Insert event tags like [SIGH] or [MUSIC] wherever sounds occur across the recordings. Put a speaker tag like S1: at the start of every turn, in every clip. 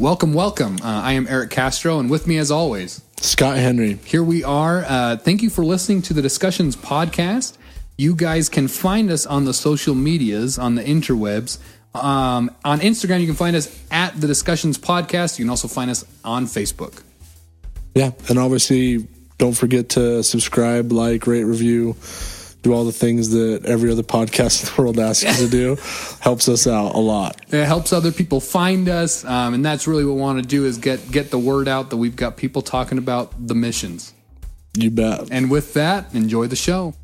S1: Welcome, welcome. Uh, I am Eric Castro, and with me, as always,
S2: Scott Henry.
S1: here we are. Uh, thank you for listening to the Discussions podcast. You guys can find us on the social medias, on the interwebs. Um, on Instagram, you can find us at the Discussions podcast. You can also find us on Facebook.
S2: Yeah, and obviously, don't forget to subscribe, like, rate, review, do all the things that every other podcast in the world asks us to do. [LAUGHS] Helps us out a lot.
S1: It helps other people find us, um, and that's really what we want to do is get get the word out that we've got people talking about the missions.
S2: You bet.
S1: And with that, enjoy the show.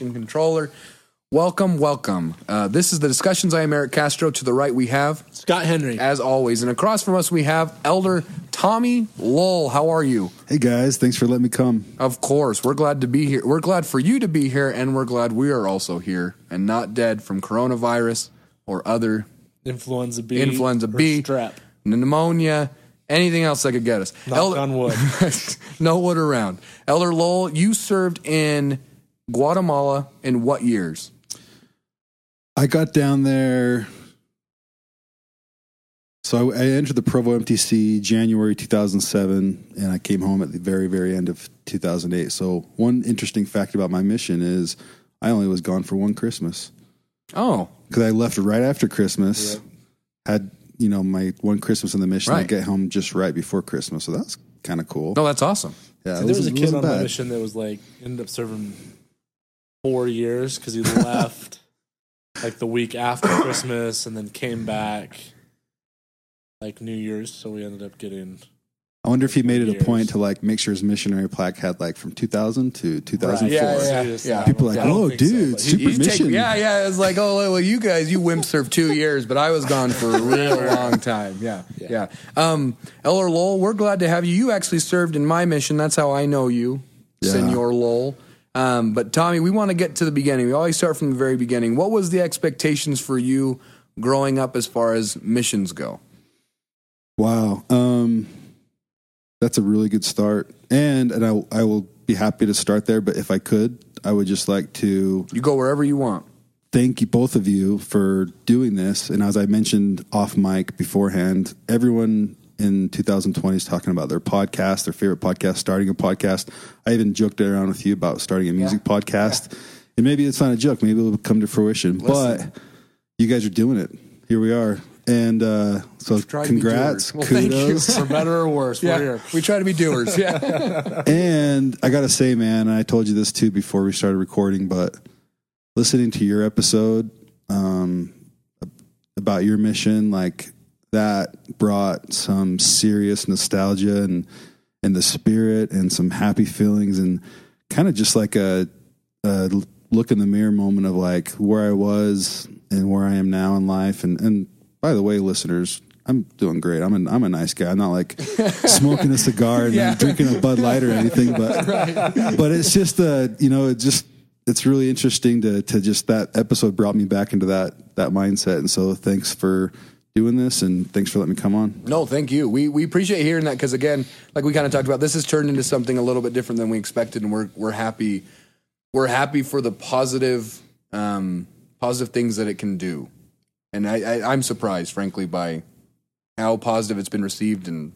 S1: PlayStation controller. Welcome, welcome. Uh, this is the discussions. I am Eric Castro. To the right, we have,
S2: Scott Henry.
S1: as always, and across from us, we have Elder Tommy Lowell. How are you?
S3: Hey guys, thanks for letting me come.
S1: Of course, we're glad to be here. We're glad for you to be here, and we're glad we are also here and not dead from coronavirus or other
S2: Influenza B.
S1: influenza B,
S2: Strep.
S1: pneumonia, anything else that could get us.
S2: Knock on wood. [LAUGHS]
S1: no wood around. Elder Lowell, you served in Guatemala in what years?
S3: I got down there. So I, I entered the Provo MTC January 2007, and I came home at the very, very end of 2008. So one interesting fact about my mission is I only was gone for one Christmas
S1: Oh,
S3: because I left right after Christmas. Had you know my one Christmas in the mission. I get home just right before Christmas, so that's kind of cool.
S1: no, that's awesome.
S3: Yeah,
S2: See,
S3: it
S2: there was a kid
S3: wasn't
S2: on my
S3: bad.
S2: mission that was like ended up serving four years because he left [LAUGHS] like the week after Christmas and then came back like New Year's. So we ended up getting
S3: I wonder if he made it a point to like make sure his missionary plaque had like from 2000 to 2004.
S1: Yeah, yeah,
S2: So
S1: yeah.
S3: People like, oh,
S2: think so,
S3: dude,
S2: but-
S3: super
S1: You take-
S3: mission.
S1: yeah, yeah. It's like, oh, well, you guys, you wimps served two years, but I was gone for a [LAUGHS] real long time. Yeah, yeah. Um, Elder Lowell, we're glad to have you. You actually served in my mission. That's how I know you,
S3: Yeah.
S1: Senor Lowell. Um, but Tommy, we want to get to the beginning. We always start from the very beginning. What was the expectations for you growing up as far as missions go?
S3: Wow. Um, that's a really good start. And and I I will be happy to start there, but if I could, I would just like to
S1: You go wherever you want.
S3: thank you both of you for doing this. And as I mentioned off mic beforehand, everyone in 2020 is talking about their podcast, their favorite podcast, starting a podcast. I even joked around with you about starting a music podcast. And maybe it's not a joke, maybe it'll come to fruition. But you guys are doing it. Here we are. And uh, so
S1: tried to be
S3: congrats.
S1: Well, thank you.
S3: kudos.
S2: for better or worse. We're [LAUGHS] here.
S1: we try to be doers. Yeah. [LAUGHS] [LAUGHS]
S3: And I got to say, man, and I told you this too before we started recording, but listening to your episode um, about your mission, like that brought some serious nostalgia and and the spirit and some happy feelings and kind of just like a, a look in the mirror moment of like where I was and where I am now in life. And and by the way, listeners. I'm doing great. I'm a I'm a nice guy. I'm not like [LAUGHS] smoking a cigar and
S1: Yeah.
S3: drinking a Bud Light or anything, but [LAUGHS] but it's just uh you know it just it's really interesting to to just that episode brought me back into that that mindset and so thanks for doing this and thanks for letting me come on
S1: No, thank you. We we appreciate hearing that because again, like we kind of talked about, this has turned into something a little bit different than we expected, and we're we're happy. We're happy for the positive, um, positive things that it can do, and I, I I'm surprised, frankly, by how positive it's been received and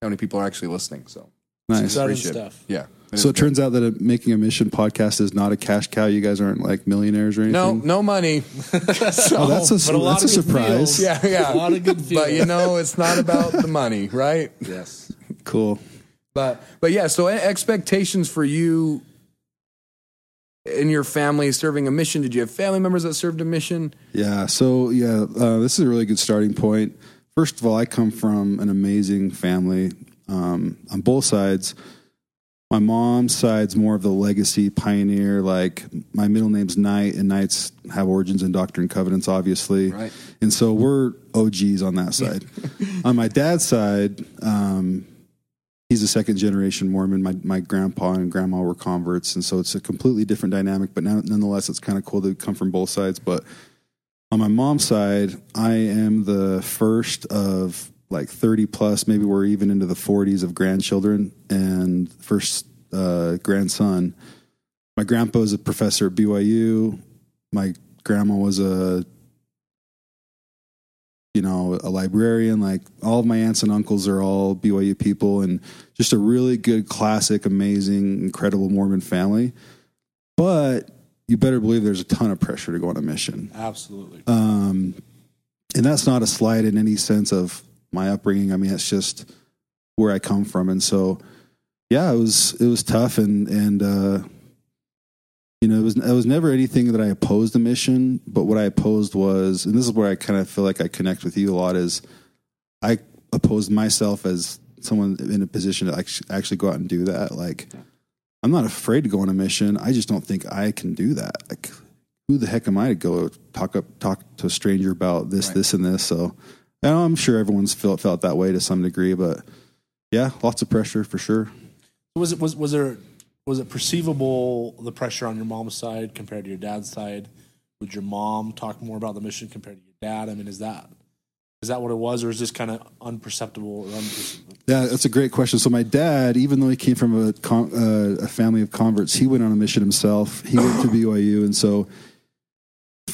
S1: how many people are actually listening. So
S3: nice
S2: Exciting
S1: appreciate it.
S2: stuff.
S1: Yeah.
S3: So it turns out that a, making a mission podcast is not a cash cow you guys aren't like millionaires or
S1: no
S3: anything
S1: no money. [LAUGHS]
S3: oh that's a
S2: But a
S3: that's a surprise
S2: feels.
S1: Yeah, yeah.
S2: A lot of good
S1: But you know, it's not about the money, right? [LAUGHS]
S2: Yes.
S3: cool
S1: But but yeah, so expectations for you in your family serving a mission. Did you have family members that served a mission?
S3: Yeah. So yeah, uh, this is a really good starting point. First of all, I come from an amazing family um, on both sides. My mom's side's more of the legacy pioneer. Like my middle name's Knight, and Knights have origins in Doctrine and Covenants, obviously.
S1: Right.
S3: And so we're OGs on that side. [LAUGHS] on my dad's side, um, he's a second generation Mormon. My my grandpa and grandma were converts, and so it's a completely different dynamic. But now, nonetheless, it's kind of cool to come from both sides. But on my mom's side, I am the first of like 30 plus, maybe we're even into the 40s of grandchildren and first uh, grandson. My grandpa was a professor at BYU. My grandma was a you know, a librarian. Like all of my aunts and uncles are all BYU people and just a really good, classic, amazing, incredible Mormon family. But you better believe there's a ton of pressure to go on a mission.
S2: Absolutely.
S3: Um, and that's not a slight in any sense of my upbringing. I mean, it's just where I come from. And so, yeah, it was, it was tough. And, and, uh, you know, it was, it was never anything that I opposed the mission, but what I opposed was, and this is where I kind of feel like I connect with you a lot is I opposed myself as someone in a position to act- actually go out and do that. Like, I'm not afraid to go on a mission. I just don't think I can do that. Like, who the heck am I to go talk up talk to a stranger about this,
S1: Right.
S3: this, and this? So, I'm sure everyone's felt felt that way to some degree, but yeah, lots of pressure for sure.
S2: Was it was was there was it perceivable the pressure on your mom's side compared to your dad's side? Would your mom talk more about the mission compared to your dad? I mean, is that is that what it was, or is this kind of unperceptible or unperceivable?
S3: Yeah, that's a great question. So my dad, even though he came from a con- uh, a family of converts, he went on a mission himself. He went to BYU, and so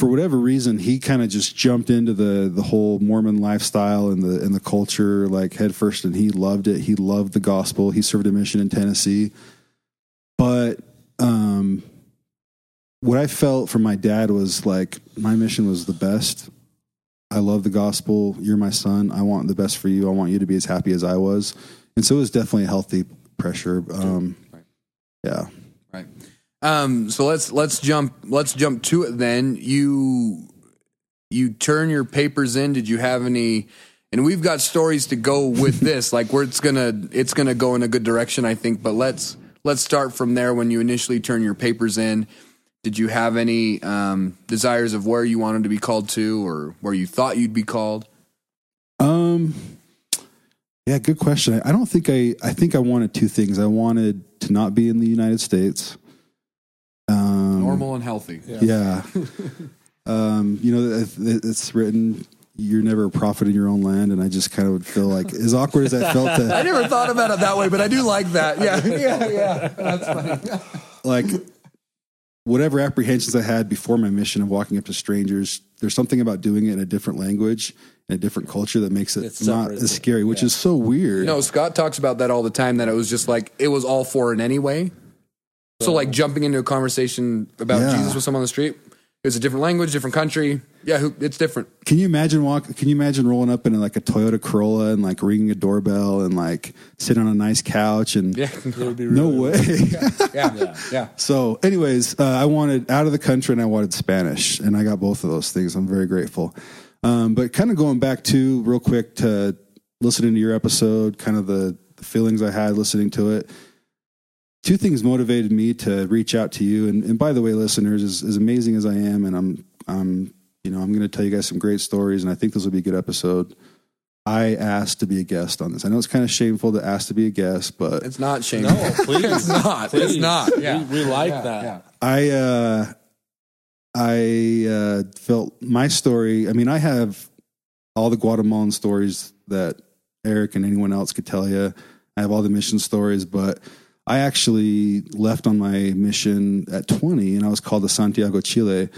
S3: for whatever reason, he kind of just jumped into the the whole Mormon lifestyle and the and the culture like head first, and he loved it. He loved the gospel. He served a mission in Tennessee, but um, what I felt from my dad was like my mission was the best. I love the gospel. You're my son. I want the best for you. I want you to be as happy as I was. And so it was definitely a healthy pressure. Um, yeah.
S1: Um, so let's let's jump let's jump to it then. You you turn your papers in. Did you have any? And we've got stories to go with [LAUGHS] this. like where it's gonna it's gonna go in a good direction, I think. But let's let's start from there. When you initially turn your papers in, did you have any um, desires of where you wanted to be called to, or where you thought you'd be called?
S3: Um, yeah, good question. I, I don't think I, I think I wanted two things. I wanted to not be in the United States. Um,
S1: Normal and healthy.
S3: Yeah. [LAUGHS] um, you know, it, it- it's written, you're never a prophet in your own land. And I just kind of would feel like, as awkward as I felt [LAUGHS]
S1: I never thought about it that way, but I do like that. Yeah, [LAUGHS] yeah, yeah. That's funny.
S3: like, whatever apprehensions I had before my mission of walking up to strangers, there's something about doing it in a different language and a different culture that makes it
S2: It
S3: not as scary, which is so weird.
S1: You know, Scott talks about that all the time. That it was just like it was all foreign anyway. So, like jumping into a conversation about
S3: Yeah.
S1: Jesus with someone on the street, it's a different language, different country. Yeah, who, it's different.
S3: Can you imagine walk? Can you imagine rolling up in like a Toyota Corolla and like ringing a doorbell and like sitting on a nice couch and
S1: Yeah,
S2: It would be
S3: no
S2: really-
S3: way. [LAUGHS] [LAUGHS]
S1: yeah, yeah.
S3: so, anyways, uh, I wanted out of the country and I wanted Spanish, and I got both of those things. I'm very grateful. Um, but kind of going back to real quick to listening to your episode, kind of the, the feelings I had listening to it. Two things motivated me to reach out to you. And, and by the way, listeners, as, as amazing as I am, and I'm, I'm, you know, I'm going to tell you guys some great stories, and I think this will be a good episode. I asked to be a guest on this. I know it's kind of shameful to ask to be a guest, but
S1: It's not shameful.
S2: No, [LAUGHS] please.
S1: it's not. It's
S2: Please.
S1: not.
S2: We- we, like
S1: Yeah,
S2: that.
S1: yeah.
S3: I uh I uh felt my story. I mean, I have all the Guatemalan stories that Eric and anyone else could tell you. I have all the mission stories, but I actually left on my mission at 20 and I was called to Santiago, Chile.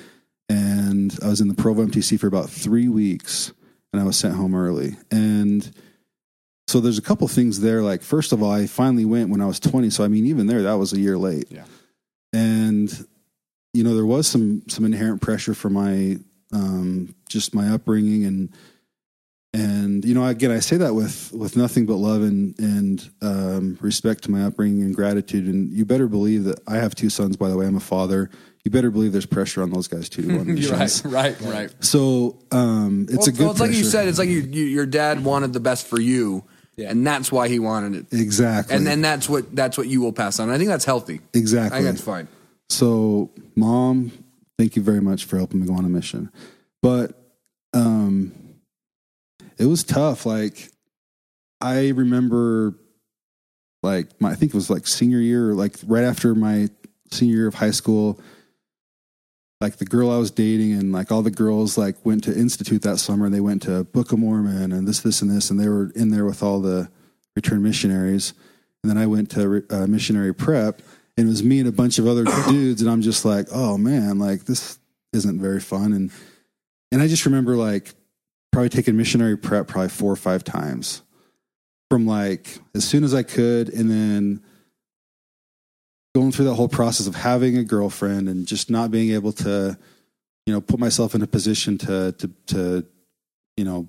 S3: And I was in the Provo MTC for about three weeks and I was sent home early. And so there's a couple things there. Like, first of all, I finally went when I was 20. So, I mean, even there, that was a year late.
S1: Yeah.
S3: And, you know, there was some, some inherent pressure for my, um, just my upbringing and, and, you know, again, I say that with, with nothing but love and, and, um, respect to my upbringing and gratitude. And you better believe that I have two sons, by the way, I'm a father. You better believe there's pressure on those guys too. To [LAUGHS] go on
S1: right, right, right.
S3: So, um, it's
S1: well,
S3: a good
S1: well, it's like you said. It's like you, you, your dad wanted the best for you,
S2: Yeah.
S1: and that's why he wanted it.
S3: exactly.
S1: And then that's what that's what you will pass on. I think that's healthy. I
S3: exactly.
S1: think that's fine.
S3: So, mom, thank you very much for helping me go on a mission. But um it was tough. Like I remember like my I think it was like senior year like right after my senior year of high school like the girl I was dating and like all the girls like went to institute that summer and they went to Book of Mormon and this this and this and they were in there with all the returned missionaries and then I went to uh, missionary prep and it was me and a bunch of other [COUGHS] dudes and i'm just like oh man like this isn't very fun and and i just remember like probably taken missionary prep probably four or five times from like as soon as i could and then going through that whole process of having a girlfriend and just not being able to you know put myself in a position to to to you know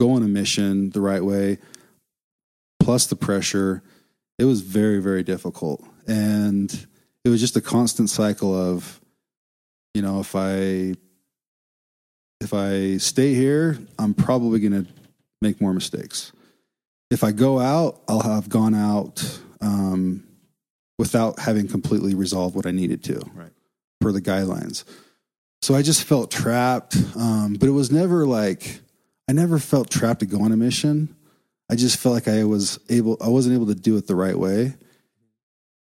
S3: go on a mission the right way plus the pressure it was very very difficult. And it was just a constant cycle of you know if i if i stay here i'm probably going to make more mistakes if i go out i'll have gone out um, without having completely resolved what i needed to
S1: Right.
S3: per the guidelines so i just felt trapped um, but it was never like i never felt trapped to go on a mission I just felt like I was able I wasn't able to do it the right way.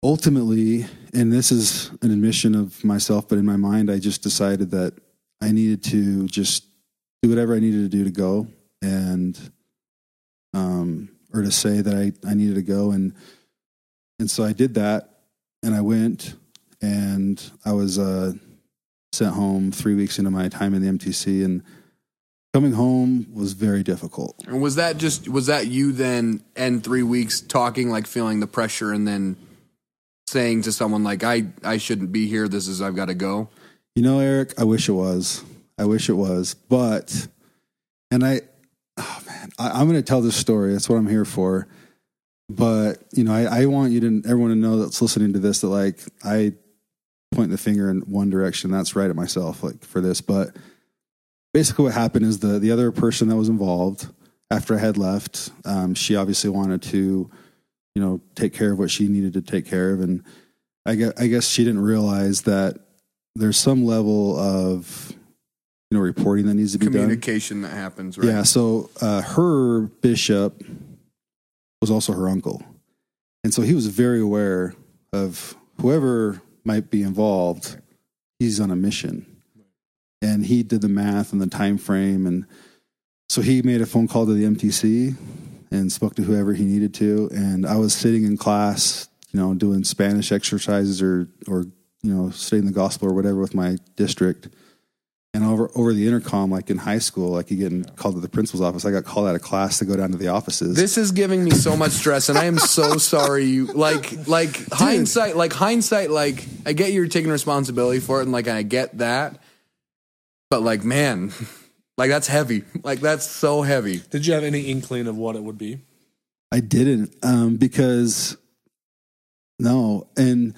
S3: Ultimately, and this is an admission of myself, but in my mind I just decided that I needed to just do whatever I needed to do to go and um or to say that I, I needed to go and and so I did that and I went and I was uh sent home three weeks into my time in the MTC and coming home was very difficult.
S1: And was that just was that you then and three weeks talking like feeling the pressure and then saying to someone like I I shouldn't be here. This is I've got to go.
S3: You know, Eric, I wish it was. I wish it was. But, and I, oh man, I, I'm going to tell this story. That's what I'm here for. But, you know, I, I want you to, everyone to know that's listening to this that like I point the finger in one direction. That's right at myself, like for this. But basically, what happened is the, the other person that was involved after I had left, um, she obviously wanted to, you know, take care of what she needed to take care of. And I guess, I guess she didn't realize that there's some level of you know reporting that needs to be done.
S1: Communication that happens, right?
S3: Yeah. So uh, her bishop was also her uncle, and so he was very aware of whoever might be involved. He's on a mission, and he did the math and the time frame, and so he made a phone call to the MTC and spoke to whoever he needed to. And I was sitting in class, you know, doing Spanish exercises or or you know studying the gospel or whatever with my district. And over over the intercom, like in high school, like you getting called to the principal's office. I got called out of class to go down to the offices.
S1: This is giving me so much stress, and I am so [LAUGHS] sorry. You like like hindsight, like hindsight, like I get you're taking responsibility for it, and like I get that, but like man, [LAUGHS] like that's heavy. Like that's so heavy.
S2: Did you have any inkling of what it would be?
S3: I didn't um, because no, and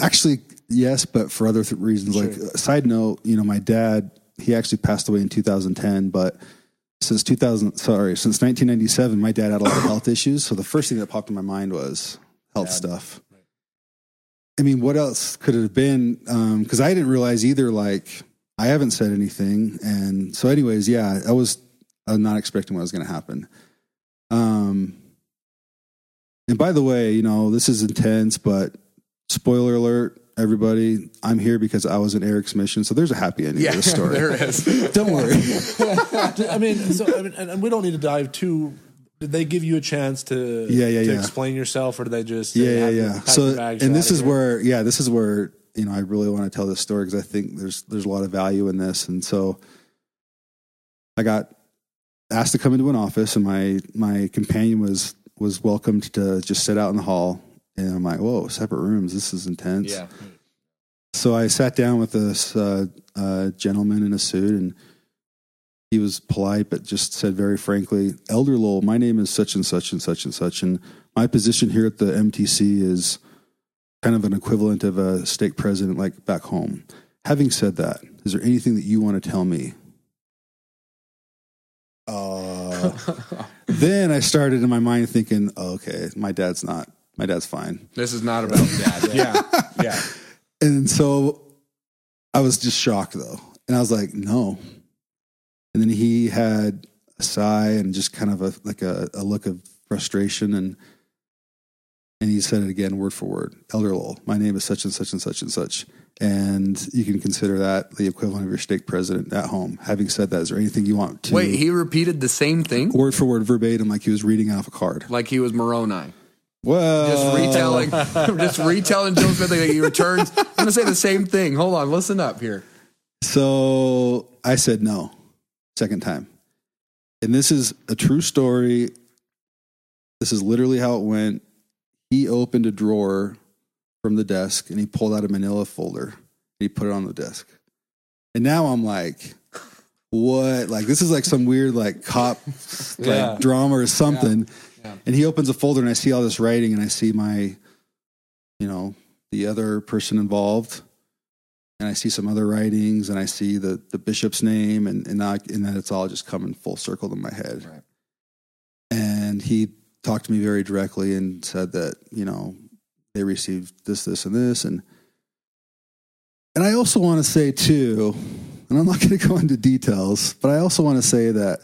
S3: actually yes, but for other th- reasons. Like side note, you know, my dad he actually passed away in 2010, but since 2000, sorry, since 1997, my dad had a lot of health issues. So the first thing that popped in my mind was health
S2: Dad.
S3: stuff. I mean, what else could it have been? Because I didn't realize either. Like, I haven't said anything, and so, anyways, yeah, I was, I was not expecting what was going to happen. Um, and by the way, you know, this is intense, but spoiler alert, everybody, I'm here because I was in Eric's mission. So there's a happy ending to this [LAUGHS] story.
S1: there is. [LAUGHS]
S3: Don't worry. [LAUGHS]
S2: I mean, so I mean, and and we don't need to dive too. Did they give you a chance to
S3: Yeah, yeah,
S2: to
S3: yeah.
S2: explain yourself, or did they just
S3: yeah, yeah, yeah. So, and this is
S2: here"?
S3: where, yeah, this is where you know I really want to tell this story because I think there's there's a lot of value in this, and so I got asked to come into an office, and my my companion was was welcomed to just sit out in the hall, and I'm like, whoa, separate rooms, this is intense.
S1: Yeah.
S3: So I sat down with this uh, uh, gentleman in a suit, and he was polite, but just said very frankly, Elder Lowell, my name is such and such and such and such, and my position here at the MTC is kind of an equivalent of a stake president, like back home. Having said that, is there anything that you want to tell me? Uh, [LAUGHS] then I started in my mind thinking, oh, okay, my dad's not, my dad's fine.
S1: This is not about dad. [LAUGHS] yeah, yeah.
S3: And so I was just shocked though. And I was like, no. And then he had a sigh and just kind of a like a, a look of frustration and and he said it again word for word. Elder Lowell, my name is such and such and such and such. And you can consider that the equivalent of your stake president at home. Having said that, is there anything you want to
S1: Wait, he repeated the same thing,
S3: word for word verbatim like he was reading off a card?
S1: like he was Moroni.
S3: Well
S1: Just retelling, [LAUGHS] just retelling Joe Smith. Like he returns. I'm gonna say the same thing. Hold on, listen up here.
S3: So I said no, second time. And this is a true story. This is literally how it went. He opened a drawer from the desk and he pulled out a manila folder and he put it on the desk. And now I'm like, what? Like, this is like some weird, like, cop like
S2: Yeah.
S3: drama or something.
S1: Yeah.
S3: And he opens a folder and I see all this writing and I see my, you know, the other person involved and I see some other writings, and I see the the bishop's name, and and, I, and then it's all just coming full circle in my head.
S1: Right.
S3: And he talked to me very directly and said that you know they received this, this, and this, and and I also want to say too, and I'm not [LAUGHS] going to go into details, but I also want to say that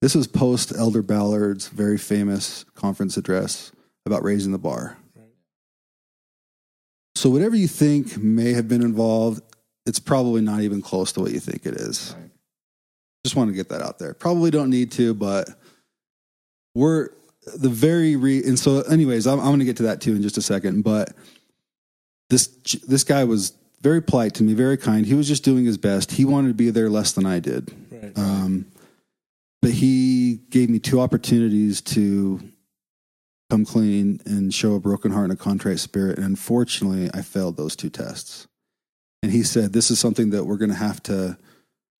S3: this was post Elder Ballard's very famous conference address about raising the bar. So whatever you think may have been involved, it's probably not even close to what you think it is.
S1: Right.
S3: Just want to get that out there. Probably don't need to, but we're the very re and so anyways, I'm, I'm going to get to that too in just a second, but this this guy was very polite to me, very kind. He was just doing his best. He wanted to be there less than I did.
S2: Right.
S3: Um, but he gave me two opportunities to come clean and show a broken heart and a contrite spirit. And unfortunately, I failed those two tests. And he said, This is something that we're going to have to,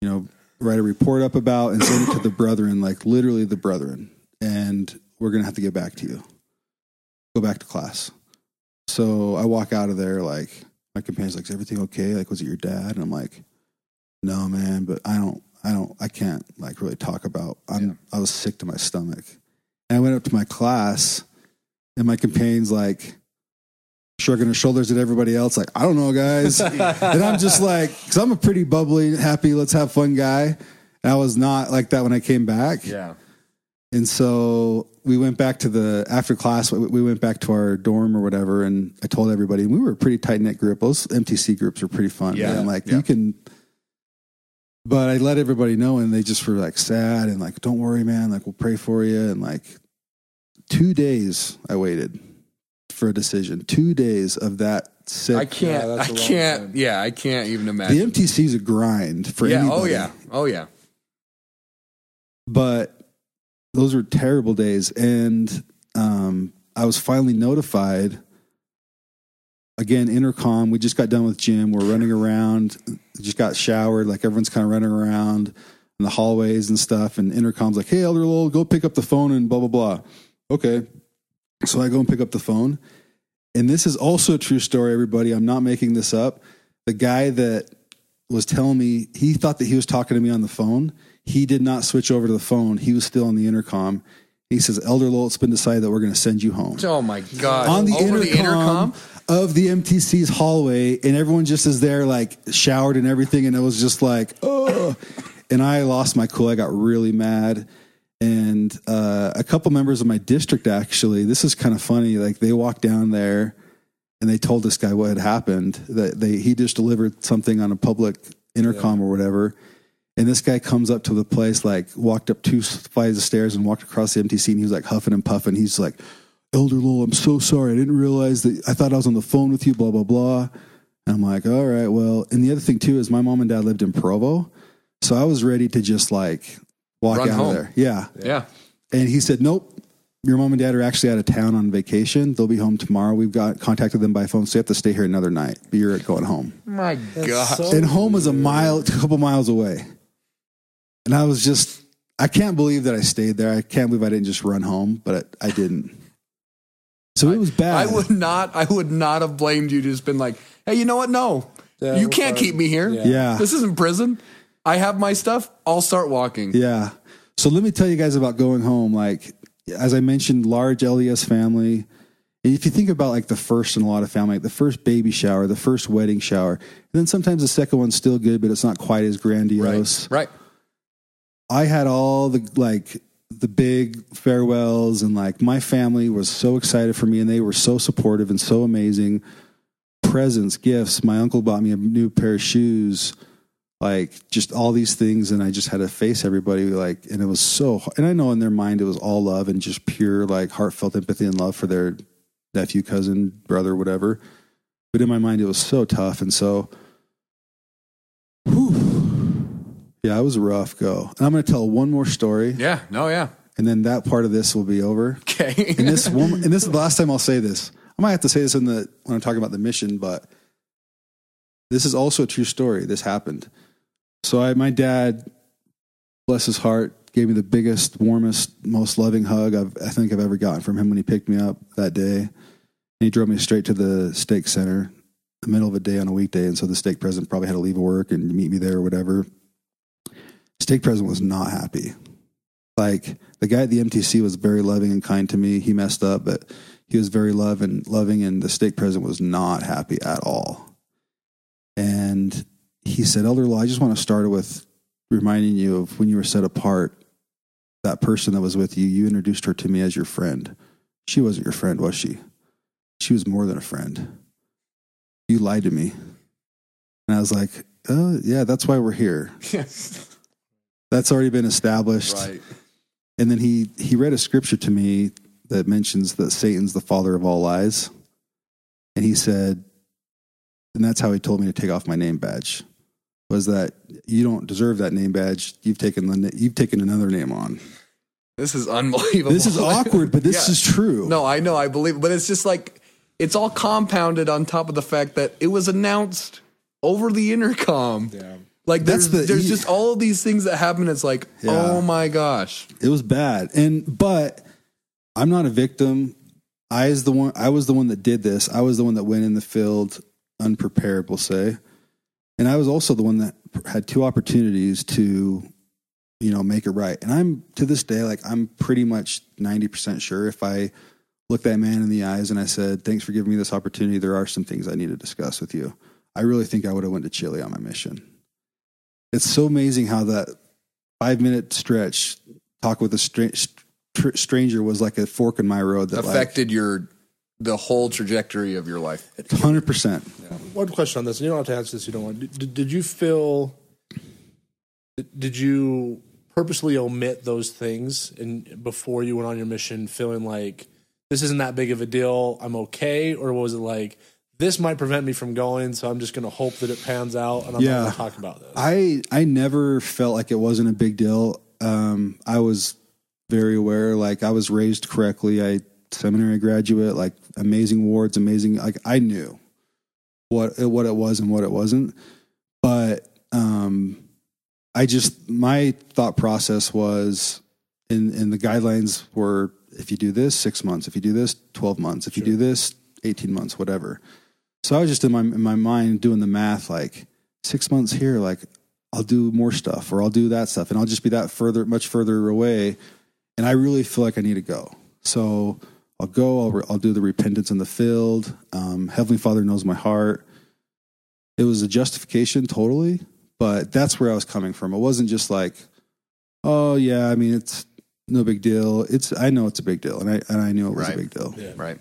S3: you know, write a report up about and send it to the brethren, like literally the brethren. And we're going to have to get back to you. Go back to class. So I walk out of there like, my companion's like, Is everything okay? Like, was it your dad? And I'm like, No, man, but I don't, I don't, I can't like really talk about. I'm, I was sick to my stomach. And I went up to my class, and my companion's like, shrugging her shoulders at everybody else, like, I don't know, guys. [LAUGHS] and I'm just like, because I'm a pretty bubbly, happy, let's have fun guy. And I was not like that when I came back.
S1: Yeah.
S3: And so we went back to the after class. We we went back to our dorm or whatever, and I told everybody. We were a pretty tight knit group. Those MTC groups are pretty fun.
S1: Yeah,
S3: man. like
S1: yeah.
S3: you can. But I let everybody know, and they just were like sad and like, "Don't worry, man. Like we'll pray for you." And like two days, I waited for a decision. Two days of that sick.
S1: I can't.
S2: Yeah, that's
S1: I
S2: a long
S1: can't.
S2: time.
S1: Yeah, I can't even imagine.
S3: the
S1: MTC
S3: is a grind for
S1: yeah.
S3: anybody.
S1: Oh yeah. Oh yeah.
S3: but those were terrible days and um, i was finally notified again intercom. We just got done with gym. We're running around. Just got showered. Like everyone's kind of running around in the hallways and stuff. And intercom's like hey elder lowell go pick up the phone and blah blah blah. Okay. So i go and pick up the phone. And this is also a true story everybody. I'm not making this up. The guy that was telling me he thought that he was talking to me on the phone. He did not switch over to the phone. He was still on the intercom. He says, Elder Lowell, it's been decided that we're going to send you home.
S1: Oh my god.
S3: on the
S1: Over
S3: intercom, of the MTC's hallway, and everyone just is there, like showered and everything. And it was just like, oh. And I lost my cool. I got really mad. And uh, a couple members of my district, actually, this is kind of funny. Like they walked down there and they told this guy what had happened. That they he just delivered something on a public intercom or whatever. And this guy comes up to the place, like walked up two flights of stairs and walked across the MTC, and he was like huffing and puffing. He's like, "Elder Lowell, I'm so sorry. I didn't realize that. I thought I was on the phone with you. Blah blah blah." And I'm like, "All right, well." And the other thing too is my mom and dad lived in Provo, so I was ready to just like walk
S1: Run
S3: out
S1: home.
S3: of there. Yeah.
S1: Yeah.
S3: And he said, "Nope." Your mom and dad are actually out of town on vacation. They'll be home tomorrow. We've got contacted them by phone, so you have to stay here another night. But you're going home
S1: My god.
S2: so
S3: and home is a mile, a couple miles away. And I was just, I can't believe that I stayed there. I can't believe I didn't just run home, but I, I didn't. So it was bad.
S1: I would not. I would not have blamed you. Just been like, hey, you know what? No,
S2: Yeah,
S1: you can't keep me here.
S2: Yeah.
S3: Yeah.
S1: This isn't prison. I have my stuff. I'll start walking.
S3: Yeah. So let me tell you guys about going home. Like as I mentioned, large LDS family. If you think about like the first in a lot of family, like the first baby shower, the first wedding shower, and then sometimes the second one's still good, but it's not quite as grandiose.
S1: Right.
S3: I had all the like the big farewells and like my family was so excited for me and they were so supportive and so amazing. Presents, gifts. My uncle bought me a new pair of shoes, like just all these things, and I just had to face everybody like, and it was so. And I know in their mind it was all love and just pure like heartfelt empathy and love for their nephew, cousin, brother, whatever. But in my mind, it was so tough, and so. Whew, yeah, it was a rough go. And I'm going to tell one more story,
S1: Yeah. No. Yeah.
S3: and then that part of this will be over.
S1: Okay.
S3: And this [LAUGHS] one, and this is the last time I'll say this. I might have to say this in the when I'm talking about the mission, but this is also a true story. This happened. So I, my dad, bless his heart, gave me the biggest, warmest, most loving hug I've, I think I've ever gotten from him when he picked me up that day. And he drove me straight to the stake center, the middle of a day on a weekday, and so the stake president probably had to leave work and meet me there or whatever. Stake president was not happy. Like the guy at the MTC was very loving and kind to me. He messed up, but he was very love and loving, and the stake president was not happy at all. And he said, Elder Lowell, I just want to start with reminding you of when you were set apart. That person that was with you, you introduced her to me as your friend. She wasn't your friend, was she? She was more than a friend. You lied to me. And I was like, oh, yeah, that's why we're here. [LAUGHS]
S1: yes.
S3: That's already been established.
S1: Right.
S3: And then he he read a scripture to me that mentions that Satan's the father of all lies. And he said, and that's how he told me to take off my name badge. Was that you don't deserve that name badge? You've taken the you've taken another name on.
S1: This is unbelievable.
S3: This is awkward, but this [LAUGHS]
S1: Yeah.
S3: is true.
S1: No, I know, I believe, it, but it's just like it's all compounded on top of the fact that it was announced over the intercom.
S2: Yeah.
S1: Like
S3: That's
S1: there's
S3: the-
S1: there's just all of these things that happen. It's like,
S3: Yeah.
S1: oh my gosh.
S3: It was bad. And but I'm not a victim. I is the one I was the one that did this. I was the one that went in the field unprepared, we'll say. And I was also the one that had two opportunities to you know make it right. And I'm to this day like I'm pretty much 90% sure if I looked that man in the eyes and I said, "Thanks for giving me this opportunity. There are some things I need to discuss with you." I really think I would have went to Chile on my mission. It's so amazing how that 5-minute stretch talk with a stra- str- stranger was like a fork in my road that
S1: Affected your the whole trajectory of your life.
S3: like 100%.
S2: One question on this, and you don't have to answer this. You don't want. Did, did you feel? Did you purposely omit those things and before you went on your mission, feeling like this isn't that big of a deal? I'm okay, or was it like this might prevent me from going, so I'm just going to hope that it pans out, and I'm
S3: Yeah.
S2: not going to talk about this.
S3: I I never felt like it wasn't a big deal. Um, I was very aware. Like I was raised correctly. I seminary graduate. Like amazing wards, amazing. Like I knew what it, what it was and what it wasn't. But um, I just my thought process was, in in the guidelines were if you do this six months, if you do this twelve months, if you do this eighteen months, whatever. So I was just in my in my mind doing the math, like six months here, like I'll do more stuff or I'll do that stuff, and I'll just be that further, much further away. And I really feel like I need to go. So I'll go. I'll, re- I'll do the repentance in the field. Um, Heavenly Father knows my heart. It was a justification, totally, but that's where I was coming from. It wasn't just like, oh yeah, I mean it's no big deal. It's I know it's a big deal, and I and I knew it was
S1: Right.
S3: a big deal.
S2: Yeah.
S1: Right.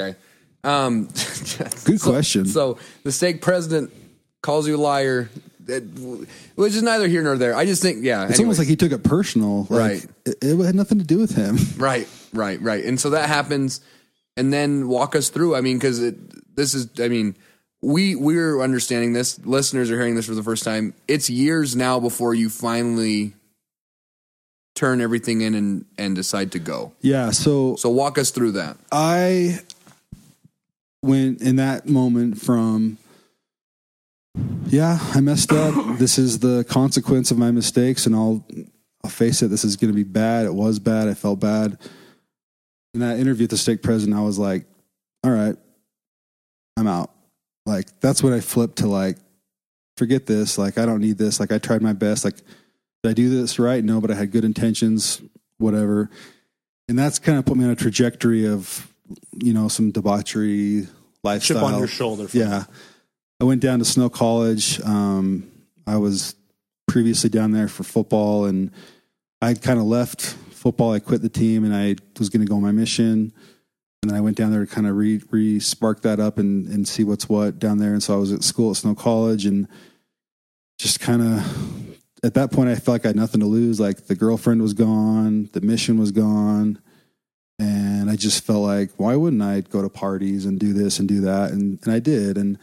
S1: Okay. Um,
S3: Good [LAUGHS]
S1: so-
S3: question.
S1: So the stake president calls you a liar, which is neither here nor there. I just think, yeah.
S3: It's almost like he took it personal. Like,
S1: Right.
S3: It, it had nothing to do with him. [LAUGHS]
S1: Right, right, right. And so that happens, and then walk us through. I mean, because this is, I mean, we we're understanding this. Listeners are hearing this for the first time. It's years now before you finally turn everything in and and decide to go.
S3: Yeah. So
S1: So walk us through that.
S3: I went in that moment from, yeah, I messed up. [COUGHS] this is the consequence of my mistakes, and I'll, I'll face it. This is going to be bad. It was bad. I felt bad. In that interview with the stake president, I was like, all right, I'm out. Like, that's when I flipped to like, forget this. Like, I don't need this. Like, I tried my best. Like, did I do this right? No, but I had good intentions, whatever. and that's kind of put me on a trajectory of you know some debauchery lifestyle.
S2: Chip on your shoulder.
S3: Yeah. I went down to Snow College. Um, I was previously down there for football and I kind of left football. I quit the team and I was going to go on my mission. And then I went down there to kind of re, re spark that up and, and see what's what down there. And so I was at school at Snow College and just kind of at that point, I felt like I had nothing to lose. Like the girlfriend was gone, the mission was gone. And I just felt like, why wouldn't I go to parties and do this and do that? And, and I did. And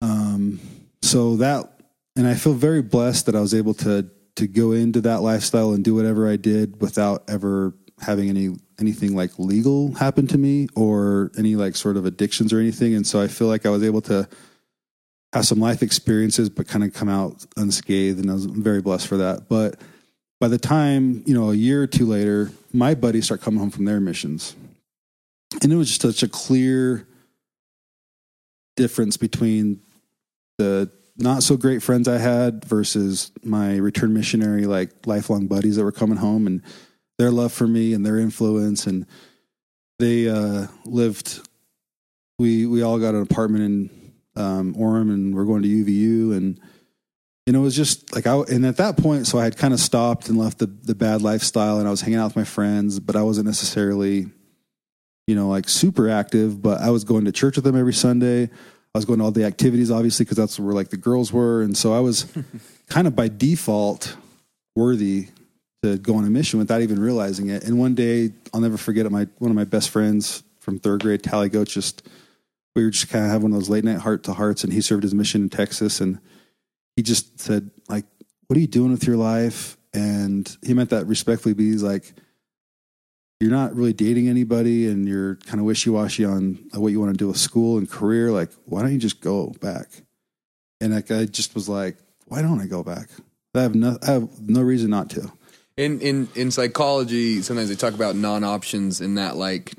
S3: um, so that, and I feel very blessed that I was able to to go into that lifestyle and do whatever I did without ever having any anything like legal happen to me or any like sort of addictions or anything. And so I feel like I was able to have some life experiences, but kind of come out unscathed, and I was very blessed for that. But by the time you know a year or two later, my buddies start coming home from their missions, and it was just such a clear difference between the not so great friends I had versus my return missionary, like lifelong buddies that were coming home and their love for me and their influence. And they uh, lived, we, we all got an apartment in um, Orem and we're going to UVU. And, you know, it was just like I, and at that point, so I had kind of stopped and left the, the bad lifestyle and I was hanging out with my friends, but I wasn't necessarily, you know, like super active, but I was going to church with them every Sunday. I was going to all the activities, obviously, because that's where like the girls were, and so I was [LAUGHS] kind of by default worthy to go on a mission without even realizing it. And one day, I'll never forget it. My one of my best friends from third grade, Tally Goat, just we were just kind of having one of those late night heart to hearts, and he served his mission in Texas, and he just said like, "What are you doing with your life?" And he meant that respectfully, but he's like, you're not really dating anybody and you're kind of wishy-washy on what you want to do with school and career like why don't you just go back? And like i just was like why don't i go back? I have no i have no reason not to.
S1: In in in psychology sometimes they talk about non-options in that like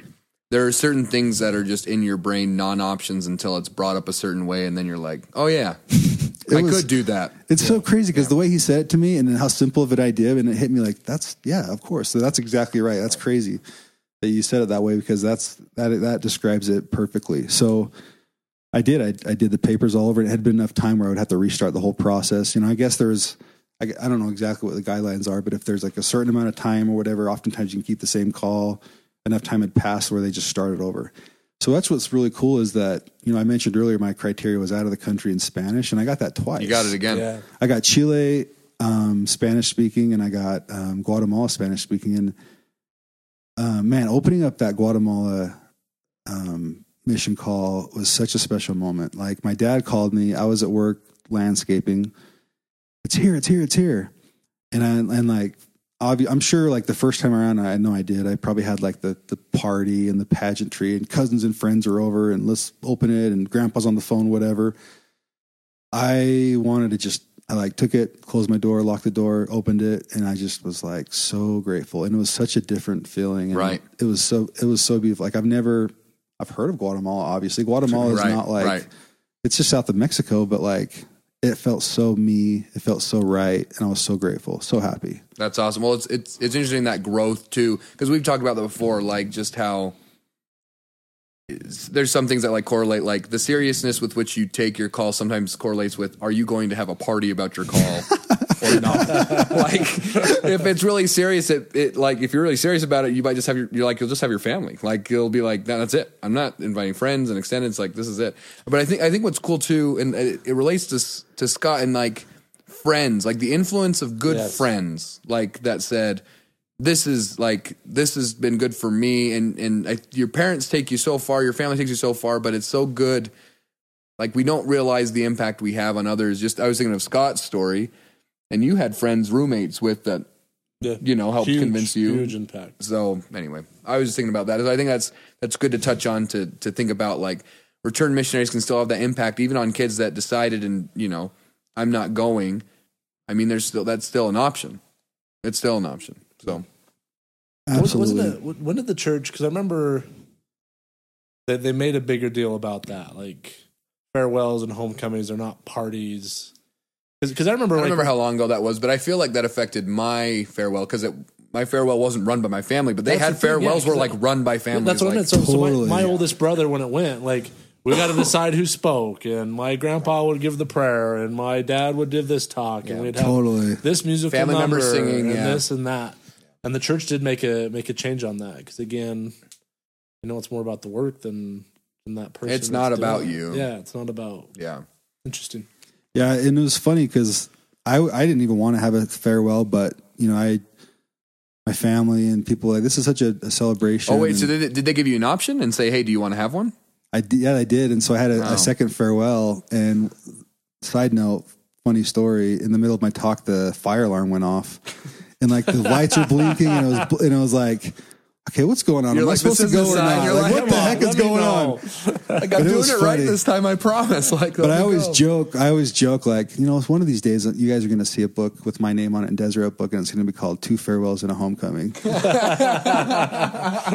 S1: there are certain things that are just in your brain non-options until it's brought up a certain way and then you're like oh yeah i
S3: was-
S1: could do that.
S3: it's so crazy because the way he said it to me and then how simple of an idea and it hit me like that's yeah of course. So that's exactly right. That's crazy that you said it that way because that's that that describes it perfectly. So i did. I, I did the papers all over it. Had been enough time where i would have to restart the whole process. You know i guess there's I, I don't know exactly what the guidelines are but if there's like a certain amount of time or whatever oftentimes you can keep the same call. Enough time had passed where they just started over so that's what's really cool is that you know I mentioned earlier my criteria was out of the country in Spanish, and I got that twice.
S1: you got it again
S2: Yeah.
S3: I got Chile um, Spanish speaking, and I got um, Guatemala Spanish speaking. And uh, man, opening up that Guatemala um, mission call was such a special moment. Like my dad called me. I was at work landscaping. It's here. It's here. It's here. And I, and like obvi- I'm sure like the first time around, I know I did. I probably had like the the party and the pageantry, and cousins and friends are over, and let's open it, and grandpa's on the phone, whatever. I wanted to just I like took it, closed my door, locked the door, opened it, and I just was like so grateful. And it was such a different feeling. And
S1: Right.
S3: It was so it was so beautiful. Like I've never I've heard of Guatemala, obviously. Guatemala is
S1: Right,
S3: not like
S1: right.
S3: it's just south of Mexico, but like it felt so me, it felt so right, and I was so grateful, so happy.
S1: That's awesome. Well, it's it's it's interesting that growth too, because we've talked about that before, like just how there's some things that like correlate, like the seriousness with which you take your call sometimes correlates with are you going to have a party about your call [LAUGHS] or not? [LAUGHS] like if it's really serious, it, it like if you're really serious about it, you might just have your you're like you'll just have your family. Like you'll be like "No, that's it. I'm not inviting friends and extendeds. Like this is it. But I think I think what's cool too, and it, it relates to to Scott and like friends, like the influence of good
S2: Yes.
S1: friends, like that said, this is like this has been good for me, and and I, your parents take you so far, your family takes you so far, but it's so good. Like we don't realize the impact we have on others. Just I was thinking of Scott's story, and you had friends, roommates with that,
S2: Yeah.
S1: you know, helped
S2: Huge,
S1: convince you.
S2: Huge impact.
S1: So anyway, I was just thinking about that. I think that's that's good to touch on to to think about like return missionaries can still have that impact even on kids that decided and you know I'm not going. I mean, there's still that's still an option. It's still an option. So
S2: Was-
S3: Absolutely.
S2: Wasn't it, when did the church? Because I remember that they made a bigger deal about that. Like farewells and homecomings are not parties. Because I remember,
S1: I don't
S2: like,
S1: remember how long ago that was, but I feel like that affected my farewell because my farewell wasn't run by my family, but they
S2: That's
S1: had
S2: the thing, yeah,
S1: farewells were
S2: 'cause
S1: like run by families.
S2: That's what I meant. So, so
S3: Totally.
S2: my, my oldest brother, when it went, like we got to decide who spoke, and my grandpa would give the prayer, and my dad would give this talk, and we'd have
S3: Totally.
S2: this musical
S1: Family
S2: number,
S1: members singing,
S2: and
S1: yeah.
S2: this and that. And the church did make a make a change on that because again, you know, it's more about the work than than that person.
S1: It's not about
S2: doing it.
S1: you.
S2: Yeah, it's not about.
S1: yeah.
S2: Interesting.
S3: Yeah, and it was funny because I I didn't even want to have a farewell, but you know I my family and people like this is such a, a celebration.
S1: Oh wait, so did, it, did they give you an option and say, "Hey, do you want to have one?"
S3: I did, yeah I did, and so I had a,
S1: Wow.
S3: a second farewell. And side note, funny story: in the middle of my talk, the fire alarm went off, and like the lights were blinking, and it was bl- and I was like. Okay, what's going on?
S1: You're
S3: Am
S1: like,
S3: I supposed to go or not?
S1: You're
S3: Like,
S1: like,
S3: what the
S1: on,
S3: heck is going
S2: know.
S3: on? [LAUGHS]
S1: Like I'm
S3: But it
S1: doing it right this time, I promise. [LAUGHS] Like,
S3: But I always
S1: go.
S3: joke. I always joke like you know, it's one of these days you guys are going to see a book with my name on it and Deseret Book, and it's going to be called Two Farewells and a Homecoming. [LAUGHS]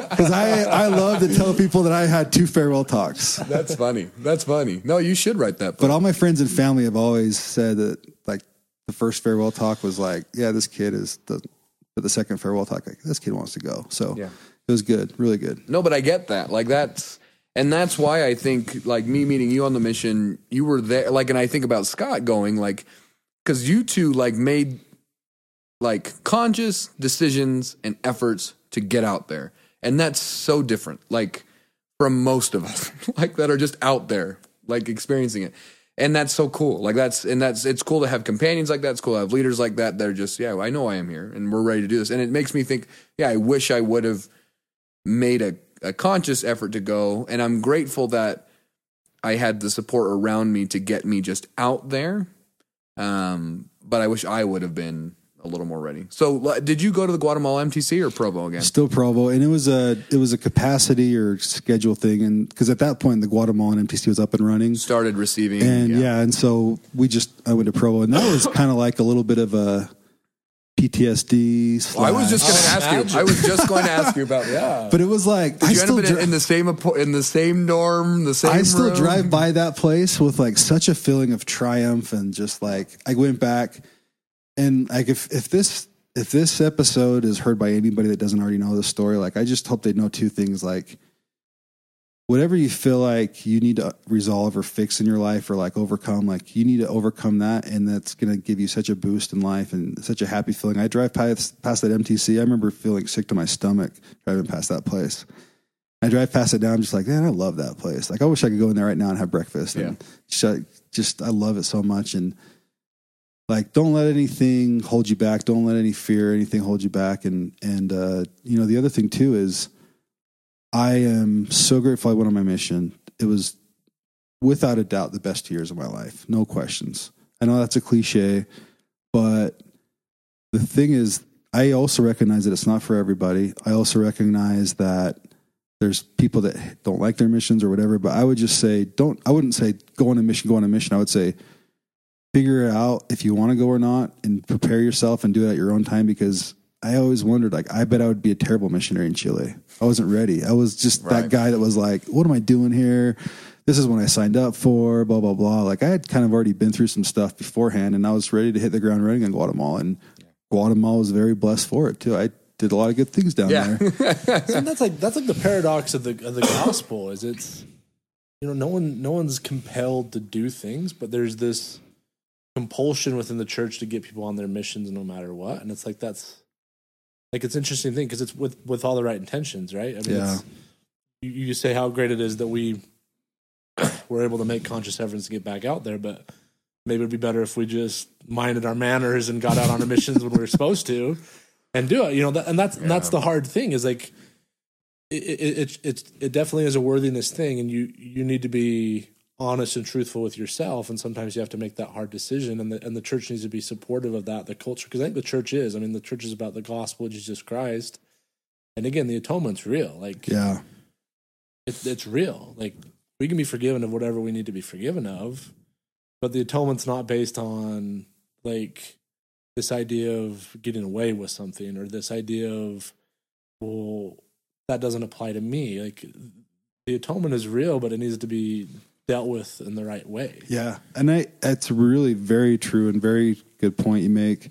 S3: Because I I love to tell people that I had two farewell talks.
S1: That's funny. That's funny. No, you should write that.
S3: But all my friends and family have always said that like the first farewell talk was like, yeah, this kid is the. The second farewell talk, like this kid wants to go. So
S1: Yeah.
S3: it was good, really good.
S1: No, but I get that. Like that's and that's why I think like me meeting you on the mission, you were there like and I think about Scott going like cuz you two like made like conscious decisions and efforts to get out there. And that's so different like from most of us [LAUGHS] like that are just out there like experiencing it. And that's so cool. Like that's and that's it's cool to have companions like that. It's cool to have leaders like that. They're just yeah, I know I am here and we're ready to do this. And it makes me think, yeah, I wish I would have made a, a conscious effort to go and i'm grateful that i had the support around me to get me just out there um, but i wish i would have been a little more ready so did you go to the guatemala mtc or provo again
S3: Still Provo, and it was a it was a capacity or schedule thing, and because at that point the Guatemalan MTC was up and running,
S1: started receiving
S3: and yeah. and so we just I went to Provo, and that was [LAUGHS] kind of like a little bit of a PTSD.
S1: Well, i was just going to
S2: Oh,
S1: ask
S2: imagine.
S1: you i was just going [LAUGHS] to ask you about yeah
S3: but it was like
S1: did
S3: I
S1: you
S3: still dri-
S1: in the same in the same dorm the same
S3: I still
S1: room?
S3: drive by that place with like such a feeling of triumph and just like I went back and like if if this if this episode is heard by anybody that doesn't already know the story, like I just hope they know two things like whatever you feel like you need to resolve or fix in your life or like overcome, like you need to overcome that and that's gonna give you such a boost in life and such a happy feeling. I drive past past that MTC, I remember feeling sick to my stomach driving past that place. I drive past it now. I'm just like, man, I love that place. Like, I wish I could go in there right now and have breakfast. And just, just, I love it so much. And like, don't let anything hold you back. Don't let any fear, anything hold you back. And and uh, you know, the other thing too is, I am so grateful I went on my mission. It was without a doubt the best years of my life, no questions. I know that's a cliche, but the thing is, I also recognize that it's not for everybody. I also recognize that there's people that don't like their missions or whatever, but I would just say, don't, I wouldn't say go on a mission, go on a mission. I would say, figure it out if you want to go or not and prepare yourself and do it at your own time because I always wondered, like, I bet I would be a terrible missionary in Chile. I wasn't ready. I was just
S1: Right.
S3: that guy that was like, what am I doing here? This is what I signed up for, blah, blah, blah. Like, I had kind of already been through some stuff beforehand and I was ready to hit the ground running in Guatemala. And Guatemala was very blessed for it, too. I did a lot of good things down
S1: yeah
S3: there. [LAUGHS]
S2: So that's like that's like the paradox of the of the gospel is it's you know no one no one's compelled to do things but there's this compulsion within the church to get people on their missions no matter what. And it's like that's like it's an interesting thing because it's with with all the right intentions right? I mean
S3: Yeah.
S2: it's, you, you say how great it is that we [CLEARS THROAT] were able to make conscious efforts to get back out there but maybe it'd be better if we just minded our manners and got out on our missions when we were supposed to and do it you know that, and that's and that's the hard thing is like it it, it it it definitely is a worthiness thing and you you need to be honest and truthful with yourself and sometimes you have to make that hard decision and the and the church needs to be supportive of that the culture because I think the church is I mean the church is about the gospel of Jesus Christ and again the atonement's real like
S3: Yeah.
S2: it, it's real. Like we can be forgiven of whatever we need to be forgiven of, but the atonement's not based on like this idea of getting away with something or this idea of well that doesn't apply to me. Like the atonement is real, but it needs to be dealt with in the right way.
S3: Yeah, and I that's really very true and very good point you make.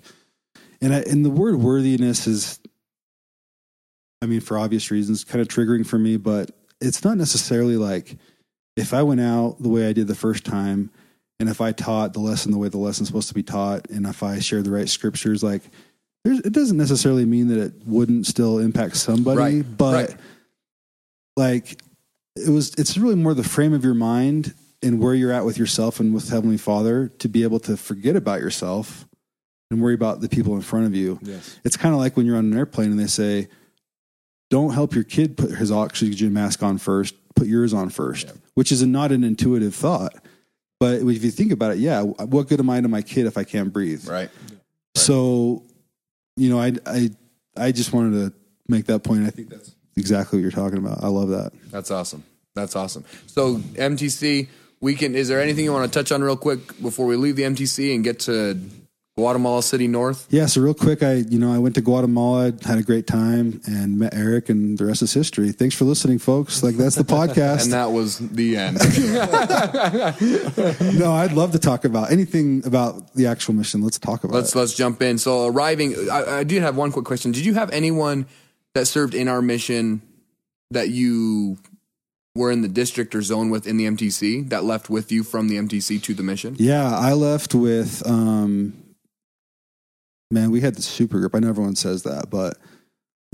S3: And I, and the word worthiness is I mean, for obvious reasons, kind of triggering for me, but it's not necessarily like if I went out the way I did the first time and if I taught the lesson the way the lesson's supposed to be taught and if I shared the right scriptures, like there's, it doesn't necessarily mean that it wouldn't still impact somebody,
S1: Right,
S3: but
S1: right.
S3: like it was, it's really more the frame of your mind and where you're at with yourself and with Heavenly Father to be able to forget about yourself and worry about the people in front of you
S1: Yes.
S3: it's kind of like when you're on an airplane and they say, don't help your kid put his oxygen mask on first, put yours on first, which is a, not an intuitive thought. But if you think about it, yeah, what good am I to my kid if I can't breathe?
S1: Right.
S3: So, you know, I, I, I just wanted to make that point. I think that's exactly what you're talking about. I love that.
S1: That's awesome. That's awesome. So MTC weekend. Is there anything you want to touch on real quick before we leave the MTC and get to Guatemala City North?
S3: Yeah. So real quick, I, you know, I went to Guatemala, had a great time and met Eric and the rest is history. Thanks for listening, folks. Like that's the podcast.
S1: And that was the end. [LAUGHS] [LAUGHS]
S3: no, I'd love to talk about anything about the actual mission. Let's talk about
S1: let's
S3: it.
S1: let's jump in. So arriving, I, I did have one quick question. Did you have anyone that served in our mission that you were in the district or zone with in the MTC that left with you from the MTC to the mission?
S3: Yeah, I left with um man, we had the super group. I know everyone says that, but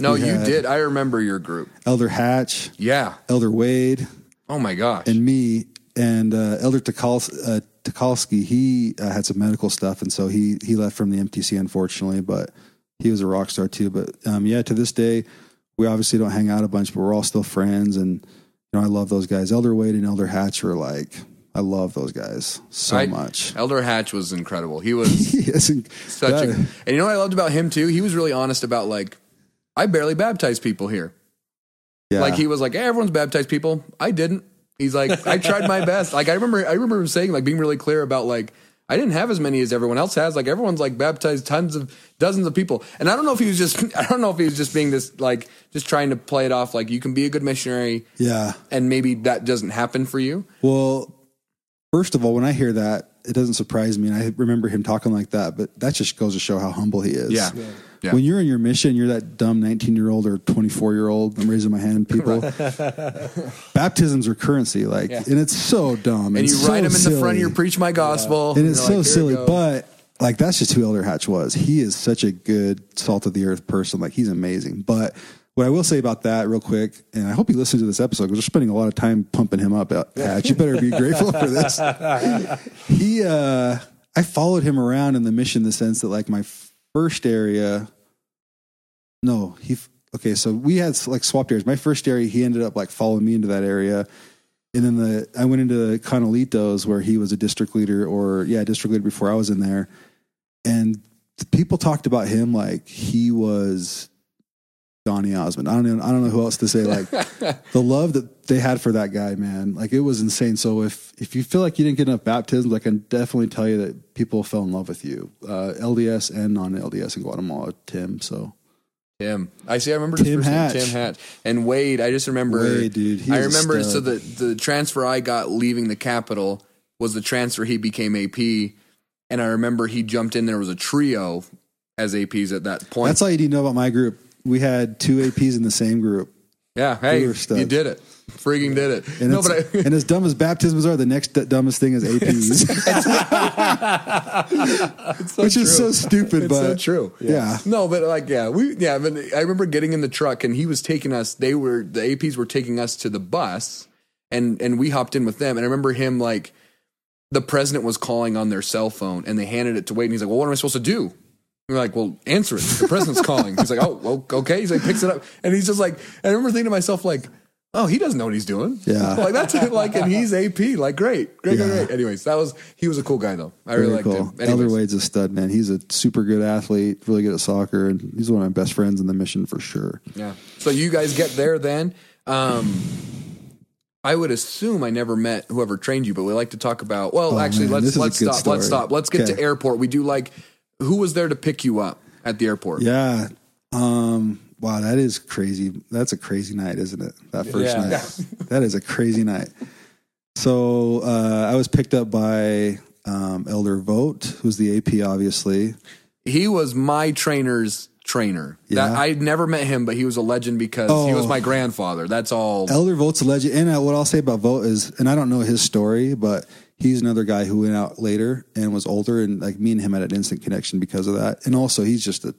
S1: No, you did. I remember your group.
S3: Elder Hatch,
S1: Yeah.
S3: Elder Wade,
S1: Oh my gosh.
S3: and me and uh, Elder Tukals, uh, Tukalski, he uh, had some medical stuff and so he he left from the MTC unfortunately, but he was a rock star too, but um yeah, to this day we obviously don't hang out a bunch, but we're all still friends and you know, I love those guys. Elder Wade and Elder Hatch are like I love those guys so
S1: I-
S3: much.
S1: Elder Hatch was incredible. He was [LAUGHS]
S3: He
S1: such
S3: that-
S1: a and you know what I loved about him too? He was really honest about like I barely baptize people here.
S3: yeah.
S1: Like he was like, hey, everyone's baptized people. I didn't. He's like, I tried my best. Like I remember I remember him saying like being really clear about like I didn't have as many as everyone else has. Like everyone's like baptized tons of dozens of people. And I don't know if he was just [LAUGHS] I don't know if he was just being this like just trying to play it off like you can be a good missionary
S3: yeah.
S1: and maybe that doesn't happen for you.
S3: Well, first of all, when I hear that, it doesn't surprise me. And I remember him talking like that, but that just goes to show how humble he is.
S1: Yeah. Yeah.
S3: When you're in your mission, you're that dumb 19 year old or 24 year old. I'm raising my hand, people. [LAUGHS] Baptisms are currency, like, and it's so dumb.
S1: And you
S3: so
S1: write them in the front of your preach my gospel.
S3: and it's so
S1: like,
S3: silly, but like that's just who Elder Hatch was. He is such a good salt of the earth person. Like he's amazing. But what I will say about that, real quick, and I hope you listen to this episode because we're spending a lot of time pumping him up. Hatch, you better be grateful for this. [LAUGHS] He, uh, I followed him around in the mission in the sense that like my first area, no, he. Okay, so we had like swapped areas. My first area, he ended up like following me into that area and then the I went into Conolitos where he was a district leader or yeah, district leader before I was in there. And people talked about him like he was Donny Osmond. I don't know I don't know who else to say like [LAUGHS] the love that they had for that guy, man. Like it was insane. So if if you feel like you didn't get enough baptisms, I can definitely tell you that people fell in love with you. Uh, LDS and non LDS in Guatemala, Tim. So
S1: Tim. I see. I remember his
S3: Tim
S1: name, Tim Hatch. And Wade. I just remember.
S3: Wade, dude, he
S1: I remember. So the the transfer I got leaving the Capitol was the transfer he became AP, and I remember he jumped in. There was a trio as APs at that point.
S3: that's all you need to know about my group. We had two APs in the same group.
S1: yeah. Hey,
S3: were
S1: you did it. Freaking did it.
S3: And,
S1: no, but I, [LAUGHS]
S3: and as dumb as baptisms are, the next d- dumbest thing is APs, [LAUGHS] which is so stupid.
S1: it's
S3: but
S1: so true.
S3: Yeah.
S1: No, but like, yeah, we, yeah, but I remember getting in the truck and he was taking us, they were, the APs were taking us to the bus and, and we hopped in with them. And I remember him like, the president was calling on their cell phone and they handed it to Wade and he's like, well, what am I supposed to do? We're like, well, answer it. The president's calling. He's like, oh, well, okay. He's like, picks it up. And he's just like, I remember thinking to myself, like, oh, he doesn't know what he's doing.
S3: Yeah.
S1: Like, that's it. like, and he's AP. Like, great, great,
S3: Yeah.
S1: great, great. Anyways, that was, he was a cool guy though. I really liked
S3: cool.
S1: him.
S3: Elder Wade's a stud, man. He's a super good athlete, really good at soccer, and he's one of my best friends in the mission for sure.
S1: Yeah. So you guys get there then. Um, I would assume I never met whoever trained you, but we like to talk about. Well,
S3: Oh,
S1: actually,
S3: man,
S1: let's let's stop. Let's stop. Let's get
S3: Okay.
S1: to airport. We do like who was there to pick you up at the airport?
S3: Yeah. Um, wow, that is crazy. That's a crazy night, isn't it? That first
S2: Yeah.
S3: night. that is a crazy night. So uh, I was picked up by um, Elder Vogt, who's the AP, obviously.
S1: He was my trainer's trainer.
S3: Yeah.
S1: That, I never met him, but he was a legend because he was
S3: Oh.
S1: my grandfather. That's all.
S3: Elder Vogt's a legend. And uh, what I'll say about Vogt is, and I don't know his story, but he's another guy who went out later and was older, and like me and him had an instant connection because of that. And also, he's just a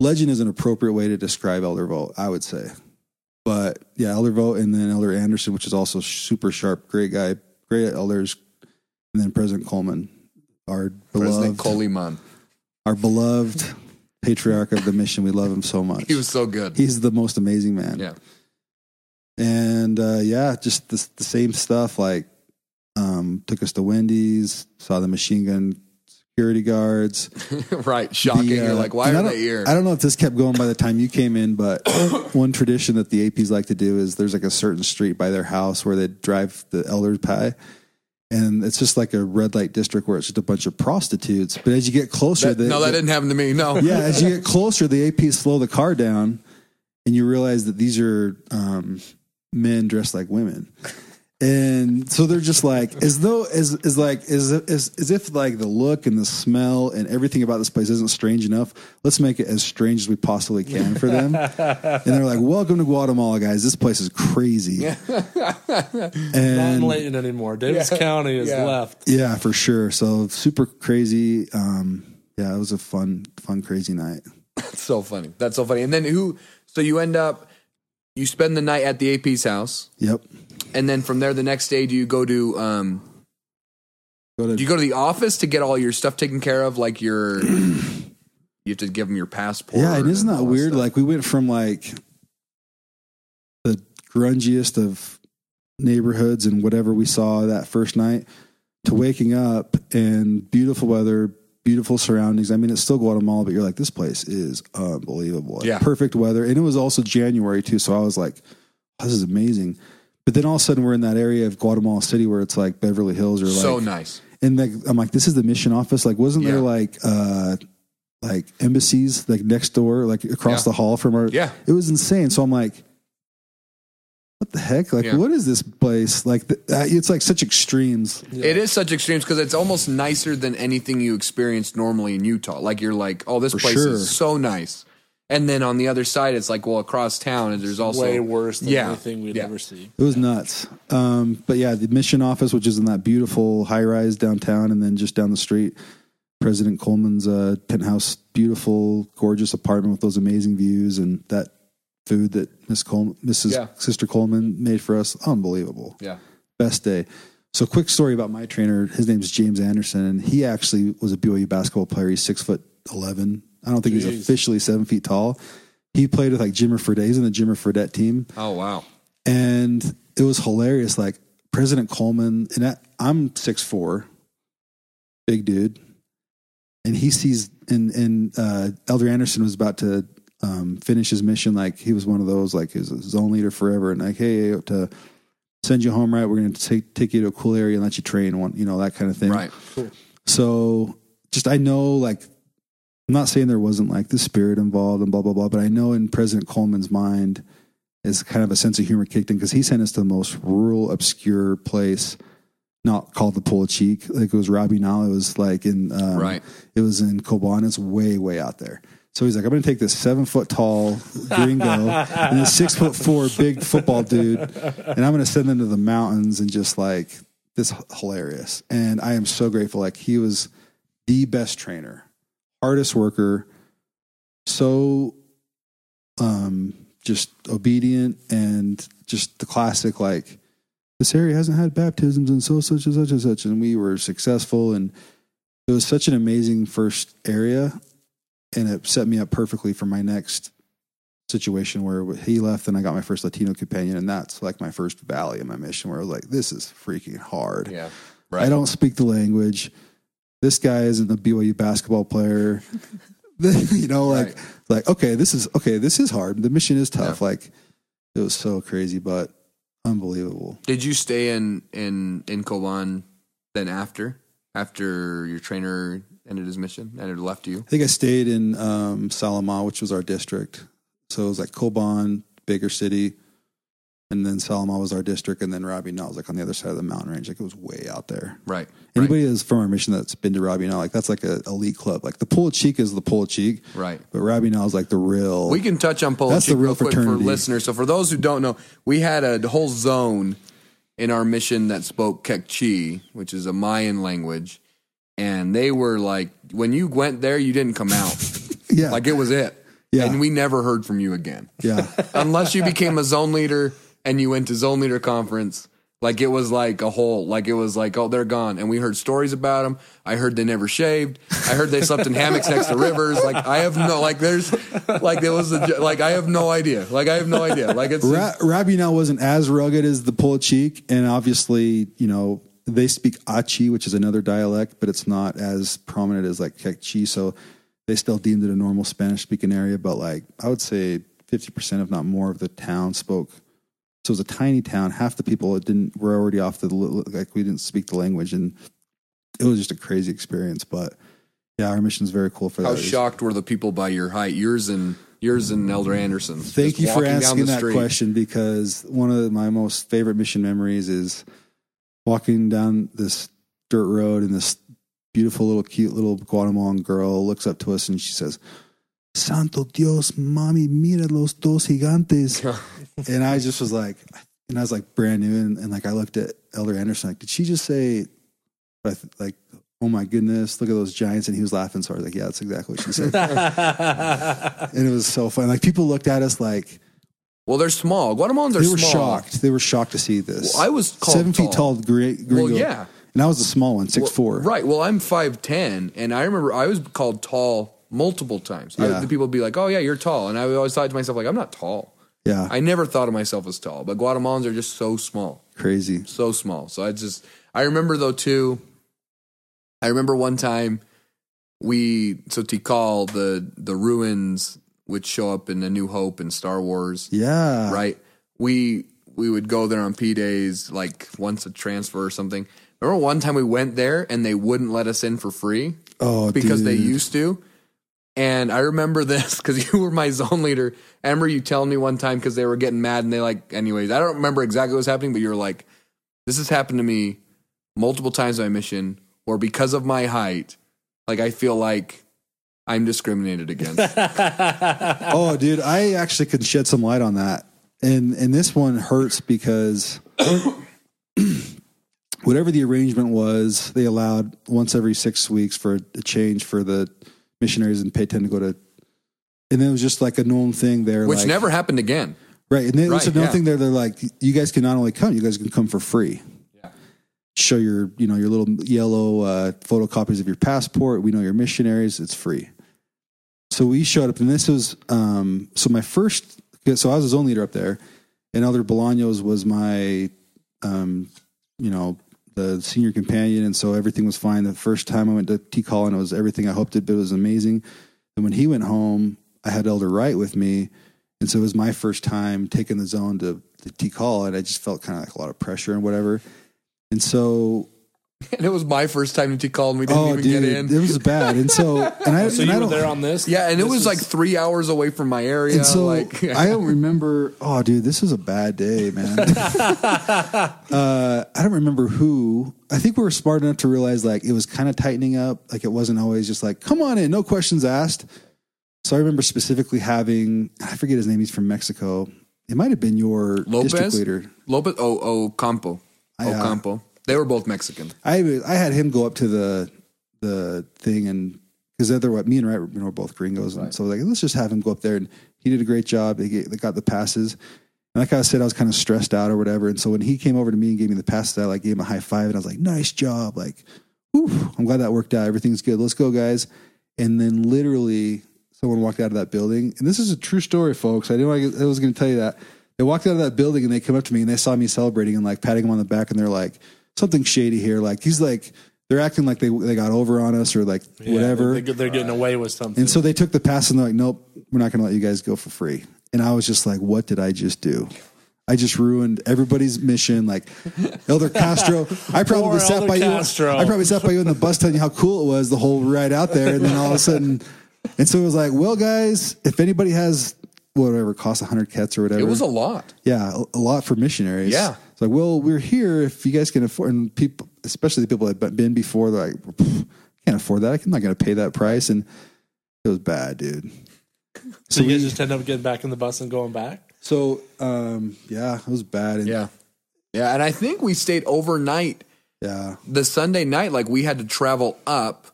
S3: legend is an appropriate way to describe Elder Vogt, I would say. But yeah, Elder Vogt and then Elder Anderson, which is also super sharp, great guy, great elders, and then President Coleman, our
S1: President
S3: beloved,
S1: Coleman.
S3: our beloved patriarch of the mission. We love him so much.
S1: He was so good.
S3: He's the most amazing man
S1: yeah.
S3: and uh, yeah, just the, the same stuff. Like, um, took us to Wendy's, saw the machine gun security guards. [LAUGHS]
S1: right. Shocking.
S3: The, uh,
S1: You're like, why are they here?
S3: I don't know if this kept going by the time you came in, but [COUGHS] one tradition that the APs like to do is there's like a certain street by their house where they drive the elders pie. And it's just like a red light district where it's just a bunch of prostitutes. But as you get closer,
S1: That-
S3: the,
S1: no, that didn't happen to me. No. [LAUGHS]
S3: yeah, as you get [LAUGHS] closer, the APs slow the car down, and you realize that these are um, men dressed like women, and so they're just like [LAUGHS] as though as as like as as as if like the look and the smell and everything about this place isn't strange enough. Let's make it as strange as we possibly can for them. and they're like, "Welcome to Guatemala, guys. This place is crazy."
S2: and [LAUGHS] Not in
S3: and
S2: Layton anymore. Davis
S1: Yeah.
S2: County is
S1: Yeah.
S2: left.
S3: yeah, for sure. So super crazy. Um, yeah, it was a fun, fun, crazy night.
S1: That's [LAUGHS] so funny. That's so funny. And then who? So you end up, you spend the night at the AP's house,
S3: Yep.
S1: and then from there, the next day, do you go to? um
S3: Go to
S1: Do you go to the office to get all your stuff taken care of? Like your, [CLEARS THROAT] you have to give them your passport.
S3: Yeah, and isn't that weird? Like we went from like the grungiest of neighborhoods and whatever we saw that first night to waking up and beautiful weather, beautiful surroundings. I mean, it's still Guatemala, but you're like, this place is unbelievable.
S1: Yeah.
S3: perfect weather, and it was also January too, so I was like, this is amazing. But then all of a sudden, we're in that area of Guatemala City where it's like Beverly Hills or like
S1: so nice.
S3: and like I'm like, this is the mission office. Like, wasn't there like uh like embassies like next door, like across
S1: Yeah.
S3: the hall from our
S1: Yeah.
S3: it was insane. So I'm like, what the heck? Like,
S1: Yeah.
S3: what is this place? Like, th- uh, it's like such extremes.
S1: It is such extremes because it's almost nicer than anything you experience normally in Utah. Like you're like, oh, this
S3: For
S1: place
S3: sure.
S1: is so nice. And then on the other side, it's like, well, across town, and there's also
S2: Way worse than
S1: Yeah.
S2: anything we'd
S1: Yeah.
S2: ever see.
S3: It was nuts. Um, but yeah, the mission office, which is in that beautiful high rise downtown, and then just down the street, President Coleman's uh, penthouse, beautiful, gorgeous apartment with those amazing views and that food that Miss Cole, Mrs.
S1: Yeah.
S3: Sister Coleman made for us. Unbelievable.
S1: yeah,
S3: Best day. So, quick story about my trainer. His name's James Anderson, and he actually was a BYU basketball player. He's six foot eleven. I don't think he's
S2: Jeez.
S3: officially seven feet tall. He played with like Jimmer Fredette. He's in the Jimmer Fredette team
S1: oh wow,
S3: and it was hilarious. Like President Coleman, and I, I'm six four, big dude, and he sees and and uh, Elder Anderson was about to um, finish his mission. Like he was one of those like his zone leader forever, and like hey to send you home right. We're going to take take you to a cool area and let you train one, you know that kind of thing.
S1: right?
S3: So just I know like I'm not saying there wasn't like the spirit involved and blah blah blah, but I know in President Coleman's mind is kind of a sense of humor kicked in because he sent us to the most rural, obscure place, not called the Polochic. Like it was Rabinal. It was like in um,
S1: Right.
S3: It was in Coban. It's way way out there. So he's like, I'm going to take this seven foot tall gringo and this six foot four big football dude, and I'm going to send them to the mountains and just like this hilarious. And I am so grateful. Like he was the best trainer, hardest worker, so um just obedient and just the classic like this area hasn't had baptisms and so such and such and such and we were successful and it was such an amazing first area and it set me up perfectly for my next situation where he left and I got my first Latino companion and that's like my first valley in my mission where I was like this is freaking hard.
S1: Yeah, Right.
S3: I don't speak the language. This guy isn't a BYU basketball player. [LAUGHS] you know, like
S1: Right.
S3: like okay, this is okay, this is hard. The mission is tough.
S1: Yeah.
S3: Like it was so crazy, but unbelievable.
S1: Did you stay in in in Coban then after after your trainer ended his mission and it left you?
S3: I think I stayed in um Salama, which was our district. So it was like Coban, bigger city, and then Salama was our district, and then Rabinal was like on the other side of the mountain range. Like it was way out there.
S1: Right.
S3: Anybody that's from our mission that's been to Rabinal, like that's like a elite club. Like the Polochic is the Polochic,
S1: Right.
S3: But Rabinal is like the real.
S1: We can touch on Polo
S3: That's the real
S1: real quick for listeners. So for those who don't know, we had a whole zone in our mission that spoke Kekchi, which is a Mayan language, and they were like, when you went there, you didn't come out. [LAUGHS]
S3: yeah,
S1: like it was it.
S3: Yeah.
S1: And we never heard from you again.
S3: yeah. [LAUGHS]
S1: Unless you became a zone leader and you went to zone leader conference. Like it was like a whole, like it was like, oh, they're gone. And we heard stories about them. I heard they never shaved. I heard they slept in hammocks next to rivers. Like I have no, like there's, like there was, a, like I have no idea. Like I have no idea. Like it's,
S3: Ra- now wasn't as rugged as the Polochic, and obviously, you know, they speak Achi, which is another dialect, but it's not as prominent as like Kekchi. So they still deemed it a normal Spanish speaking area. But like, I would say 50%, if not more, of the town spoke. So it was a tiny town. Half the people didn't were already off the like we didn't speak the language, and it was just a crazy experience. But yeah, our mission mission's very cool for
S1: how
S3: that.
S1: How shocked were the people by your height? Yours and yours and Elder Anderson.
S3: Thank you for asking that question because one of my most favorite mission memories is walking down this dirt road and this beautiful little cute little Guatemalan girl looks up to us and she says, Santo Dios, mami, mira los dos gigantes. [LAUGHS] and I just was like, and I was like brand new and, and like I looked at Elder Anderson like, did she just say, like, oh my goodness, look at those giants? And he was laughing. So I was like, yeah, that's exactly what she said. [LAUGHS] and it was so fun. Like people looked at us like
S1: Well, they're small. Guatemalans are
S3: they were
S1: small.
S3: shocked. They were shocked to see this.
S1: Well, I was called
S3: seven feet tall. Gre- gringo.
S1: Well, yeah.
S3: and I was the small one, six
S1: Well,
S3: four.
S1: Right. Well, I'm five ten, and I remember I was called tall multiple times. I,
S3: Yeah.
S1: the people would be like, "Oh yeah, you're tall," and I always thought to myself, like, "I'm not tall."
S3: Yeah,
S1: I never thought of myself as tall, but Guatemalans are just so small,
S3: crazy.
S1: so small. So I just, I remember though too. I remember one time we so Tikal the the ruins which show up in A New Hope and Star Wars
S3: Yeah,
S1: right? We we would go there on P days, like once a transfer or something. Remember one time we went there and they wouldn't let us in for free
S3: Oh,
S1: because they used to. And I remember [LAUGHS] this because you were my zone leader. I remember you telling me one time because they were getting mad and they like, anyways, I don't remember exactly what was happening, but you were like, this has happened to me multiple times on my mission, or because of my height, like I feel like I'm discriminated against. [LAUGHS]
S3: oh, dude, I actually could shed some light on that. And and this one hurts because [CLEARS THROAT] whatever the arrangement was, they allowed once every six weeks for a change for the missionaries and pay ten to go to. And then it was just like a known thing there,
S1: which
S3: like-
S1: never happened again.
S3: right. And it was a
S1: Right,
S3: known
S1: yeah.
S3: thing there. They're like, you guys can not only come, you guys can come for free.
S1: Yeah.
S3: Show your, you know, your little yellow uh, photocopies of your passport. We know you're missionaries. It's free. So we showed up, and this was um, so my first. So I was a zone leader up there, and Elder Bolaños was my, um, you know, the senior companion, and so everything was fine. The first time I went to Tikal, and it was everything I hoped it. But it was amazing. And when he went home, I had Elder Wright with me, and so it was my first time taking the zone to the Tikal, and I just felt kind of like a lot of pressure and whatever. And so, [LAUGHS]
S1: And it was my first time to call and we didn't
S3: oh,
S1: even
S3: dude,
S1: get in.
S3: it was bad. And so, [LAUGHS] and I,
S2: so
S3: and
S2: you
S3: I
S2: were there on this?
S1: Yeah, and it
S2: This
S1: was like three hours away from my area.
S3: And so
S1: like [LAUGHS]
S3: I don't remember. Oh, dude, this was a bad day, man. uh, I don't remember who. I think we were smart enough to realize like it was kind of tightening up. Like it wasn't always just like, come on in, no questions asked. So I remember specifically having, I forget his name. He's from Mexico. It might have been your district
S1: Lopez?
S3: leader.
S1: Lopez oh oh Campo. Oh
S3: Yeah.
S1: Campo. They were both Mexican.
S3: I I had him go up to the the thing and because they're what me and Wright know, were both gringos and so like let's just have him go up there and he did a great job. They get, they got the passes. And like I said, I was kind of stressed out or whatever. And so when he came over to me and gave me the passes, I like gave him a high five and I was like, nice job. Like, whew, I'm glad that worked out. Everything's good. Let's go, guys. And then literally someone walked out of that building. And this is a true story, folks. I didn't want to, I was going to tell you that. They walked out of that building and they come up to me and they saw me celebrating and like patting him on the back and they're like, something shady here. Like he's like, they're acting like they they got over on us or like
S2: Yeah,
S3: whatever.
S2: They're, they're getting away with something.
S3: And so they took the pass and they're like, nope, we're not going to let you guys go for free. And I was just like, what did I just do? I just ruined everybody's mission. Like [LAUGHS] Elder Castro, I probably
S2: Poor
S3: sat
S2: Elder
S3: by
S2: Castro.
S3: you. I probably sat by you in the bus telling you how cool it was the whole ride out there, and then all of a sudden, and so it was like, well, guys, if anybody has whatever it cost hundred kets or whatever.
S1: It was a lot.
S3: yeah, a, a lot for missionaries.
S1: Yeah.
S3: it's like, well, we're here if you guys can afford. And people, especially the people that had been before, they're like, "Pff, can't afford that. I'm not going to pay that price. And it was bad, dude. [LAUGHS]
S2: So you guys
S3: we-
S2: just end up getting back in the bus and going back.
S3: So, um, yeah, it was bad. And
S1: Yeah. Yeah. And I think we stayed overnight
S3: yeah,
S1: the Sunday night. Like we had to travel up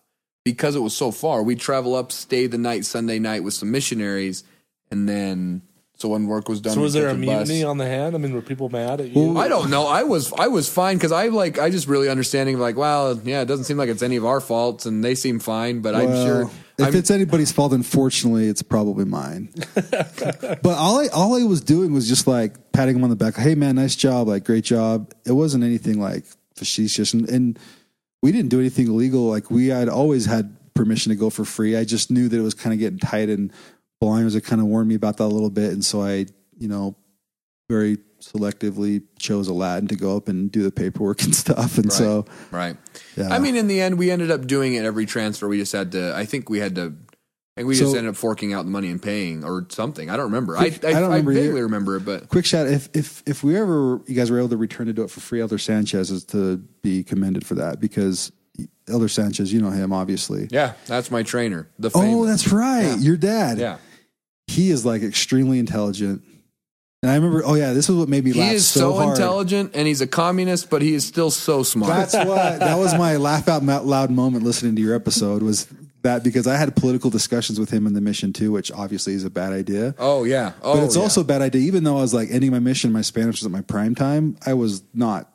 S1: because it was so far. We travel up, stay the night Sunday night with some missionaries, and then so when work was done,
S2: So was there a
S1: catch bus.
S2: mutiny on the hand? I mean, were people mad at you?
S1: I don't know. I was I was fine because I like I just really understanding like, well, yeah, it doesn't seem like it's any of our faults, and they seem fine. But I'm sure
S3: if
S1: I'm-
S3: it's anybody's fault, unfortunately, it's probably mine. [LAUGHS] but all I all I was doing was just like patting him on the back. Hey man, nice job, like great job. It wasn't anything like facetious, and, and we didn't do anything illegal. Like we had always had permission to go for free. I just knew that it was kind of getting tight, and Bolaños had kind of warned me about that a little bit, and so I, you know, very selectively chose Aladdin to go up and do the paperwork and [LAUGHS] stuff. And so,
S1: right.
S3: yeah.
S1: I mean, in the end, we ended up doing it every transfer. We just had to. I think we had to. I think we just ended up forking out the money and paying or something. I don't remember. I,
S3: Quick-
S1: I,
S3: I don't
S1: I
S3: remember
S1: vaguely
S3: either.
S1: remember it, but
S3: quick shout if if if we ever you guys were able to return to do it for free elder sanchez is to be commended for that because elder sanchez you know him obviously
S1: yeah, that's my trainer. The
S3: oh that's right
S1: Yeah.
S3: your dad
S1: yeah.
S3: He is like extremely intelligent and i remember oh yeah this is what made me laugh.
S1: He is
S3: so,
S1: so, intelligent, and he's a communist, but he is still so smart.
S3: that's [LAUGHS] what that was my laugh out loud moment listening to your episode was that because i had political discussions with him in the mission too which obviously is a bad idea
S1: oh yeah. Oh,
S3: but it's oh,
S1: yeah.
S3: also a bad idea. Even though I was like ending my mission, my Spanish was at my prime time. I was not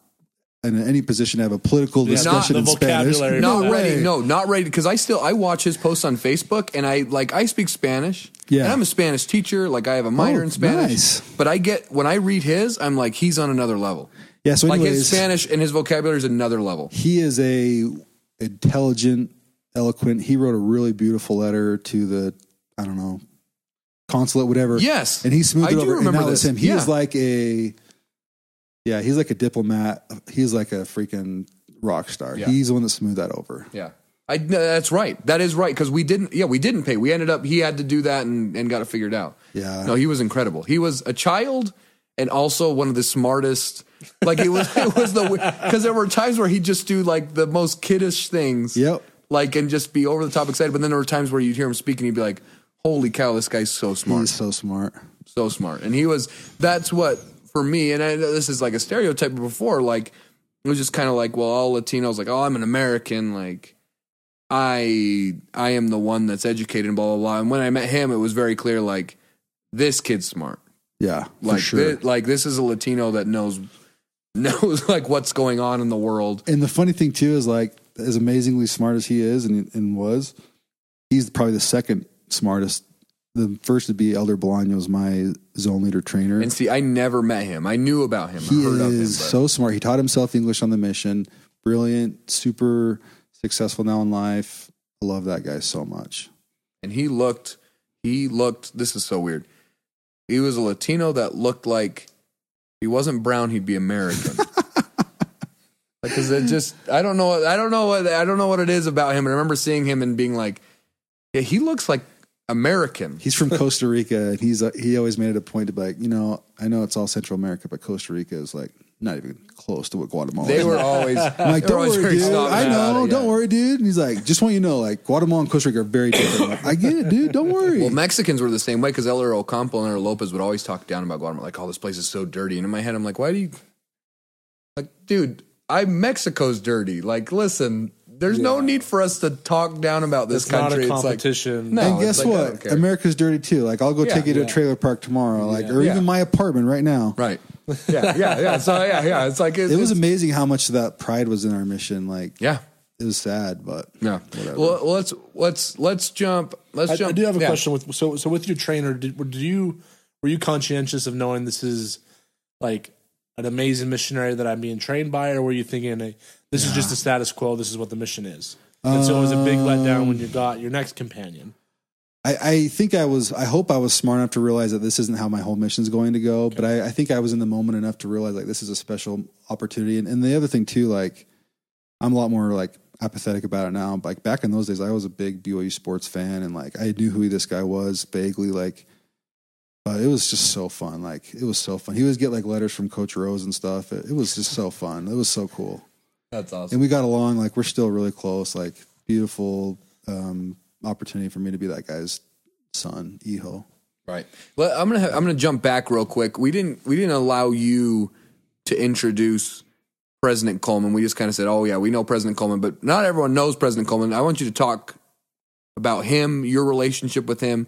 S3: in any position to have a political
S2: Yeah,
S3: discussion
S2: not
S3: in Spanish.
S2: vocabulary.
S1: not
S2: No
S1: ready. No, not ready. Because I still I watch his posts on Facebook, and I like I speak Spanish.
S3: Yeah.
S1: and I'm a Spanish teacher. Like I have a minor
S3: Oh,
S1: in Spanish.
S3: nice.
S1: But I get when I read his, I'm like he's on another level.
S3: Yeah. So,
S1: Like his Spanish and his vocabulary is another level.
S3: he is a intelligent, eloquent. He wrote a really beautiful letter to the I don't know consulate, whatever.
S1: Yes,
S3: and he smoothed
S1: I
S3: it
S1: do
S3: over. And
S1: remember
S3: that was
S1: this.
S3: him. He
S1: Yeah.
S3: is like a yeah. He's like a diplomat. He's like a freaking rock star.
S1: Yeah.
S3: He's the one that smoothed that over.
S1: Yeah. I, that's right. That is right because we didn't. Yeah, we didn't pay. We ended up. He had to do that and, and got it figured out.
S3: Yeah.
S1: No, he was incredible. He was a child and also one of the smartest. Like it was. [LAUGHS] It was the because there were times where he'd just do like the most kiddish things.
S3: Yep.
S1: Like and just be over the top excited. But then there were times where you'd hear him speak and he'd be like, "Holy cow, this guy's so smart,
S3: He's so smart.
S1: so smart." And he was. That's what for me. And I know this is like a stereotype before. Like it was just kind of like, well, all Latinos like, oh, I'm an American. Like I I am the one that's educated and blah blah blah. And when I met him, it was very clear like this kid's smart.
S3: Yeah, for
S1: Like
S3: sure.
S1: thi- like this is a Latino that knows [LAUGHS] knows like what's going on in the world.
S3: And the funny thing too is like as amazingly smart as he is and, and was, he's probably the second smartest. The first to be Elder Bolaños, my zone leader trainer.
S1: And see, I never met him. I knew about him.
S3: he
S1: I heard of him.
S3: is so smart. He taught himself English on the mission. Brilliant, super successful now in life. I love that guy so much.
S1: and he looked he looked this is so weird. He was a Latino that looked like if he wasn't brown, he'd be American. [LAUGHS] like cuz it just I don't know I don't know what I don't know what it is about him. And I remember seeing him and being like yeah, he looks like American.
S3: He's from Costa Rica, and he's uh, he always made it a point to be like, you know, I know it's all Central America, but Costa Rica is like not even close to what Guatemala.
S1: They
S3: is.
S1: were always
S3: I'm like, don't
S1: always
S3: worry, dude. I know.
S1: it,
S3: Don't worry, dude. And he's like, just want you to know, like Guatemala and Costa Rica are very different. Like, I get it, dude. Don't worry.
S1: Well, Mexicans were the same way because Elder Ocampo and Elder Lopez would always talk down about Guatemala, like, "Oh, this place is so dirty." And in my head, I'm like, "Why do you?" Like, dude, I Mexico's dirty. Like, listen, there's no need for us to talk down about this
S2: It's not
S1: country.
S2: a
S1: It's like,
S2: competition.
S1: No.
S3: and guess
S1: like,
S3: what? America's dirty too. Like, I'll go
S1: Yeah,
S3: take you to a trailer park tomorrow, like, or
S1: Yeah.
S3: even my apartment right now.
S1: right? Yeah, yeah, yeah. So yeah, yeah. It's like
S3: It was amazing how much that pride was in our mission. Like,
S1: yeah,
S3: it was sad, but
S1: yeah.
S3: Whatever.
S1: Well, let's let's let's jump. Let's
S2: I,
S1: jump.
S2: I do have a
S1: yeah.
S2: question with so so with your trainer. Did, did you were you conscientious of knowing this is like an amazing missionary that I'm being trained by, or were you thinking hey, this is just the status quo? This is what the mission is. And so it was a big letdown when you got your next companion.
S3: I, I think I was. I hope I was smart enough to realize that this isn't how my whole mission's going to go. But I, I think I was in the moment enough to realize like this is a special opportunity. And, and the other thing too, like I'm a lot more like apathetic about it now. Like back in those days, I was a big BYU sports fan, and like I knew who this guy was vaguely. Like but it was just so fun. Like it was so fun. He would get like letters from Coach Rose and stuff. It, it was just so fun. It was so cool.
S1: That's awesome.
S3: And we got along. Like we're still really close. Like beautiful um, opportunity for me to be that guy's son, Eho.
S1: Right. Well, I'm gonna I'm gonna jump back real quick. We didn't we didn't allow you to introduce President Coleman. We just kind of said, "Oh yeah, we know President Coleman," but not everyone knows President Coleman. I want you to talk about him, your relationship with him,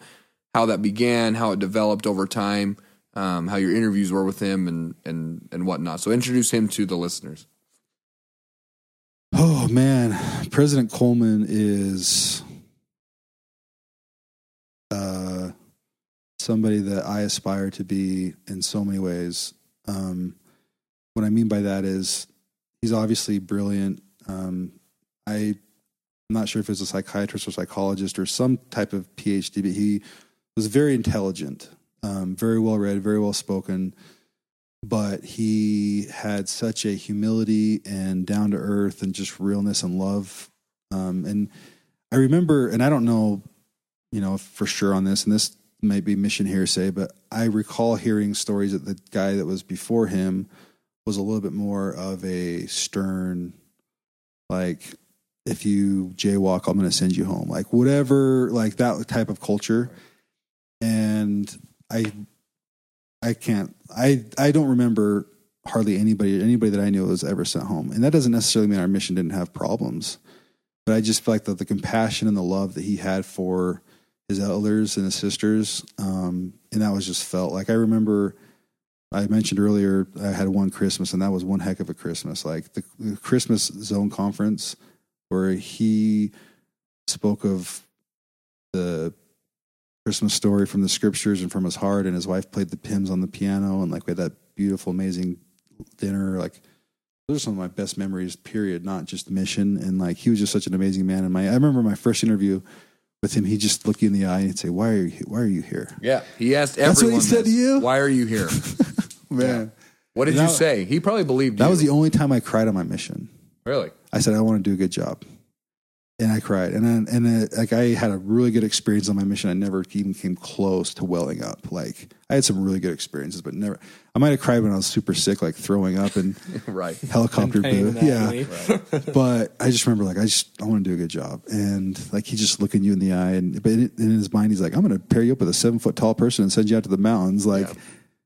S1: how that began, how it developed over time, um, how your interviews were with him, and and and whatnot. So introduce him to the listeners.
S3: Oh man, President Coleman is uh, somebody that I aspire to be in so many ways. Um, what I mean by that is he's obviously brilliant. Um, I, I'm not sure if he's a psychiatrist or psychologist or some type of PhD, but he was very intelligent, um, very well read, very well spoken. But he had such a humility and down to earth and just realness and love. Um, and I remember, and I don't know, you know, for sure on this, and this might be mission hearsay, but I recall hearing stories that the guy that was before him was a little bit more of a stern, like, if you jaywalk, I'm going to send you home. Like, whatever, like that type of culture. And I, I can't, I, I don't remember hardly anybody, anybody that I knew was ever sent home. And that doesn't necessarily mean our mission didn't have problems. But I just feel like the, the compassion and the love that he had for his elders and his sisters, um, and that was just felt like I remember. I mentioned earlier I had one Christmas, and that was one heck of a Christmas. Like the, the Christmas Zone Conference, where he spoke of the Christmas story from the scriptures and from his heart, and his wife played the hymns on the piano, and like we had that beautiful, amazing dinner. Like those are some of my best memories. Period. Not just mission, and like he was just such an amazing man. And my I remember my first interview with him, he just look you in the eye and he'd say, "Why are you? Why are you here,
S1: Yeah, he asked everyone.
S3: That's what he said to you?
S1: Why are you here? [LAUGHS]
S3: man?"
S1: What did
S3: That-
S1: you say? He probably believed
S3: That
S1: you.
S3: was the only time I cried on my mission.
S1: really.
S3: I said, "I want to do a good job," and I cried. And then, and then, like I had a really good experience on my mission. I never even came close to welling up. Like I had some really good experiences, but never. I might have cried when I was super sick, like throwing up and [LAUGHS]
S1: Right.
S3: helicopter [LAUGHS] Yeah,
S2: agony. [LAUGHS]
S3: but I just remember like I just I want to do a good job, and like he's just looking you in the eye, and but in, in his mind he's like I'm going to pair you up with a seven foot tall person and send you out to the mountains. Like
S1: Yeah.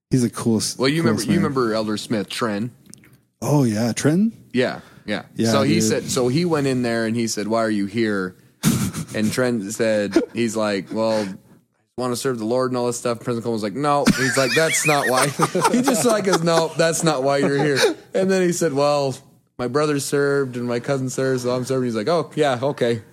S3: he's the coolest.
S1: Well, you remember
S3: coolest
S1: you remember Elder Smith, Tren.
S3: Oh yeah, Trenton.
S1: Yeah, yeah.
S3: Yeah,
S1: so he
S3: dude.
S1: said. So he went in there and he said, "Why are you here?" [LAUGHS] and Trent said, "He's like, well." I Want to serve the Lord and all this stuff. President Coleman was like, no. He's like, that's not why. [LAUGHS] he just like us, no, that's not why you're here. And then he said, well, my brother served and my cousin served, so I'm serving. He's like, oh yeah, okay.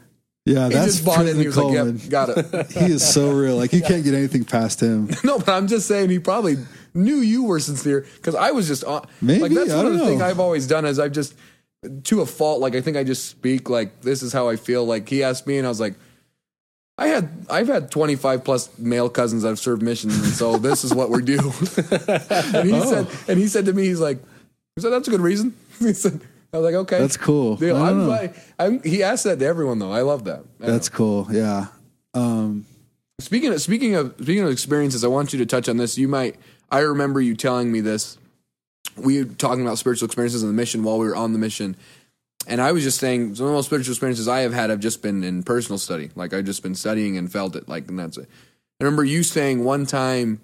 S3: Yeah,
S1: He
S3: that's
S1: just bought it he was
S3: Trenton
S1: like,
S3: Coleman.
S1: yep, got it. [LAUGHS]
S3: he is so real. Like you can't get anything past him.
S1: No, but I'm just saying he probably knew you were sincere because I was just on.
S3: Maybe,
S1: like that's
S3: I
S1: one of the things. I've always done is I've just to a fault. Like I think I just speak like this is how I feel. Like he asked me and I was like, I had I've had 25 plus male cousins that have served missions and so [LAUGHS] this is what we do. [LAUGHS] and he
S3: Oh.
S1: said and he said to me he's like he said that's a good reason. [LAUGHS] He said I was like okay
S3: That's cool. Don't
S1: I'm,
S3: know.
S1: like, I'm, he asked that to everyone though. I love that. I
S3: That's cool. Yeah. Um,
S1: Speaking of speaking of speaking of experiences, I want you to touch on this. You might I remember you telling me this. We were talking about spiritual experiences and the mission while we were on the mission. And I was just saying some of the most spiritual experiences I have had have just been in personal study. Like I've just been studying and felt it. Like and that's it. I remember you saying one time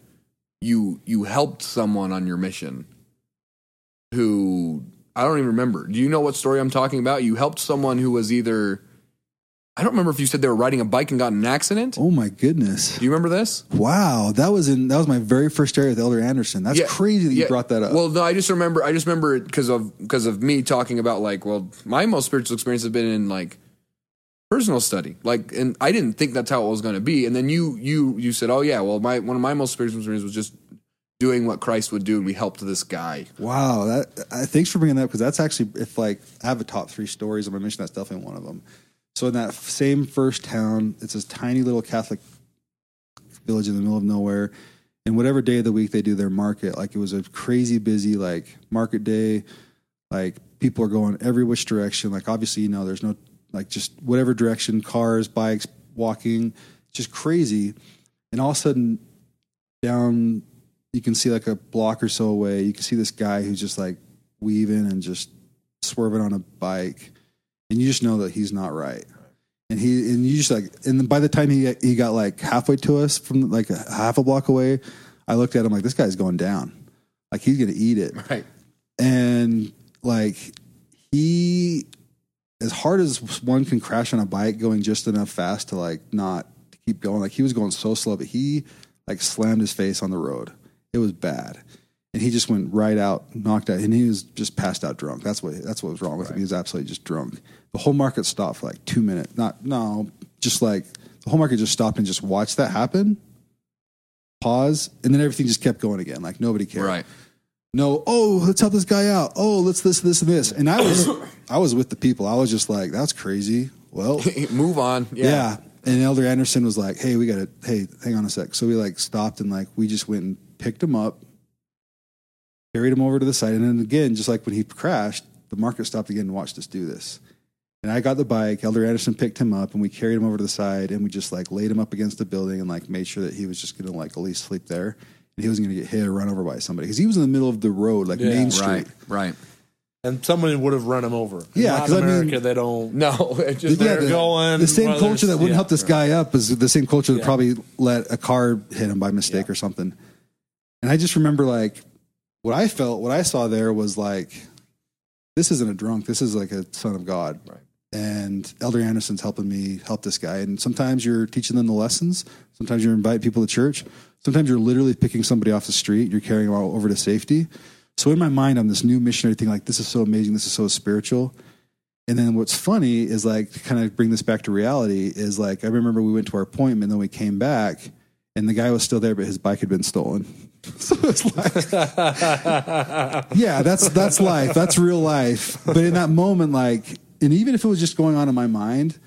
S1: you you helped someone on your mission who I don't even remember. Do you know what story I'm talking about? You helped someone who was either I don't remember if you said they were riding a bike and got in an accident.
S3: oh my goodness.
S1: Do you remember this?
S3: Wow. That was in that was my very first area with Elder Anderson. That's
S1: Yeah,
S3: crazy that you brought that up.
S1: Well, no, I just remember. I just remember it because of because of me talking about like, well, my most spiritual experience has been in like personal study. Like, and I didn't think that's how it was going to be. And then you you you said, oh yeah, well, my one of my most spiritual experiences was just doing what Christ would do, and we helped this guy.
S3: Wow, that uh, thanks for bringing that up because that's actually if like I have a top three stories on my mission. That's definitely one of them. So in that same first town, it's this tiny little Catholic village in the middle of nowhere. And whatever day of the week they do their market, like it was a crazy busy like market day. Like people are going every which direction. Like obviously, you know, there's no like just whatever direction, cars, bikes, walking, just crazy. And all of a sudden, down. You can see like a block or so away. You can see this guy who's just like weaving and just swerving on a bike, and you just know that he's not right. And he and you just like and then by the time he he got like halfway to us from like a half a block away, I looked at him like this guy's going down, like he's gonna eat it.
S1: Right.
S3: and like he as hard as one can crash on a bike going just enough fast to like not keep going like he was going so slow but he like slammed his face on the road. It was bad. And he just went right out knocked out and he was just passed out drunk. That's what that's what was wrong with him. He was absolutely just drunk the whole market stopped for like two minutes not no just like the whole market just stopped and just watched that happen pause and then everything just kept going again like nobody cared
S1: Right.
S3: no, oh, let's help this guy out. Oh, let's this, this, and this. And I was, [COUGHS] I was with the people. I was just like, that's crazy. Well, [LAUGHS]
S1: Move on.
S3: yeah.
S1: Yeah.
S3: And Elder Anderson was like, hey, we got to, hey, hang on a sec. So we like stopped and like, we just went and picked him up, carried him over to the side. And then again, just like when he crashed, the market stopped again and watched us do this. And I got the bike. Elder Anderson picked him up and we carried him over to the side and we just like laid him up against the building and like made sure that he was just going to like at least sleep there. And he wasn't going to get hit or run over by somebody because he was in the middle of the road, like
S2: Yeah.
S3: Main Street.
S1: Right. Right.
S2: And somebody would have run him over. In
S3: Yeah, 'cause I mean-
S2: America, they don't. [LAUGHS]
S1: No, it just
S2: They're
S3: the,
S2: going
S3: the same
S2: where
S3: culture that
S2: there's-
S3: wouldn't
S2: yeah,
S3: help this guy up is the same culture that
S2: Yeah.
S3: probably let a car hit him by mistake
S2: Yeah.
S3: or something. And I just remember like what I felt, what I saw there was like, this isn't a drunk. This is like a son of God.
S1: Right.
S3: And Elder Anderson's helping me help this guy. And sometimes you're teaching them the lessons. Sometimes you're inviting people to church. Sometimes you're literally picking somebody off the street. You're carrying them over to safety. So in my mind, I'm this new missionary thing. Like this is so amazing. This is so spiritual. And then what's funny is like to kind of bring this back to reality is like I remember we went to our appointment, then we came back, and the guy was still there, but his bike had been stolen. [LAUGHS] So it's like, yeah, that's that's life. That's real life. But in that moment, like, and even if it was just going on in my mind,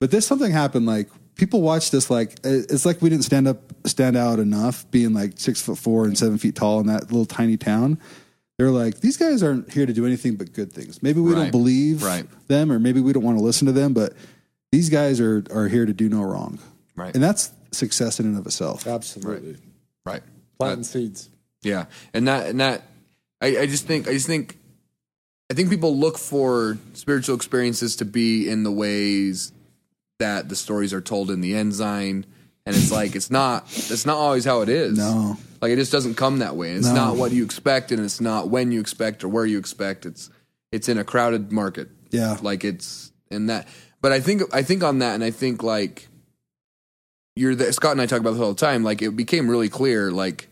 S3: but this something happened. Like people watch this, like it's like we didn't stand up, stand out enough, being like six foot four and seven feet tall in that little tiny town. They're like, these guys aren't here to do anything but good things. Maybe we don't believe
S1: Right.
S3: them, or maybe we don't want to listen to them, but these guys are are here to do no wrong.
S1: Right.
S3: And that's success in and of itself.
S2: Absolutely.
S1: Right.
S2: Planting seeds.
S1: Yeah, and that and that, I, I just think I just think, I think people look for spiritual experiences to be in the ways that the stories are told in the ensign, and it's like it's not it's not always how it is.
S3: No.
S1: like it just doesn't come that way. It's
S3: No.
S1: not what you expect, and it's not when you expect or where you expect. It's it's in a crowded market.
S3: Yeah.
S1: like it's in that. But I think I think on that, and I think like you're the, Scott and I talk about this all the time. Like it became really clear, like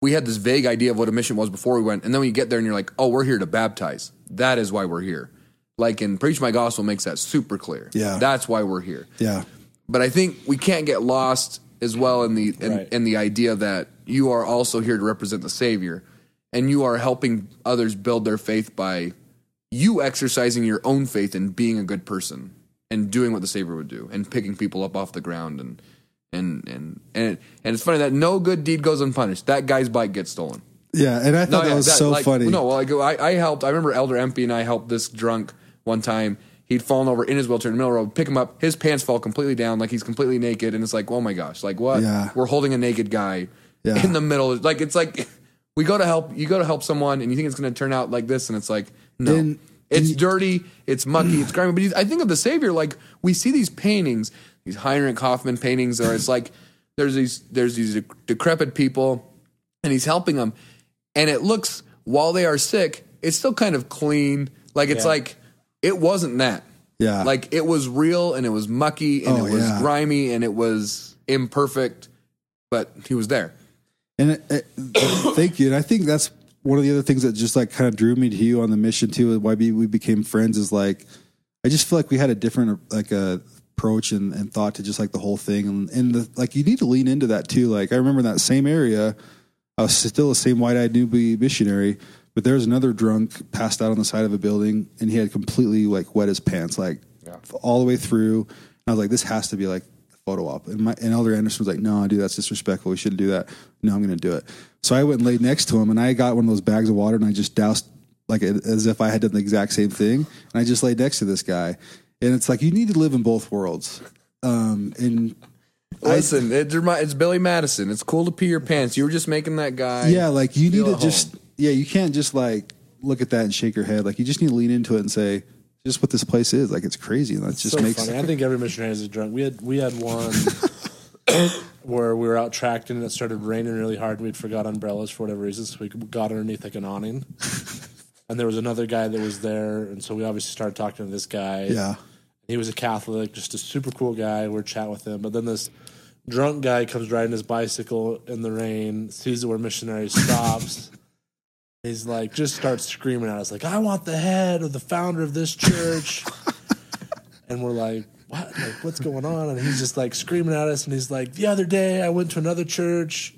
S1: we had this vague idea of what a mission was before we went, and then when you get there and you're like, oh, we're here to baptize. That is why we're here. Like in Preach My Gospel makes that super clear.
S3: Yeah.
S1: that's why we're here.
S3: Yeah.
S1: But I think we can't get lost as well in the in,
S2: Right.
S1: in the idea that you are also here to represent the Savior, and you are helping others build their faith by you exercising your own faith and being a good person and doing what the Savior would do and picking people up off the ground and and and and and it's funny that no good deed goes unpunished. That guy's bike gets stolen.
S3: Yeah. And I thought that
S1: yeah,
S3: was so
S1: like,
S3: funny.
S1: No, well, like I, I helped. I remember Elder Empey and I helped this drunk one time. He'd fallen over in his wheelchair in the middle of the road. Pick him up. His pants fall completely down, like he's completely naked. And it's like, oh my gosh, like what?
S3: Yeah.
S1: We're holding a naked guy
S3: Yeah.
S1: in the middle. Like it's like [LAUGHS] we go to help. You go to help someone, and you think it's going to turn out like this, and it's like no. It's dirty. It's mucky. It's grimy. But I think of the Savior. Like we see these paintings, these Heinrich Hofmann paintings, or it's like there's these there's these decrepit people, and he's helping them, and it looks while they are sick, it's still kind of clean. Like it's
S2: Yeah.
S1: like it wasn't that.
S3: Yeah.
S1: Like it was real and it was mucky and
S3: Oh,
S1: it was
S3: yeah.
S1: grimy and it was imperfect, but he was there.
S3: And it, it, [COUGHS] thank you. And I think that's one of the other things that just like kind of drew me to you on the mission too. and Why we we became friends is like I just feel like we had a different like a approach and, and thought to just like the whole thing and, and the, like you need to lean into that too. Like I remember in that same area, I was still the same white eyed newbie missionary, but there was another drunk passed out on the side of a building and he had completely like wet his pants like all the way through. And I was like, this has to be like a photo op. And my and Elder Anderson was like, no, dude, that's disrespectful. We shouldn't do that. No, I'm going to do it. So I went and laid next to him and I got one of those bags of water and I just doused like as if I had done the exact same thing. And I just laid next to this guy. And it's like, you need to live in both worlds. Um, and
S1: Listen, it, remi- it's Billy Madison. It's cool to pee your pants. You were just making that guy.
S3: yeah, like you need to just
S1: home.
S3: yeah, you can't just like look at that and shake your head. Like you just need to lean into it and say, just what this place is. Like it's crazy. And that just
S2: so
S3: makes
S2: funny. I think every missionary is a drunk. We had we had one [LAUGHS] [COUGHS] where we were out tracking and it started raining really hard. and We'd forgot umbrellas for whatever reason, so we got underneath like an awning. [LAUGHS] and there was another guy that was there, and so we obviously started talking to this guy.
S3: yeah.
S2: He was a Catholic, just a super cool guy. We're chatting with him, but then this drunk guy comes riding his bicycle in the rain, sees that we're missionaries, stops. [LAUGHS] He's like, just starts screaming at us, like, "I want the head of the founder of this church," [LAUGHS] and we're like, "What? Like, what's going on?" And he's just like screaming at us, and he's like, "The other day, I went to another church,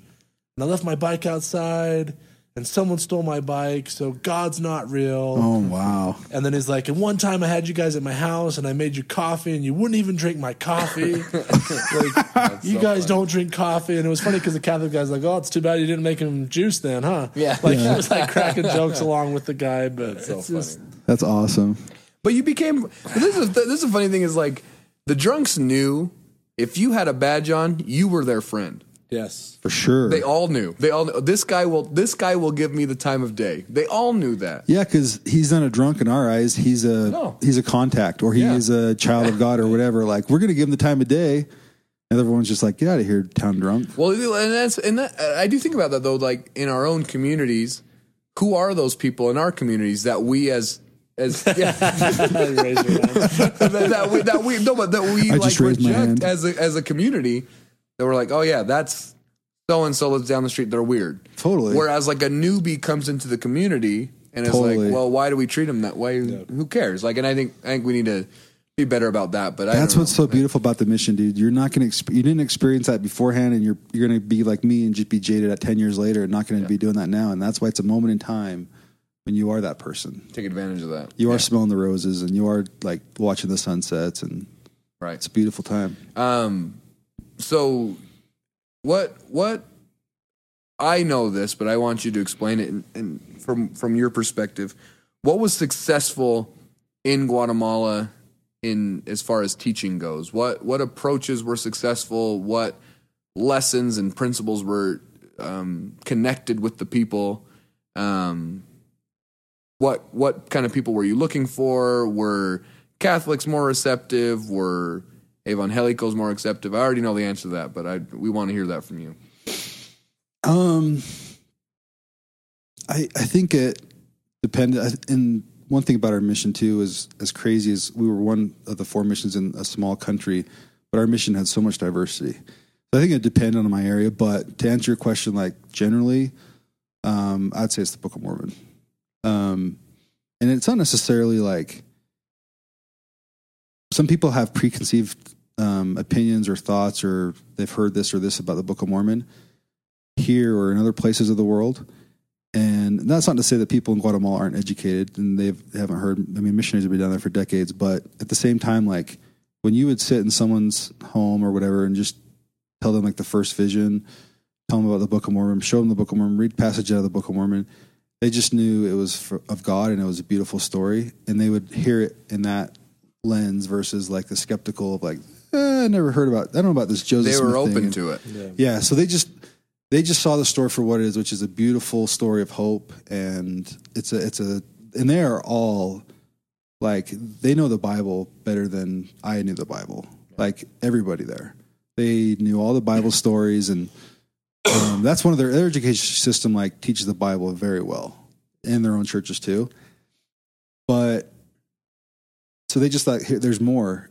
S2: and I left my bike outside." And someone stole my bike, so God's not real.
S3: Oh wow.
S2: And then he's like, and one time I had you guys at my house and I made you coffee and you wouldn't even drink my coffee. [LAUGHS] like, you guys don't drink coffee. And it was funny because the Catholic guy's like, oh, it's too bad you didn't make him juice then, huh?
S1: Yeah.
S2: Like he was like cracking jokes along with the guy, but
S1: so
S2: it's just,
S3: That's awesome.
S1: But you became. This is this is a funny thing. Is like the drunks knew if you had a badge on, you were their friend.
S2: yes.
S3: For sure.
S1: They all knew. They all knew. This guy will. This guy will give me the time of day. They all knew that.
S3: Yeah, because he's not a drunk in our eyes. He's a
S1: No.
S3: he's a contact, or he
S1: Yeah.
S3: is a child of God, or whatever. Like we're gonna give him the time of day, and everyone's just like, "Get out of here, town drunk."
S1: Well, and that's and that I do think about that though. Like in our own communities, who are those people in our communities that we as as yeah, [LAUGHS]
S2: You raise your hand. [LAUGHS]
S1: that, that we that we no, but that we
S3: I
S1: like
S3: just raised my
S1: reject as a as a community. That we're like, oh yeah, that's so and so lives down the street. They're weird.
S3: Totally.
S1: Whereas like a newbie comes into the community and it's
S3: Totally.
S1: like, well, why do we treat them that way? Who cares? Like, and I think I think we need to be better about that. But
S3: That's
S1: don't
S3: what's
S1: know.
S3: so beautiful about the mission, dude. You're not gonna exp- you didn't experience that beforehand, and you're you're gonna be like me and just be jaded at ten years later, and not gonna be doing that now. And that's why it's a moment in time when you are that person.
S1: take advantage of that.
S3: You are smelling the roses, and you are like watching the sunsets, and
S1: right.
S3: it's a beautiful time.
S1: Um, so what what I know this, but I want you to explain it and, and from from your perspective. What was successful in Guatemala in as far as teaching goes? What what approaches were successful? What lessons and principles were um, connected with the people? Um, what what kind of people were you looking for? Were Catholics more receptive? Were evangelicals more receptive? I already know the answer to that, but I we want to hear that from you.
S3: Um, I I think it depended. And one thing about our mission too is as crazy as we were one of the four missions in a small country, but our mission had so much diversity. So I think it depended on my area. But to answer your question, like generally, um, I'd say it's the Book of Mormon. Um, and it's not necessarily like some people have preconceived um, opinions or thoughts, or they've heard this or this about the Book of Mormon here or in other places of the world. And that's not to say that people in Guatemala aren't educated and they've, they haven't heard. I mean, missionaries have been down there for decades, but at the same time, like when you would sit in someone's home or whatever and just tell them like the first vision, tell them about the Book of Mormon, show them the Book of Mormon, read passage out of the Book of Mormon, they just knew it was for, of God and it was a beautiful story, and they would hear it in that lens versus like the skeptical of like, eh, I never heard about. I don't know about this Joseph.
S1: They were
S3: Smith thing,"
S1: open
S3: and-
S1: to it.
S2: Yeah.
S3: yeah, so they just they just saw the story for what it is, which is a beautiful story of hope, and it's a it's a and they are all like they know the Bible better than I knew the Bible. Like everybody there, they knew all the Bible stories, and um, that's one of their their education system. Like teaches the Bible very well in their own churches too. But so they just thought here, there's more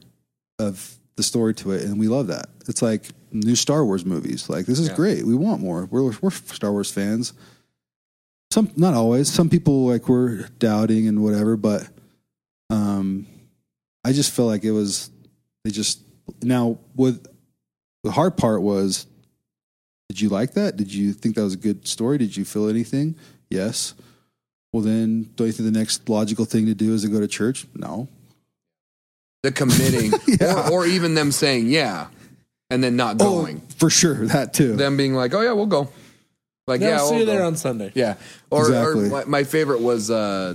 S3: of the story to it, and we love that. It's like new Star Wars movies. Like this is
S1: Yeah.
S3: great. We want more. We're we're Star Wars fans. Some not always. Some people like were doubting and whatever, but um, I just feel like it was. They just now with the hard part was. Did you like that? Did you think that was a good story? Did you feel anything? Yes. Well, then, don't you think the next logical thing to do is to go to church? No.
S1: The committing, [LAUGHS]
S3: Yeah.
S1: or, or even them saying yeah, and then not going.
S3: Oh, for sure. That too.
S1: Them being like, oh yeah, we'll go. Like
S2: Yeah,
S1: yeah,
S2: see
S1: we'll
S2: you
S1: go.
S2: there on Sunday.
S1: Yeah. Or,
S3: Exactly.
S1: or my, my favorite was uh,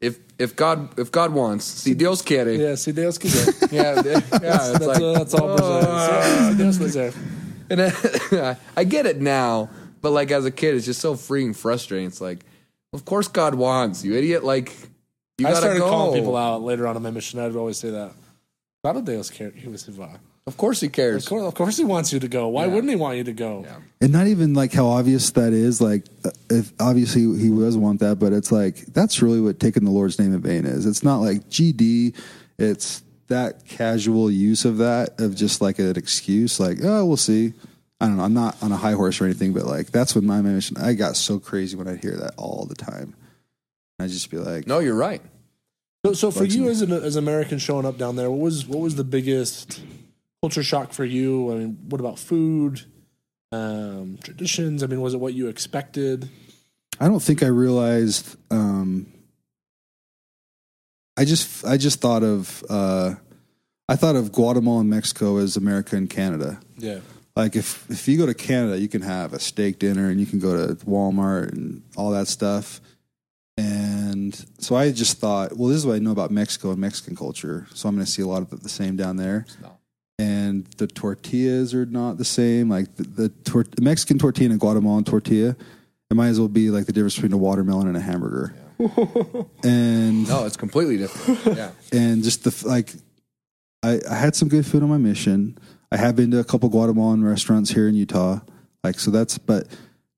S1: if if God if God wants, si Dios quiere,
S2: Yeah, si Deus quiser. [LAUGHS]
S1: yeah, yeah, it's
S2: That's,
S1: like,
S2: uh, that's all Brazilians. Si Deus quiser.
S1: and I, [LAUGHS] I get it now, but like as a kid, it's just so freaking frustrating. It's like, of course God wants you, idiot. Like you
S2: I
S1: gotta
S2: started
S1: go.
S2: calling people out later on in my mission. I'd always say that. Claro Deus quiere. He was va.
S1: Of course he
S2: Of
S1: cares.
S2: course, of course he wants you to go. Why wouldn't he want you to go?
S1: Yeah.
S3: and not even like how obvious that is. Like, uh, if obviously he does want that, but it's like that's really what taking the Lord's name in vain is. It's not like GD. It's that casual use of that of just like an excuse. Like, oh, we'll see. I don't know. I'm not on a high horse or anything, but like that's when my mission. I got so crazy when I hear that all the time. I just be like,
S1: No, you're right.
S2: So, so for you
S3: me.
S2: as an as American showing up down there, what was what was the biggest culture shock for you? I mean, what about food, um, traditions? I mean, was it what you expected?
S3: I don't think I realized. Um, I just I just thought of uh, I thought of Guatemala and Mexico as America and Canada.
S2: Yeah,
S3: Like if if you go to Canada, you can have a steak dinner and you can go to Walmart and all that stuff. And so I just thought, well, this is what I know about Mexico and Mexican culture. So I'm going to see a lot of the same down there. And the tortillas are not the same. Like the, the, tor- Mexican tortilla and Guatemalan tortilla, it might as well be like the difference between a watermelon and a hamburger. [LAUGHS] and
S1: No, it's completely different. Yeah.
S3: and just the like I, I had some good food on my mission i have been to a couple guatemalan restaurants here in utah like so that's but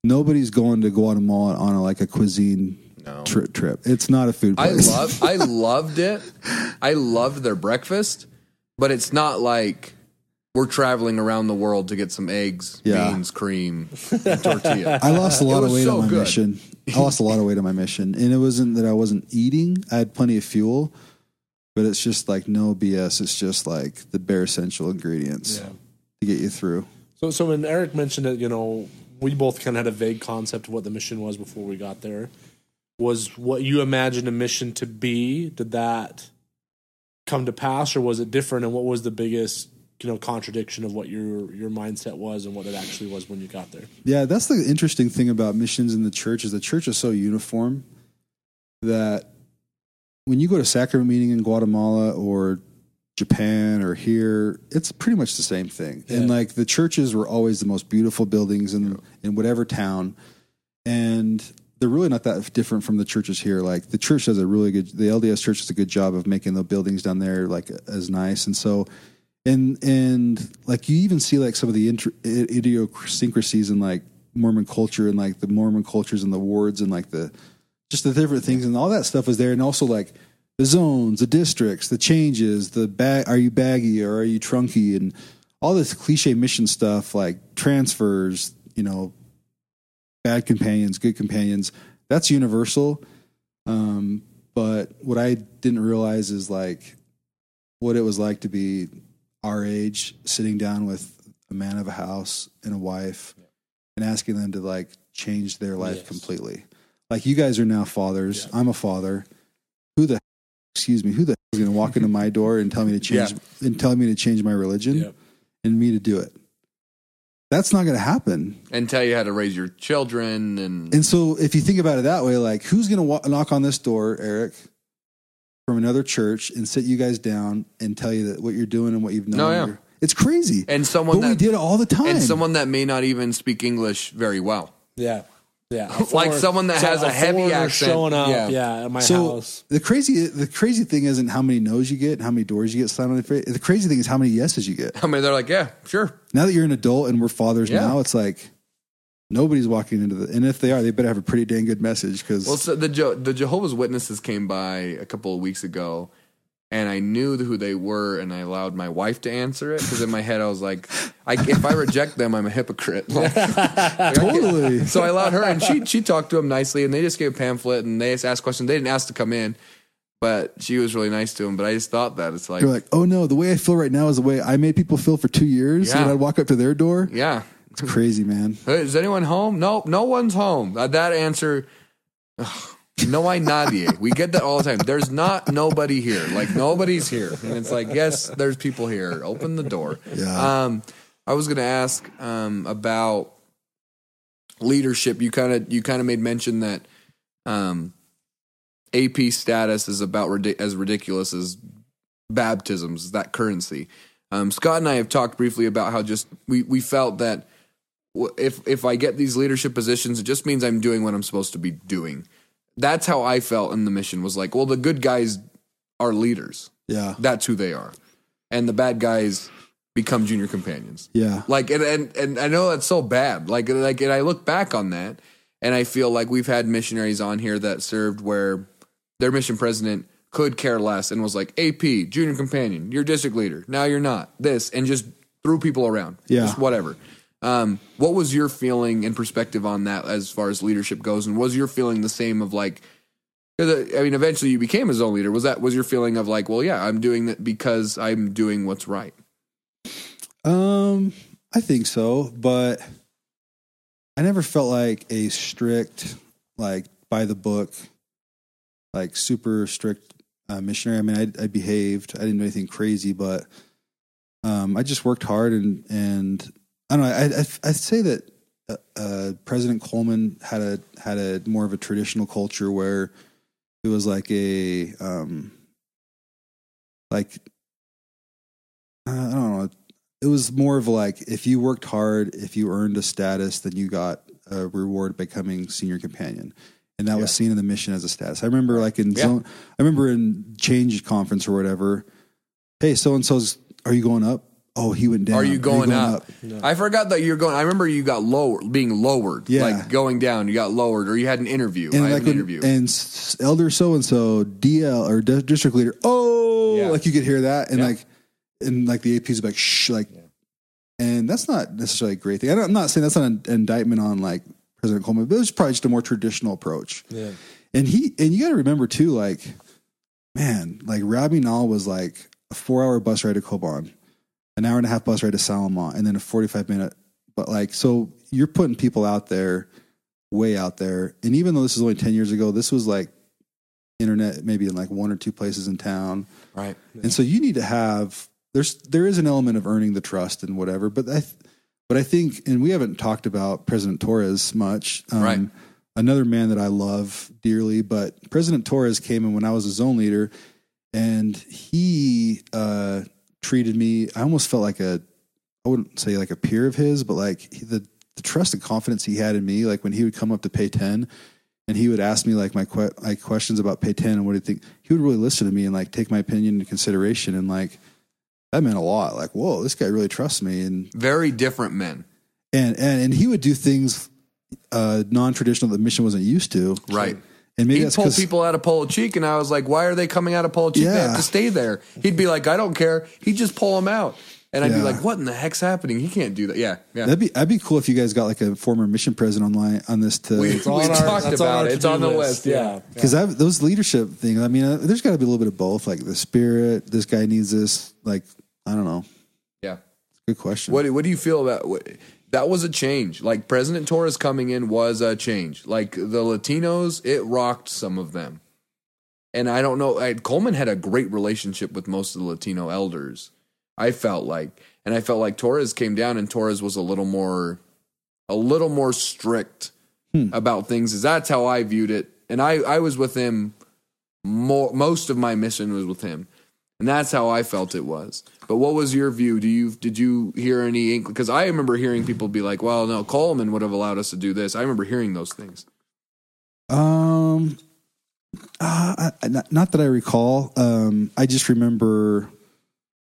S3: nobody's going to guatemala on a, like a cuisine
S1: No.
S3: tri- trip it's not a food
S1: I love I [LAUGHS] loved it. I loved their breakfast, but it's not like we're traveling around the world to get some eggs,
S3: Yeah.
S1: beans, cream, and tortilla.
S3: I lost a lot of weight
S1: so
S3: on my
S1: good.
S3: mission. I lost a lot of weight on my mission, and it wasn't that I wasn't eating. I had plenty of fuel, but it's just like no BS. It's just like the bare essential ingredients
S2: Yeah.
S3: to get you through.
S2: So, so when Eric mentioned it, you know, we both kind of had a vague concept of what the mission was before we got there. Was what you imagined a mission to be? Did that come to pass, or was it different? And what was the biggest, you know, contradiction of what your your mindset was and what it actually was when you got there?
S3: Yeah, that's the interesting thing about missions in the church is the church is so uniform that when you go to sacrament meeting in Guatemala or Japan or here, it's pretty much the same thing. And like the churches were always the most beautiful buildings in in whatever town, and they're really not that different from the churches here. Like the church does a really good, the LDS church does a good job of making the buildings down there like as nice, and so and and like you even see like some of the inter- idiosyncrasies in like Mormon culture and like the Mormon cultures and the wards and like the just the different things. And all that stuff was there. And also like the zones, the districts, the changes, the bag are you baggy or are you trunky? And all this cliche mission stuff like transfers, you know, bad companions, good companions, that's universal. Um, but what I didn't realize is like what it was like to be our age, sitting down with a man of a house and a wife, and asking them to like change their life
S2: Yes.
S3: completely. Like you guys are now fathers. I'm a father. Who the [LAUGHS] excuse me? Who the [LAUGHS] is going to walk into my door and tell me to [LAUGHS] change and tell me to change my religion and me to do it? That's not going to happen.
S1: and tell you how to raise your children and,
S3: And so, if you think about it that way, like who's going to knock on this door, Eric, from another church, and sit you guys down and tell you that what you're doing and what you've known?
S1: No, yeah.
S3: it's crazy.
S1: and someone
S3: but we
S1: that
S3: did it all the time.
S1: and someone that may not even speak English very well.
S2: Yeah, yeah. A [LAUGHS]
S1: Like
S2: foreign-
S1: someone that has a heavy accent.
S2: showing up.
S1: Yeah.
S2: Yeah, at my
S3: so
S2: house.
S3: the crazy, the crazy thing isn't how many no's you get, and how many doors you get slammed on your face. The crazy thing is how many yeses you get.
S1: I many they're like, yeah, sure.
S3: Now that you're an adult and we're fathers
S1: Yeah.
S3: now, it's like nobody's walking into the. And if they are, they better have a pretty dang good message because
S1: Well, so the Je- the Jehovah's Witnesses came by a couple of weeks ago, and I knew who they were, and I allowed my wife to answer it because in my head I was like, I, if I reject them, I'm a hypocrite. [LAUGHS] Like,
S3: totally.
S1: so I allowed her, and she she talked to them nicely, and they just gave a pamphlet, and they just asked questions. They didn't ask to come in, but she was really nice to them. But I just thought that it's like,
S3: You're like, oh no, the way I feel right now is the way I made people feel for two years.
S1: Yeah.
S3: And I'd walk up to their door.
S1: yeah,
S3: It's crazy, man.
S1: Hey, is anyone home? No, no one's home. Uh, that answer. ugh, no hay nadie. We get that all the time. There's not nobody here. Like nobody's here. And it's like, yes, there's people here. Open the door.
S3: Yeah.
S1: Um, I was gonna ask um, about leadership. You kind of you kind of made mention that um, AP status is about ridi- as ridiculous as baptisms, that currency. Um, Scott and I have talked briefly about how just we, we felt that if if I get these leadership positions, it just means I'm doing what I'm supposed to be doing. That's how I felt in the mission was like, well, the good guys are leaders.
S3: Yeah.
S1: That's who they are. And the bad guys become junior companions.
S3: Yeah.
S1: Like and and, and I know that's so bad. Like like and I look back on that and I feel like we've had missionaries on here that served where their mission president could care less and was like AP, junior companion, you're district leader. Now you're not. This and just threw people around.
S3: Yeah.
S1: Just whatever. Um, what was your feeling and perspective on that as far as leadership goes? And was your feeling the same of like uh, I mean, eventually you became a zone leader. Was that was your feeling of like, well, yeah, I'm doing that because I'm doing what's right?
S3: Um, I think so, but I never felt like a strict, like by the book, like super strict uh, missionary. I mean, I, I behaved. I didn't do anything crazy, but um, I just worked hard and and I don't know. I I I'd say that uh, uh, President Coleman had a had a more of a traditional culture where it was like a um like uh, I don't know it was more of like if you worked hard, if you earned a status, then you got a reward becoming senior companion. And that was seen in the mission as a status. I remember like in
S1: Yeah.
S3: zone, I remember in change conference or whatever. Hey, so and so's, are you going up? Oh, he went down.
S1: Are you going, up? I forgot that you're going. I remember you got lower, being lowered,
S3: Yeah.
S1: like going down. You got lowered, or you had an interview. I
S3: And
S1: had
S3: like
S1: an
S3: when,
S1: interview.
S3: and s- elder so and so DL or di- district leader. Oh,
S1: Yeah.
S3: like you could hear that, and
S1: Yeah.
S3: like, and like the AP's like shh, like, and that's not necessarily a great thing. I don't- I'm not saying that's not an indictment on like President Coleman, but it was probably just a more traditional approach.
S2: Yeah.
S3: And he and you got to remember too, like, man, like Rabinal was like a four hour bus ride to Cobán, an hour and a half bus ride to Salomon, and then a forty five minute. But like, so you're putting people out there, way out there. And even though this is only ten years ago, this was like internet, maybe in like one or two places in town.
S1: right.
S3: And so you need to have there's there is an element of earning the trust and whatever, but I but I think and we haven't talked about President Torres much. Um,
S1: Right.
S3: Another man that I love dearly, but President Torres came in when I was a zone leader, and he uh, treated me. I almost felt like a I wouldn't say like a peer of his, but like he, the the trust and confidence he had in me. Like when he would come up to Petén, and he would ask me like my que- like questions about Petén and what do you think. He would really listen to me and like take my opinion into consideration, and like that meant a lot. Like whoa, this guy really trusts me, and
S1: Very different men.
S3: and and, and he would do things uh, non traditional that mission wasn't used to.
S1: Right.
S3: And maybe
S1: He'd
S3: that's
S1: pull people out of Polochic, and I was like, "Why are they coming out of Polochic? They
S3: Yeah.
S1: have to stay there." He'd be like, "I don't care." He'd just pull them out, and I'd be
S3: Yeah.
S1: like, "What in the heck's happening? He can't do that." Yeah, yeah.
S3: that'd be that'd be cool if you guys got like a former mission president online on this to
S1: we
S2: It's on
S1: we
S2: our-
S1: talked
S2: that's on
S1: about
S2: our
S1: it. It's on the
S2: to-do
S1: list. Yeah.
S3: because those leadership things. I mean, uh, there's got to be a little bit of both. Like the spirit, this guy needs this. Like I don't know.
S1: yeah.
S3: Good question.
S1: What What do you feel about what, that? Was a change. Like President Torres coming in was a change. Like the Latinos, it rocked some of them. And I don't know. I, Coleman had a great relationship with most of the Latino elders. I felt like, and I felt like Torres came down, and Torres was a little more, a little more strict hmm. about things. Is that's how I viewed it. And I I was with him. More most of my mission was with him and that's how I felt it was. But what was your view? Do you did you hear any ink Because I remember hearing people be like, "Well, no, Coleman would have allowed us to do this." I remember hearing those things.
S3: Um, uh, I, not, not that I recall. Um, I just remember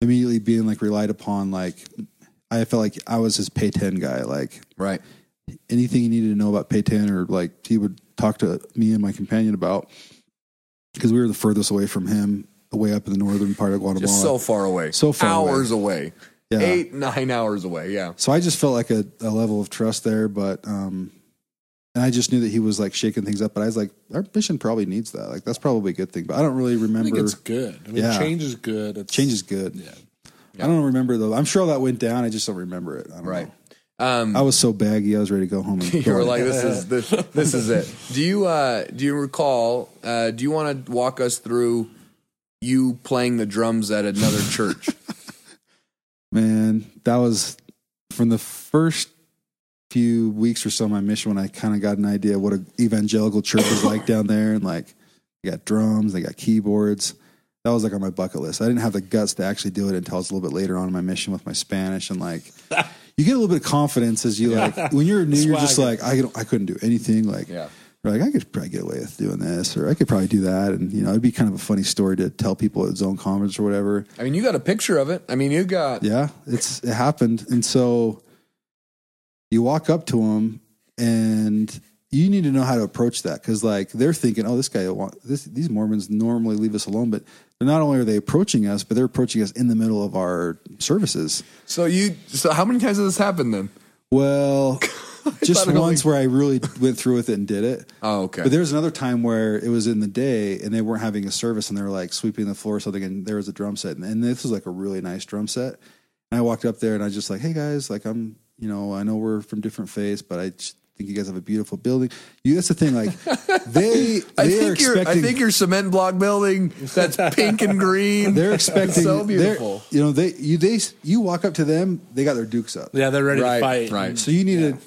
S3: immediately being like relied upon. Like I felt like I was his Petén guy. Like
S1: Right.
S3: anything he needed to know about Petén, or like he would talk to me and my companion about because we were the furthest away from him, way up in the northern part of Guatemala.
S1: Just so far away.
S3: So far away.
S1: hours away.
S3: Yeah.
S1: Eight, nine hours away. Yeah.
S3: So I just felt like a, a level of trust there, but um, and I just knew that he was like shaking things up. But I was like, our mission probably needs that. Like that's probably a good thing. But I don't really
S2: I think
S3: remember.
S2: it's good. I mean,
S3: Yeah.
S2: change is good. It's,
S3: Change is good.
S2: Yeah.
S3: I don't remember though. I'm sure all that went down. I just don't remember it. I don't
S1: Right.
S3: know.
S1: Um,
S3: I was so baggy. I was ready to go home. And [LAUGHS]
S1: you were like, "This is this, this is it." [LAUGHS] Do you uh, do you recall? Uh, do you want to walk us through you playing the drums at another [LAUGHS] church?
S3: man, that was from the first few weeks or so of my mission when I kind of got an idea what an evangelical church was like down there, and like They got drums, they got keyboards. That was like on my bucket list. I didn't have the guts to actually do it until I was a little bit later on in my mission with my Spanish and like [LAUGHS] you get a little bit of confidence as you like when you're new, you're just like I don't, I couldn't do anything. Like
S1: Yeah.
S3: You're like I could probably get away with doing this, or I could probably do that, and you know it'd be kind of a funny story to tell people at Zone Conference or whatever.
S1: I mean, you got a picture of it. I mean, you got
S3: Yeah, it's it happened, and so you walk up to them, and you need to know how to approach that because like they're thinking, oh, this guy want this. These Mormons normally leave us alone, but not only are they approaching us, but they're approaching us in the middle of our services.
S1: so you. So how many times has this happened then?
S3: Well, [LAUGHS] [LAUGHS] just
S1: thought it
S3: once
S1: only-
S3: where I really went through with it and did it. [LAUGHS]
S1: Oh, okay.
S3: But there was another time where it was in the day and they weren't having a service and they were like sweeping the floor or something and there was a drum set and, and this was like a really nice drum set. And I walked up there and I was just like, hey guys, like I'm, you know, I know we're from different faiths, but I just think you guys have a beautiful building. You, that's the thing, like [LAUGHS] they,
S1: I
S3: they are
S1: think your I
S3: expecting.
S1: think your cement block building that's pink and green.
S3: they're expecting
S1: so
S3: they're-
S1: beautiful.
S3: You know, they you they you walk up to them, they got their dukes up.
S2: Yeah, they're ready
S1: Right,
S2: to fight.
S1: right.
S3: So you need to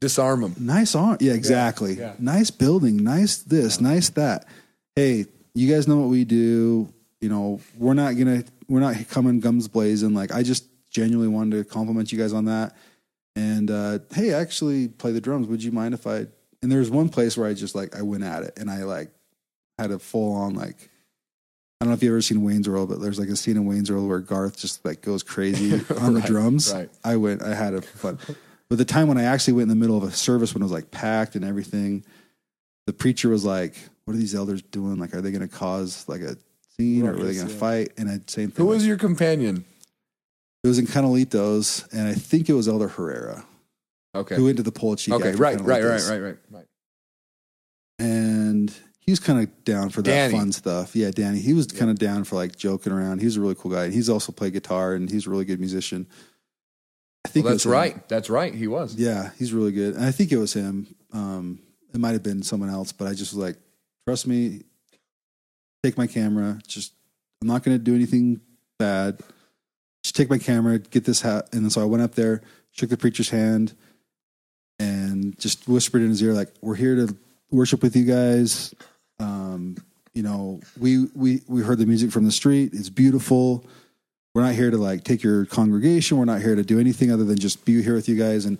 S1: Disarm them.
S3: Nice arm. Yeah, exactly.
S2: yeah.
S3: Nice building. Nice this. Nice that. Hey, you guys know what we do. You know, we're not gonna we're not coming guns blazing. Like I just genuinely wanted to compliment you guys on that. And uh, hey, I actually play the drums. Would you mind if I? And there's one place where I just like I went at it and I like had a full on like I don't know if you've ever seen Wayne's World, but there's like a scene in Wayne's World where Garth just like goes crazy [LAUGHS] on the drums.
S1: right.
S3: I went, I had a fun. But the time when I actually went in the middle of a service when it was like packed and everything, the preacher was like, "What are these elders doing? Like, are they going to cause like a scene or are they going to
S2: yeah.
S3: fight?" And I same thing.
S1: Who was
S3: like,
S1: your companion?
S3: it was in Canalitos, and I think it was Elder Herrera
S1: Okay.
S3: who went to the Pole Chica.
S1: Okay. Right. Right. Right. Right. Right. Right.
S3: and he was kind of down for that
S1: Danny.
S3: fun stuff. Yeah, Danny. He was kind of down for like joking around. He's a really cool guy. And He's also played guitar and he's a really good musician. I think
S1: Well, that's
S3: him.
S1: right. That's right. He was.
S3: Yeah, he's really good. And I think it was him. Um, it might have been someone else, but I just was like, trust me, take my camera. Just, I'm not going to do anything bad. Just take my camera, get this hat. And so I went up there, shook the preacher's hand, and just whispered in his ear, like, we're here to worship with you guys. Um, you know, we, we, we heard the music from the street. It's beautiful we're not here to like take your congregation. We're not here to do anything other than just be here with you guys and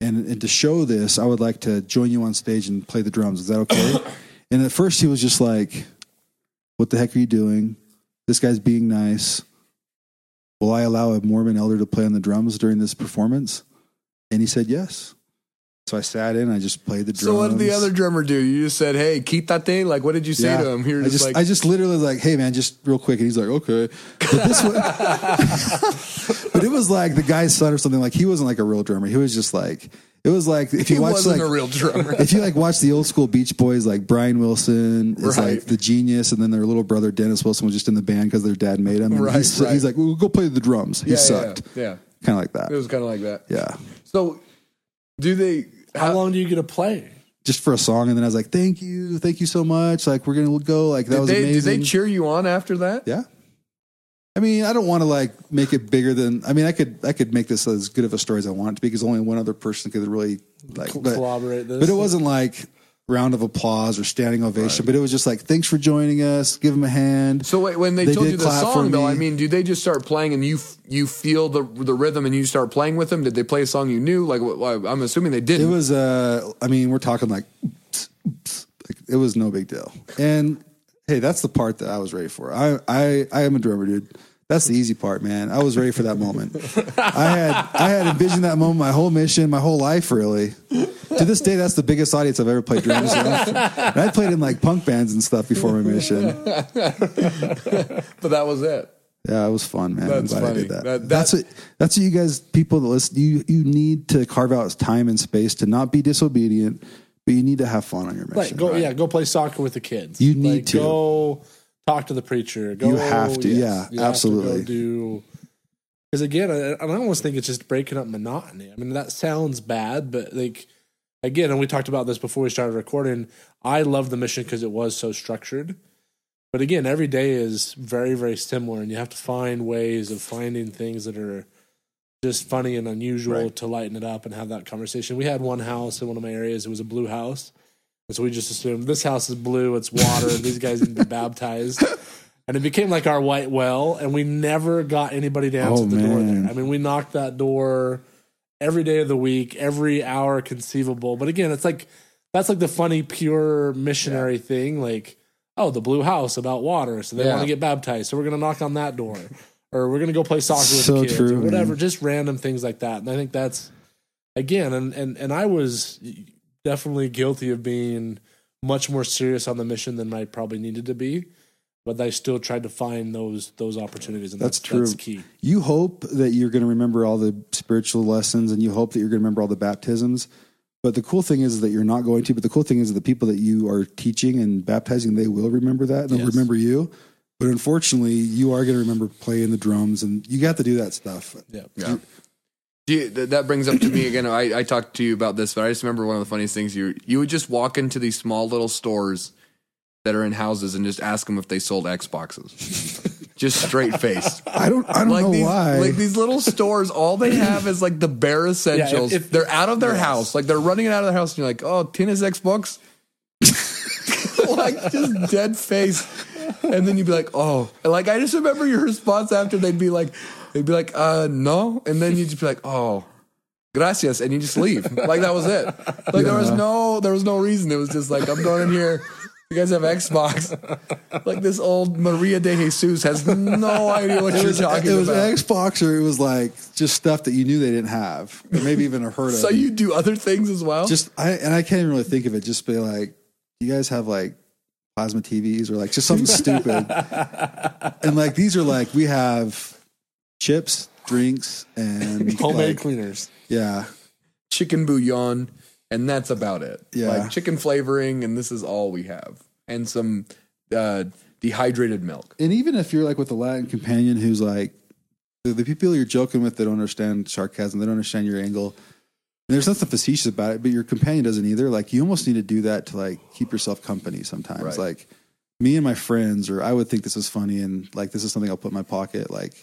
S3: and and to show this i would like to join you on stage and play the drums. Is that okay? [COUGHS] And at first he was just like what the heck are you doing? This guy's being nice. Will i allow a mormon elder to play on the drums during this performance? And he said yes so i sat in i just played the drums
S1: So what did the other drummer do? You just said, "Hey, quítate." Like, what did you say
S3: Yeah.
S1: to him? He was
S3: I just,
S1: like,
S3: I just literally was like, hey man, just real quick, and he's like, okay. But this was, [LAUGHS] but it was like the guy's son or something. Like he wasn't like a real drummer. He was just like, it was like if
S1: he
S3: you watch
S1: wasn't
S3: like
S1: a real drummer.
S3: if you like watch the old school Beach Boys, like Brian Wilson is
S1: Right.
S3: like the genius, and then their little brother Dennis Wilson was just in the band because their dad made him. And
S1: Right,
S3: he's,
S1: right.
S3: he's like, well, go play the drums. He
S1: yeah,
S3: sucked,
S1: Yeah, yeah.
S3: kind of like that.
S1: It was kind of like that.
S3: Yeah,
S1: So, do they?
S2: How uh, long do you get to play?
S3: just for a song, and then I was like, thank you, thank you so much. Like we're gonna go. Like that
S1: Did
S3: was
S1: they, did they cheer you on after that?
S3: Yeah. I mean, I don't want to like make it bigger than. I mean, I could I could make this as good of a story as I want it to be because only one other person could really like. But,
S2: Collaborate this.
S3: but it wasn't like round of applause or standing ovation. But it was just like, thanks for joining us. Give them a hand.
S1: So wait, when they,
S3: They
S1: told you the song, though. I mean, do they just start playing and you you feel the the rhythm and you start playing with them? Did they play a song you knew? Like, I'm assuming they didn't.
S3: It was. uh I mean, we're talking like, like it was no big deal. And hey, that's the part that I was ready for. I I I am a drummer, dude. That's the easy part, man. I was ready for that moment. I had I had envisioned that moment my whole mission, my whole life, really. To this day, that's the biggest audience I've ever played drums with. And I played in like punk bands and stuff before my mission.
S1: but that was it.
S3: Yeah, it was fun, man.
S1: That's
S3: I'm glad
S1: funny.
S3: I did that.
S1: That-
S3: that's what that's what you guys, people that listen, you you need to carve out time and space to not be disobedient, but you need to have fun on your mission.
S2: Right, go yeah, go play soccer with the kids.
S3: You need
S2: Like,
S3: to.
S2: go talk to the preacher. Go,
S3: You have to, yeah,
S2: you have to
S3: absolutely.
S2: go do because again, I, I almost think it's just breaking up monotony. I mean, that sounds bad, but like again, and we talked about this before we started recording. I love the mission because it was so structured. But again, every day is very, very similar, and you have to find ways of finding things that are just funny and unusual
S3: Right.
S2: to lighten it up and have that conversation. We had one house in one of my areas. It was a blue house. And so we just assumed this house is blue, it's water, [LAUGHS] these guys need to be baptized. And it became like our white well, and we never got anybody oh, to answer
S3: Oh,
S2: the door there. I mean, we knocked that door every day of the week, every hour conceivable. But again, it's like that's like the funny, pure missionary thing. Like, oh, the blue house about water, so they
S1: Yeah.
S2: want to get baptized, so we're gonna knock on that door, or we're gonna go play soccer with
S3: So
S2: the kids,
S3: true,
S2: or whatever.
S3: man.
S2: Just random things like that. And I think that's again, and and and I was definitely guilty of being much more serious on the mission than I probably needed to be. But I still tried to find those those opportunities, and
S3: That's
S2: that's,
S3: true.
S2: That's key.
S3: You hope that you're going to remember all the spiritual lessons and you hope that you're going to remember all the baptisms. But the cool thing is that you're not going to. But the cool thing is that the people that you are teaching and baptizing, they will remember that. And they'll
S2: Yes.
S3: remember you. But unfortunately, you are going to remember playing the drums and you got to do that stuff.
S2: Yeah.
S1: Yeah. Do you, th- that brings up to me again. I, I talked to you about this, but I just remember one of the funniest things. You you would just walk into these small little stores that are in houses and just ask them if they sold Xboxes, [LAUGHS] just straight face.
S3: I don't. I don't
S1: Like
S3: know
S1: these,
S3: why.
S1: like these little stores, all they have is like the bare essentials.
S2: if-
S1: they're out of their house, like they're running it out of their house, and you're like, "Oh, tennis Xbox," [LAUGHS] like just dead face. And then you'd be like, "Oh," and like I just remember your response after they'd be like, they'd be like, "Uh, no," and then you'd just be like, "Oh." Gracias, and you just leave. Like that was it. Like there was no, there was no reason. It was just like I'm going in here. You guys have Xbox. Like this old Maria de Jesus has no idea what
S3: it
S1: you're
S3: was,
S1: talking
S3: it was
S1: about.
S3: Xbox or it was like just stuff that you knew they didn't have, or maybe even have heard [LAUGHS] of.
S1: So you do other things as well?
S3: just I and I can't even really think of it. Just be like, you guys have like plasma TVs or like just something [LAUGHS] stupid, and like these are like we have chips, drinks, and [LAUGHS]
S2: Homemade
S3: like,
S2: cleaners.
S3: yeah,
S1: chicken bouillon, and that's about it.
S3: Yeah.
S1: Like chicken flavoring, and this is all we have. And some uh, dehydrated milk.
S3: and even if you're like with a Latin companion who's like the, the people you're joking with, they don't understand sarcasm, they don't understand your angle. And there's nothing facetious about it, but your companion doesn't either. Like you almost need to do that to like keep yourself company sometimes.
S1: Right.
S3: Like me and my friends, or I would think this is funny and like this is something I'll put in my pocket. Like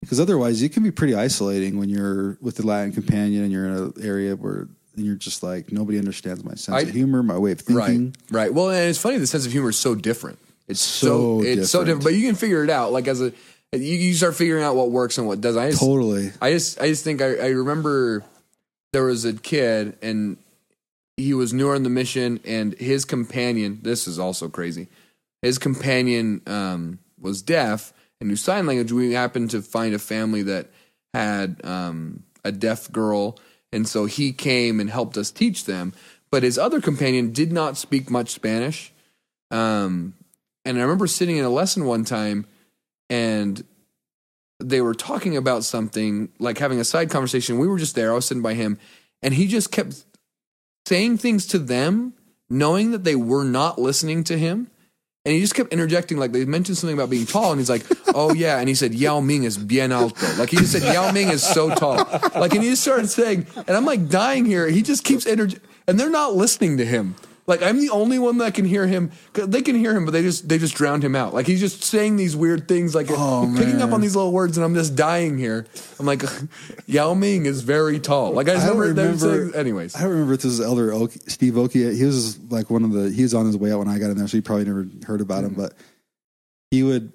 S3: because otherwise it can be pretty isolating when you're with the Latin companion and you're in an area where and you're just like nobody understands my sense
S1: I-
S3: of humor, my way of thinking.
S1: Right. Right. Well, and it's funny. The sense of humor is so different. It's so,
S3: So
S1: it's so
S3: different.
S1: different. But you can figure it out. Like as a you, you start figuring out what works and what doesn't. I just,
S3: Totally.
S1: I just I just think I, I remember there was a kid and he was newer in the mission and his companion this is also crazy. His companion um, was deaf and knew sign language. We happened to find a family that had um, a deaf girl and so he came and helped us teach them. But his other companion did not speak much Spanish. Um, and I remember sitting in a lesson one time and they were talking about something, like having a side conversation. We were just there. I was sitting by him, and he just kept saying things to them, knowing that they were not listening to him. And he just kept interjecting, like they mentioned something about being tall, and he's like, [LAUGHS] "Oh yeah," and he said, "Yao Ming is bien alto." Like he just said, "Yao Ming is so tall." Like, and he just started saying, and I'm like dying here. He just keeps interj- and they're not listening to him. Like I'm the only one that can hear him. They can hear him, but they just they just drowned him out. Like he's just saying these weird things, like
S3: Oh,
S1: picking up on these little words, and I'm just dying here. I'm like, [LAUGHS] Yao Ming is very tall. Like I just
S3: I don't
S1: remember, them
S3: remember-
S1: saying, anyways.
S3: I remember if this is Elder Oki, Steve Oki. He was like one of the. He was on his way out when I got in there, so you probably never heard about him. Mm-hmm. But he would,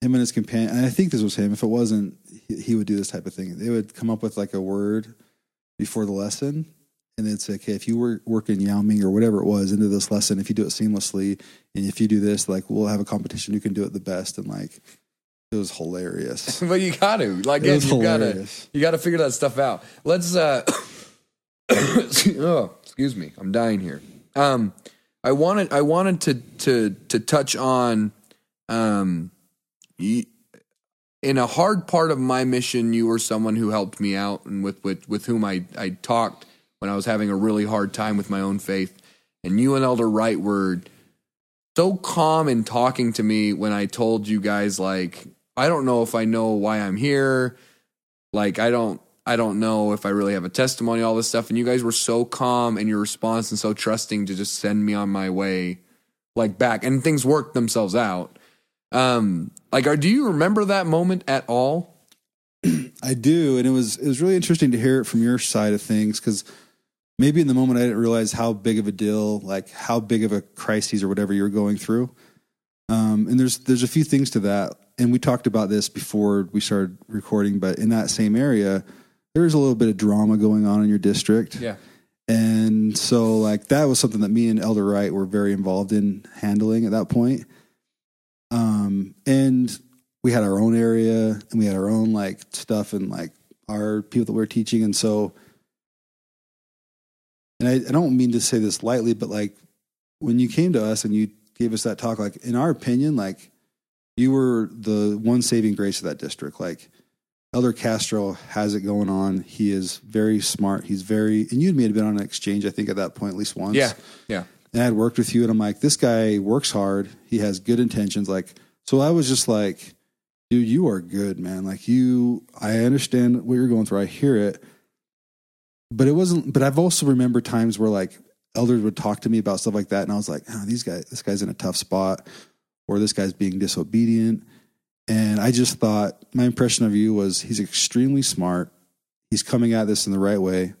S3: him and his companion, and I think this was him. If it wasn't, he, he would do this type of thing. They would come up with like a word before the lesson, and say, "Okay, if you work work in Yao Ming or whatever it was into this lesson, if you do it seamlessly, and if you do this, like we'll have a competition. You can do it the best." And like, it was hilarious. [LAUGHS]
S1: but you got to like
S3: It
S1: you gotta you gotta figure that stuff out. Let's uh [COUGHS] oh, excuse me. I'm dying here. Um I wanted I wanted to to to touch on um in a hard part of my mission you were someone who helped me out and with with, with whom I I talked when I was having a really hard time with my own faith. And you and Elder Wright were so calm in talking to me when I told you guys like I don't know if I know why I'm here. Like I don't I don't know if I really have a testimony, all this stuff. And you guys were so calm in your response and so trusting to just send me on my way like back and things worked themselves out. Um like are do you remember that moment at all? [CLEARS THROAT]
S3: I do, and it was it was really interesting to hear it from your side of things because maybe in the moment I didn't realize how big of a deal, like how big of a crisis or whatever you're going through. Um, and there's there's a few things to that, and we talked about this before we started recording. But in that same area, there was a little bit of drama going on in your district.
S1: Yeah.
S3: And so, like, that was something that me and Elder Wright were very involved in handling at that point. Um, and we had our own area and we had our own, like, stuff and, like, our people that we are teaching. And so, and I, I don't mean to say this lightly, but, like, when you came to us and you gave us that talk, like, in our opinion, like, you were the one saving grace of that district. Like, Elder Castro has it going on. He is very smart. He's very, and you and me had been on an exchange, I think, at that point, at least once.
S1: Yeah. Yeah.
S3: And I had worked with you, and I'm like, this guy works hard. He has good intentions. Like, so I was just like, dude, you are good, man. Like, you, I understand what you're going through. I hear it. But it wasn't, but I've also remembered times where like elders would talk to me about stuff like that. And I was like, oh, these guys, this guy's in a tough spot, or this guy's being disobedient and I just thought my impression of you was he's extremely smart. He's coming at this in the right way.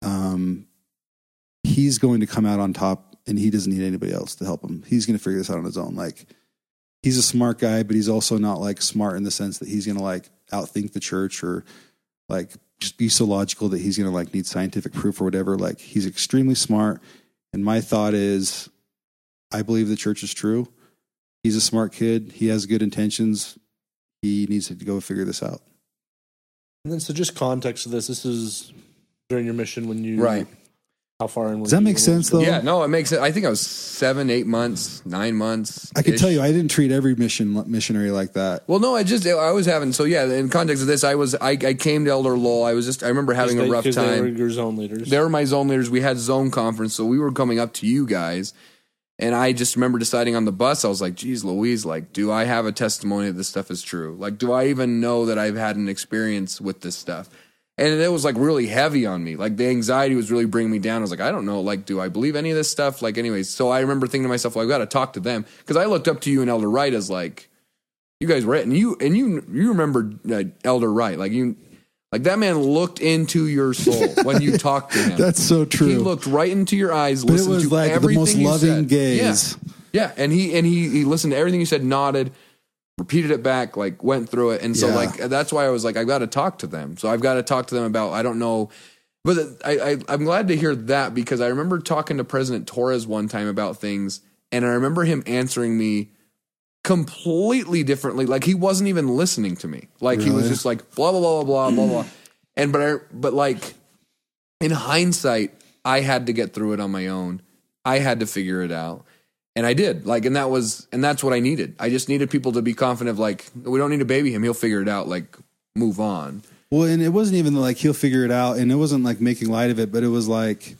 S3: Um, he's going to come out on top and he doesn't need anybody else to help him. He's going to figure this out on his own. Like he's a smart guy, but he's also not like smart in the sense that he's going to like outthink the church or like just be so logical that he's going to like need scientific proof or whatever. Like he's extremely smart. And my thought is, I believe the church is true he's a smart kid. He has good intentions. He needs to go figure this out.
S2: And then, so just context of this. This is during your mission when you
S1: Right.
S2: How far in?
S3: Does that make sense though?
S1: Yeah, no, it makes it. I think I was seven, eight months, nine months.
S3: I can tell you, I didn't treat every mission missionary like that.
S1: Well, no, I just I was having so yeah. In context of this, I was I, I came to Elder Lowell. I was just I remember having a rough time.
S2: They were
S1: time.
S2: your zone leaders.
S1: They were my zone leaders. We had zone conference, so we were coming up to you guys, and I just remember deciding on the bus. I was like, "Geez, Louise, like, do I have a testimony that this stuff is true? Like, do I even know that I've had an experience with this stuff?" And it was like really heavy on me. Like the anxiety was really bringing me down. I was like, I don't know, like, do I believe any of this stuff? Like, anyways, so I remember thinking to myself, well, I've got to talk to them because I looked up to you and Elder Wright as like, you guys were it, and you and you you remember uh, Elder Wright, like you, like that man looked into your soul [LAUGHS] when you talked to him.
S3: That's so true.
S1: He looked right into your eyes,
S3: but it was
S1: to
S3: like the most loving
S1: said.
S3: gaze.
S1: Yeah. yeah, and he and he he listened to everything you said, nodded repeated it back, like went through it. And so
S3: Yeah.
S1: like that's why I was like, I've got to talk to them. So I've got to talk to them about I don't know. But I, I I'm glad to hear that because I remember talking to President Torres one time about things, and I remember him answering me completely differently. Like he wasn't even listening to me. Like he was just like blah blah blah blah blah blah. [CLEARS THROAT] And but I but like in hindsight, I had to get through it on my own. I had to figure it out. And I did. Like, and that was, and that's what I needed. I just needed people to be confident of like, we don't need to baby him. He'll figure it out. Like, move on.
S3: Well, and it wasn't even like he'll figure it out, and it wasn't like making light of it, but it was like,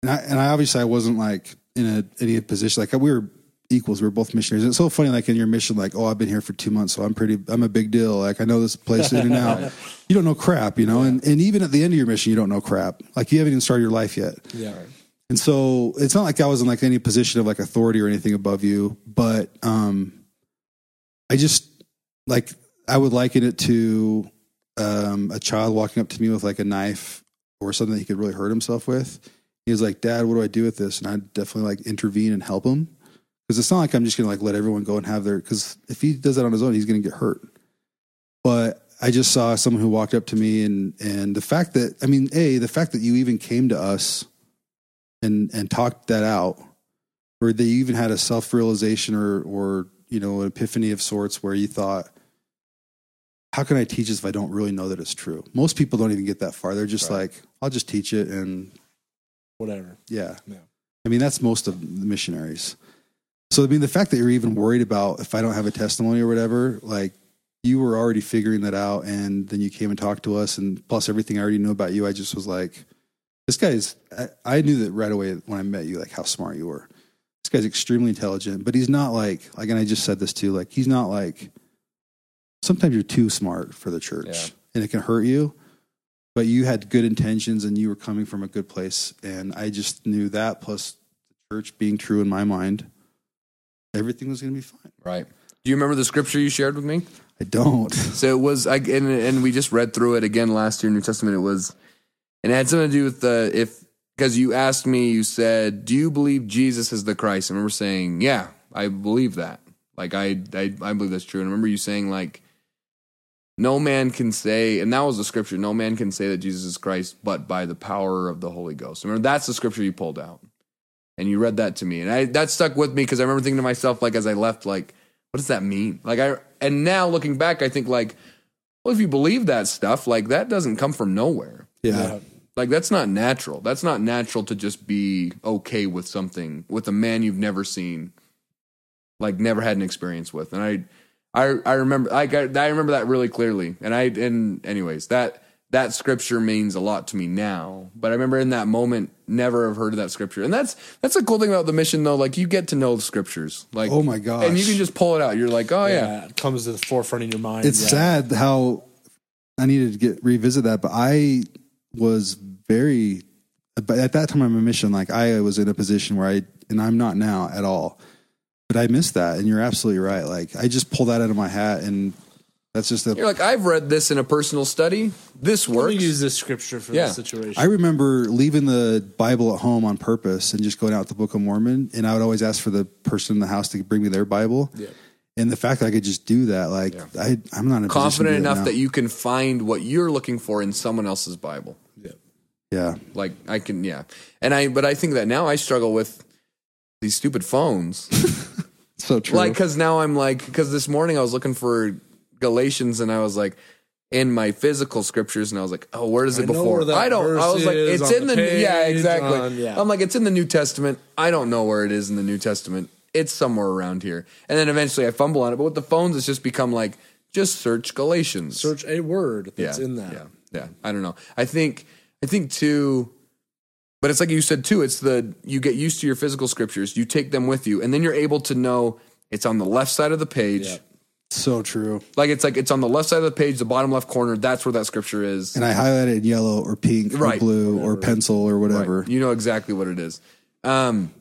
S3: and I, and I obviously I wasn't like in a any position like we were equals. We were both missionaries. And it's so funny, like in your mission, like oh, I've been here for two months, so I'm pretty, I'm a big deal. Like I know this place in and out. [LAUGHS] You don't know crap, you know, and and even at the end of your mission, you don't know crap. Like you haven't even started your life yet.
S2: yeah.
S3: And so it's not like I was in like any position of like authority or anything above you, but um I just like I would liken it to um a child walking up to me with like a knife or something that he could really hurt himself with. He was like, "Dad, what do I do with this?" And I'd definitely like intervene and help him because it's not like I'm just to like let everyone go and have their cuz if he does that on his own, he's to get hurt. But I just saw someone who walked up to me and and the fact that I mean, a the fact that you even came to us and and talked that out or they even had a self-realization or or you know an epiphany of sorts where you thought how can i teach this if i don't really know that it's true most people don't even get that far they're just
S1: Right.
S3: like i'll just teach it and
S2: Whatever.
S3: yeah.
S2: Yeah.
S3: i mean that's most of the missionaries so i mean the fact that you're even worried about if i don't have a testimony or whatever like you were already figuring that out and then you came and talked to us and plus everything i already knew about you i just was like this guy's I, I knew that right away when i met you like how smart you were this guy's extremely intelligent but he's not like like and i just said this too like he's not like sometimes you're too smart for the church
S1: Yeah.
S3: and it can hurt you but you had good intentions and you were coming from a good place and i just knew that plus the church being true in my mind everything was going to be fine
S1: Right. Do you remember the scripture you shared with me?
S3: i don't
S1: So it was, I, and, and we just read through it again last year in New Testament. It was, and it had something to do with the, if, because you asked me, you said, "Do you believe Jesus is the Christ?" I remember saying, "Yeah, I believe that. Like I, I, I believe that's true." And I remember you saying, "Like, no man can say," and that was the scripture. No man can say that Jesus is Christ, but by the power of the Holy Ghost. Remember, that's the scripture you pulled out, and you read that to me, and I that stuck with me because I remember thinking to myself, like, as I left, like, what does that mean? Like, I, and now looking back, I think, like, well, if you believe that stuff, like, that doesn't come from nowhere.
S3: Yeah.
S1: Like that's not natural. That's not natural to just be okay with something with a man you've never seen, like never had an experience with. And I, I, I remember, I, I remember that really clearly. And I, and anyways, that that scripture means a lot to me now. But I remember in that moment, never have heard of that scripture. And that's that's the cool thing about the mission, though. Like you get to know the scriptures. Like
S3: Oh my god,
S1: and you can just pull it out. You're like, oh yeah,
S2: yeah, it comes to the forefront in your mind.
S3: It's
S2: yeah.
S3: sad how I needed to get revisit that, but I was very. But at that time, I'm a mission. Like I was in a position where I, and I'm not now at all. But I missed that, and you're absolutely right. Like I just pulled that out of my hat, and that's just
S1: you're like, I've read this in a personal study. This
S2: Let
S1: works.
S2: me use this scripture for
S1: Yeah.
S2: this situation.
S3: I remember leaving the Bible at home on purpose and just going out the Book of Mormon, and I would always ask for the person in the house to bring me their Bible.
S1: Yeah.
S3: And the fact that I could just do that, like I, I'm not in a position to
S1: confident
S3: do
S1: enough
S3: now.
S1: that you can find what you're looking for in someone else's Bible.
S3: Yeah,
S1: Like I can, yeah. And I, but I think that now I struggle with these stupid phones. [LAUGHS]
S3: so true.
S1: like, cause now I'm like, cause this morning I was looking for Galatians and I was like, in my physical scriptures, and I was like, oh, where is it
S2: I know
S1: before?
S2: where that
S1: I don't. I was like, it's in the,
S2: the
S1: yeah, exactly.
S2: on- yeah.
S1: I'm like, it's in the New Testament. I don't know where it is in the New Testament. It's somewhere around here. And then eventually I fumble on it. But with the phones, it's just become like, just search Galatians
S2: Search a word that's in that.
S1: yeah, yeah. I don't know. I think I think too, but it's like you said too. It's the you get used to your physical scriptures. You take them with you, and then you're able to know it's on the left side of the page.
S2: Yeah.
S3: so true.
S1: Like it's like it's on the left side of the page, the bottom left corner. That's where that scripture is.
S3: And I highlight it in yellow or pink or
S1: Right.
S3: blue or pencil or whatever.
S1: Right. You know exactly what it is. Um,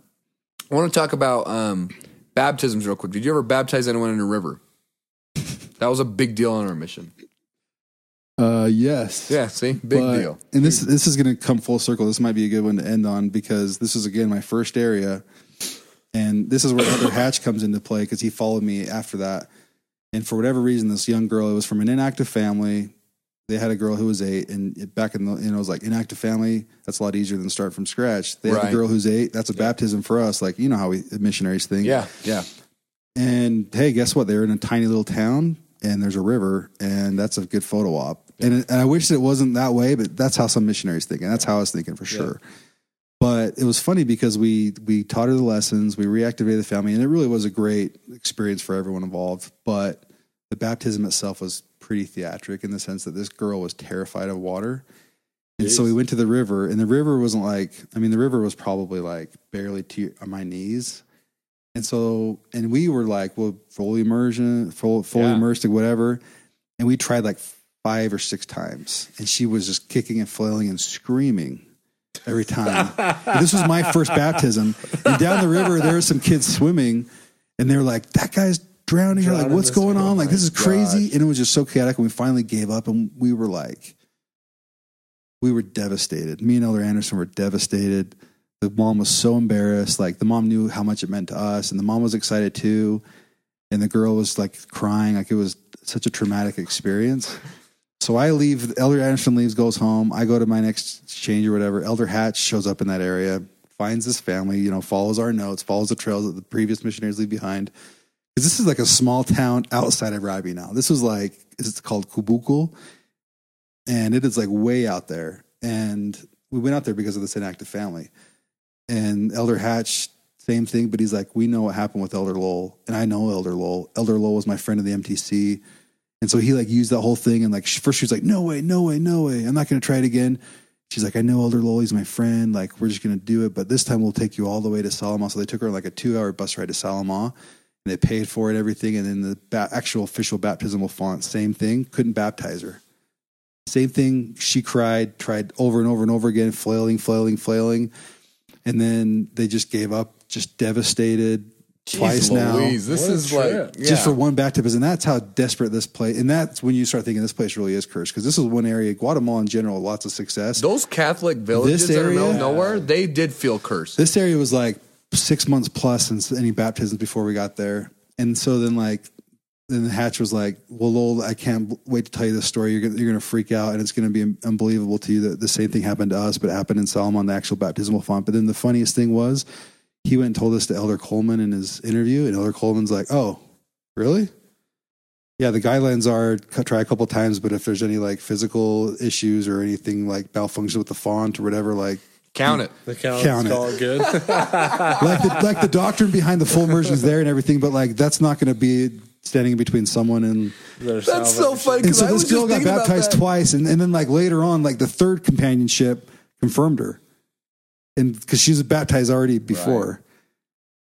S1: I want to talk about um, baptisms real quick. Did you ever baptize anyone in a river? That was a big deal on our mission.
S3: Uh, yes.
S1: Yeah, see, big
S3: But-
S1: deal.
S3: And this this is going to come full circle. This might be a good one to end on because this is again my first area, and this is where Elder [COUGHS] Hatch comes into play because he followed me after that. And for whatever reason, this young girl, it was from an inactive family. They had a girl who was eight, and it- back in the, you know, it was like inactive family. That's a lot easier than start from scratch. They had a girl who's eight. That's a baptism for us. Like you know how we missionaries think.
S1: Yeah, yeah.
S3: And hey, guess what? They're in a tiny little town, and there's a river, and that's a good photo op. And, it, and I wish it wasn't that way, but that's how some missionaries think, and that's how I was thinking for sure. But it was funny because we we taught her the lessons, we reactivated the family, and it really was a great experience for everyone involved. But the baptism itself was pretty theatric in the sense that this girl was terrified of water. And so we went to the river, and the river wasn't like, I mean, the river was probably like barely to on my knees. And so, and we were like, well, fully immersion, full, fully
S1: Yeah.
S3: immersed, or whatever. And we tried like five or six times, and she was just kicking and flailing and screaming every time. This was my first baptism. And down the river, there were some kids swimming, and they were like, "That guy's drowning." You're like, "What's going on?" Like, this is
S1: gosh.
S3: crazy. And it was just so chaotic. And we finally gave up, and we were like, we were devastated. Me and Elder Anderson were devastated. The mom was so embarrassed. Like the mom knew how much it meant to us, and the mom was excited too. And the girl was like crying, like it was such a traumatic experience. So I leave. Elder Anderson leaves, goes home. I go to my next exchange or whatever. Elder Hatch shows up in that area, finds this family. You know, follows our notes, follows the trails that the previous missionaries leave behind. Because this is like a small town outside of Rabinal. This was like it's called Kubukul, and it is like way out there. And we went out there because of this inactive family. And Elder Hatch, same thing, but he's like, we know what happened with Elder Lowell, and I know Elder Lowell. Elder Lowell was my friend in the MTC, and so he like used that whole thing. And like first she was like, no way, no way, no way, I'm not going to try it again. She's like, I know Elder Lowell's my friend. Like we're just going to do it, but this time we'll take you all the way to Salama. So they took her like a two hour bus ride to Salama. And they paid for it, everything, and then the ba- actual official baptismal font, same thing. Couldn't baptize her. Same thing. She cried, tried over and over and over again, flailing, flailing, flailing. And then they just gave up, just devastated. Twice
S1: Jeez
S3: now.
S1: Louise, this
S2: What a
S1: is like yeah.
S3: just for one baptism. And that's how desperate this place. And that's when you start thinking this place really is cursed because this is one area, Guatemala in general, lots of success.
S1: those Catholic villages
S3: This
S1: that are middle of
S3: area?
S1: nowhere. They did feel cursed.
S3: This area was like six months plus since any baptisms before we got there. And so then like then the hatch was like, "Well, Lowell, I can't wait to tell you this story. You're gonna, you're going to freak out, and it's going to be unbelievable to you that the same thing happened to us, but it happened in Salama, the actual baptismal font." But then the funniest thing was, he went and told this to Elder Coleman in his interview, and Elder Coleman's like, "Oh, really? Yeah, the guidelines are try a couple times, but if there's any like physical issues or anything like malfunction with the font or whatever, like
S1: Count it.
S2: The count,
S3: Count it.
S2: call it good. [LAUGHS]
S3: like the, like the doctrine behind the full immersion is there and everything, but like that's not going to be standing between someone and
S2: Their
S1: That's so funny
S3: and so
S1: I
S3: this girl got baptized twice, and, and then like later on, like the third companionship confirmed her, and because she was baptized already before,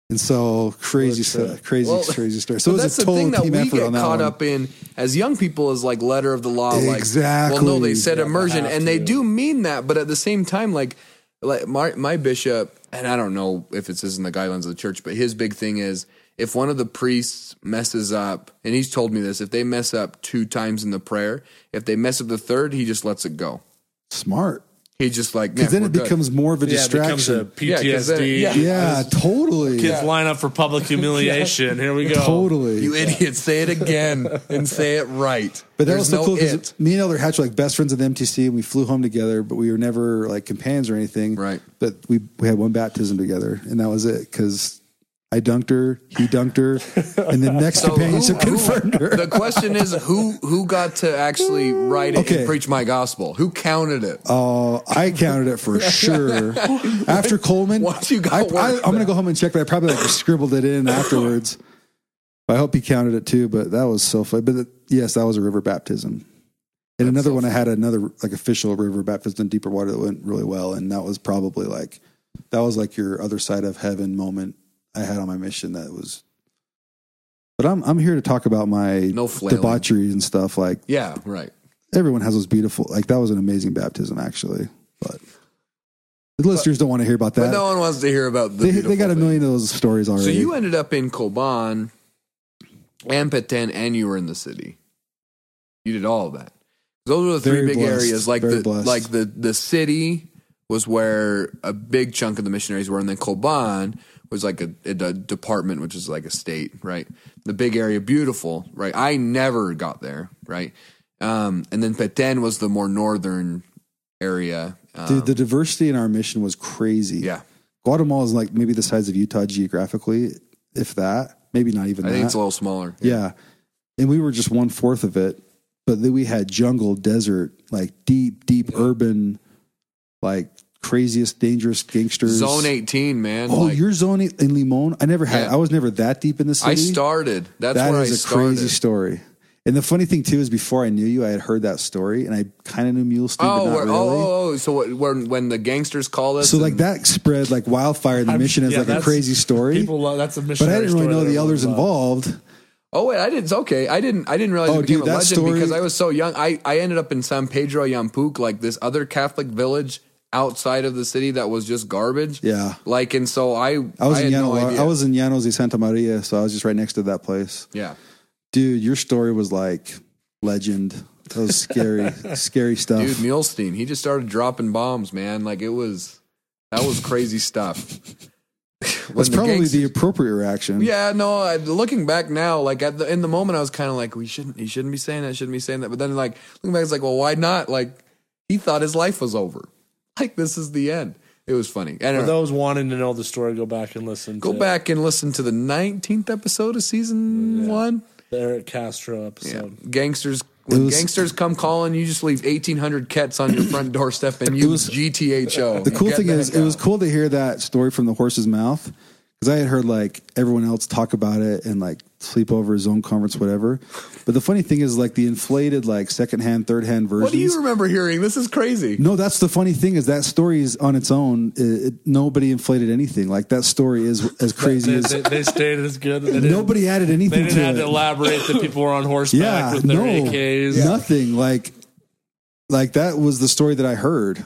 S3: and so crazy,
S2: a
S3: stuff, crazy,
S1: Well,
S3: crazy story. So
S1: But
S3: it
S1: that's
S3: was a
S1: the
S3: total
S1: thing that
S3: team
S1: we
S3: effort
S1: get
S3: on that
S1: caught
S3: one.
S1: up in as young people is like letter of the law. Like,
S3: Exactly.
S1: Well, no, they said
S2: Yeah,
S1: immersion,
S2: they have
S1: and they do mean that, but at the same time, like, like my my bishop, and I don't know if it's this in the guidelines of the church, but his big thing is if one of the priests messes up, and he's told me this, if they mess up two times in the prayer, if they mess up the third, he just lets it go.
S3: Smart,
S1: He just like
S3: because then
S1: we're
S3: it
S1: good."
S3: becomes more of a distraction.
S2: Yeah, it becomes a
S3: distraction.
S1: Yeah, 'cause then-
S2: PTSD.
S1: yeah.
S3: Yeah, totally,
S2: Kids line up for public [LAUGHS] humiliation. Here we go.
S3: totally.
S1: You idiot! Say it again and say it right.
S3: But that
S1: There's
S3: was so
S1: no
S3: cool because
S1: it.
S3: me and Elder Hatch were like best friends at the MTC, and we flew home together. But we were never like companions or anything.
S1: Right.
S3: But we we had one baptism together, and that was it. Because I dunked her, he dunked her, and the next
S1: So
S3: companionship
S1: who- who-
S3: confirmed her.
S1: The question is who who got to actually write it
S3: Okay.
S1: and preach my gospel? Who counted it?
S3: Oh, I counted it for [LAUGHS] sure. After Coleman,
S1: Once you got
S3: I, I'm going to go home and check, but I probably like scribbled it in afterwards. I hope he counted it too. But that was so fun. But it- yes, that was a river baptism. And another
S1: so
S3: one, I had another like official river baptism in deeper water that went really well, and that was probably like that was like your other side of heaven moment I had on my mission. That was. But I'm I'm here to talk about my
S1: No flailing.
S3: debauchery and stuff. Like
S1: Yeah, right.
S3: everyone has those beautiful like that was an amazing baptism actually but the listeners don't want to hear about
S1: But
S3: that
S1: no one wants to hear about the
S3: they, they got a
S1: beautiful
S3: million of those stories already
S1: So you ended up in Cobán and Petén, and you were in the city. You did all of that. Those were the three
S3: Very
S1: big
S3: blessed.
S1: areas. Like
S3: Very
S1: the
S3: blessed.
S1: like the the city was where a big chunk of the missionaries were, and then Cobán was like a, a department, which is like a state, right? The big area, beautiful, right? I never got there, right? Um, and then Petén was the more northern area. Um,
S3: dude the diversity in our mission was crazy
S1: yeah,
S3: guatemala is like maybe the size of utah geographically if that maybe not even
S1: I
S3: that
S1: think it's a little smaller.
S3: yeah and we were just one fourth of it but then we had jungle desert like deep deep urban like craziest dangerous gangsters
S1: Zone 18, man.
S3: oh
S1: like,
S3: your zone in limon i never had
S1: Yeah.
S3: i was never that deep in the city
S1: I started. That's
S3: That
S1: where
S3: is
S1: I
S3: a
S1: started.
S3: crazy story. And the funny thing too is, before I knew you, I had heard that story, and I kind of knew Mulestein,
S1: Oh,
S3: but not really.
S1: oh, oh, oh, so what, when when the gangsters called us,
S3: so like that spread like wildfire. The
S2: I'm-
S3: mission is
S2: yeah,
S3: like a crazy story,
S2: People love that's a
S3: mission.
S2: but
S3: I didn't really know the
S2: everyone
S3: elders
S2: loves.
S3: involved.
S1: Oh wait, I didn't. It's okay. I didn't. I didn't realize
S3: Oh,
S1: it became
S3: dude,
S1: a
S3: that
S1: legend
S3: story-
S1: because I was so young. I I ended up in San Pedro Ayampuc, like this other Catholic village outside of the city that was just garbage.
S3: Yeah.
S1: Like and so I
S3: I was
S1: had
S3: in
S1: no idea.
S3: I was in Llanos de Santa Maria, so I was just right next to that place.
S1: yeah.
S3: Dude, your story was like legend. That was scary, [LAUGHS] scary stuff.
S1: Dude, Mulestein, he just started dropping bombs, man. Like it was that was crazy stuff. [LAUGHS]
S3: That's
S1: the
S3: probably
S1: gangs-
S3: the appropriate reaction.
S1: Yeah, no. I, looking back now, like at the, in the moment, I was kind of like, we shouldn't. He shouldn't be saying that. Shouldn't be saying that. But then, like looking back, it's like, well, why not? Like he thought his life was over. [LAUGHS] Like this is the end. It was funny. And
S2: For those wanting to know the story, go back and listen.
S1: go
S2: to
S1: back and listen to the nineteenth episode of season one.
S2: the Eric Castro
S1: Yeah,
S2: episode.
S1: gangsters. When
S3: was-
S1: gangsters come calling, you just leave eighteen hundred kets on your front doorstep and
S3: use
S1: GTHO.
S3: The cool thing
S1: the
S3: is, it was cool to hear that story from the horse's mouth because I had heard like everyone else talk about it and like sleepover, zone conference, whatever. But the funny thing is, like the inflated, like secondhand, third hand versions.
S1: What do you remember hearing? This is crazy.
S3: no, that's the funny thing is that story is on its own. It, it- nobody inflated anything. Like that story is as crazy
S2: They,
S3: as
S2: they, they stayed as good. They didn't,
S3: nobody added anything.
S2: They didn't
S3: to
S2: have
S3: it.
S2: to elaborate that people were on horseback
S3: yeah,
S2: with their
S3: no,
S2: AKs.
S3: nothing. Like, like that was the story that I heard.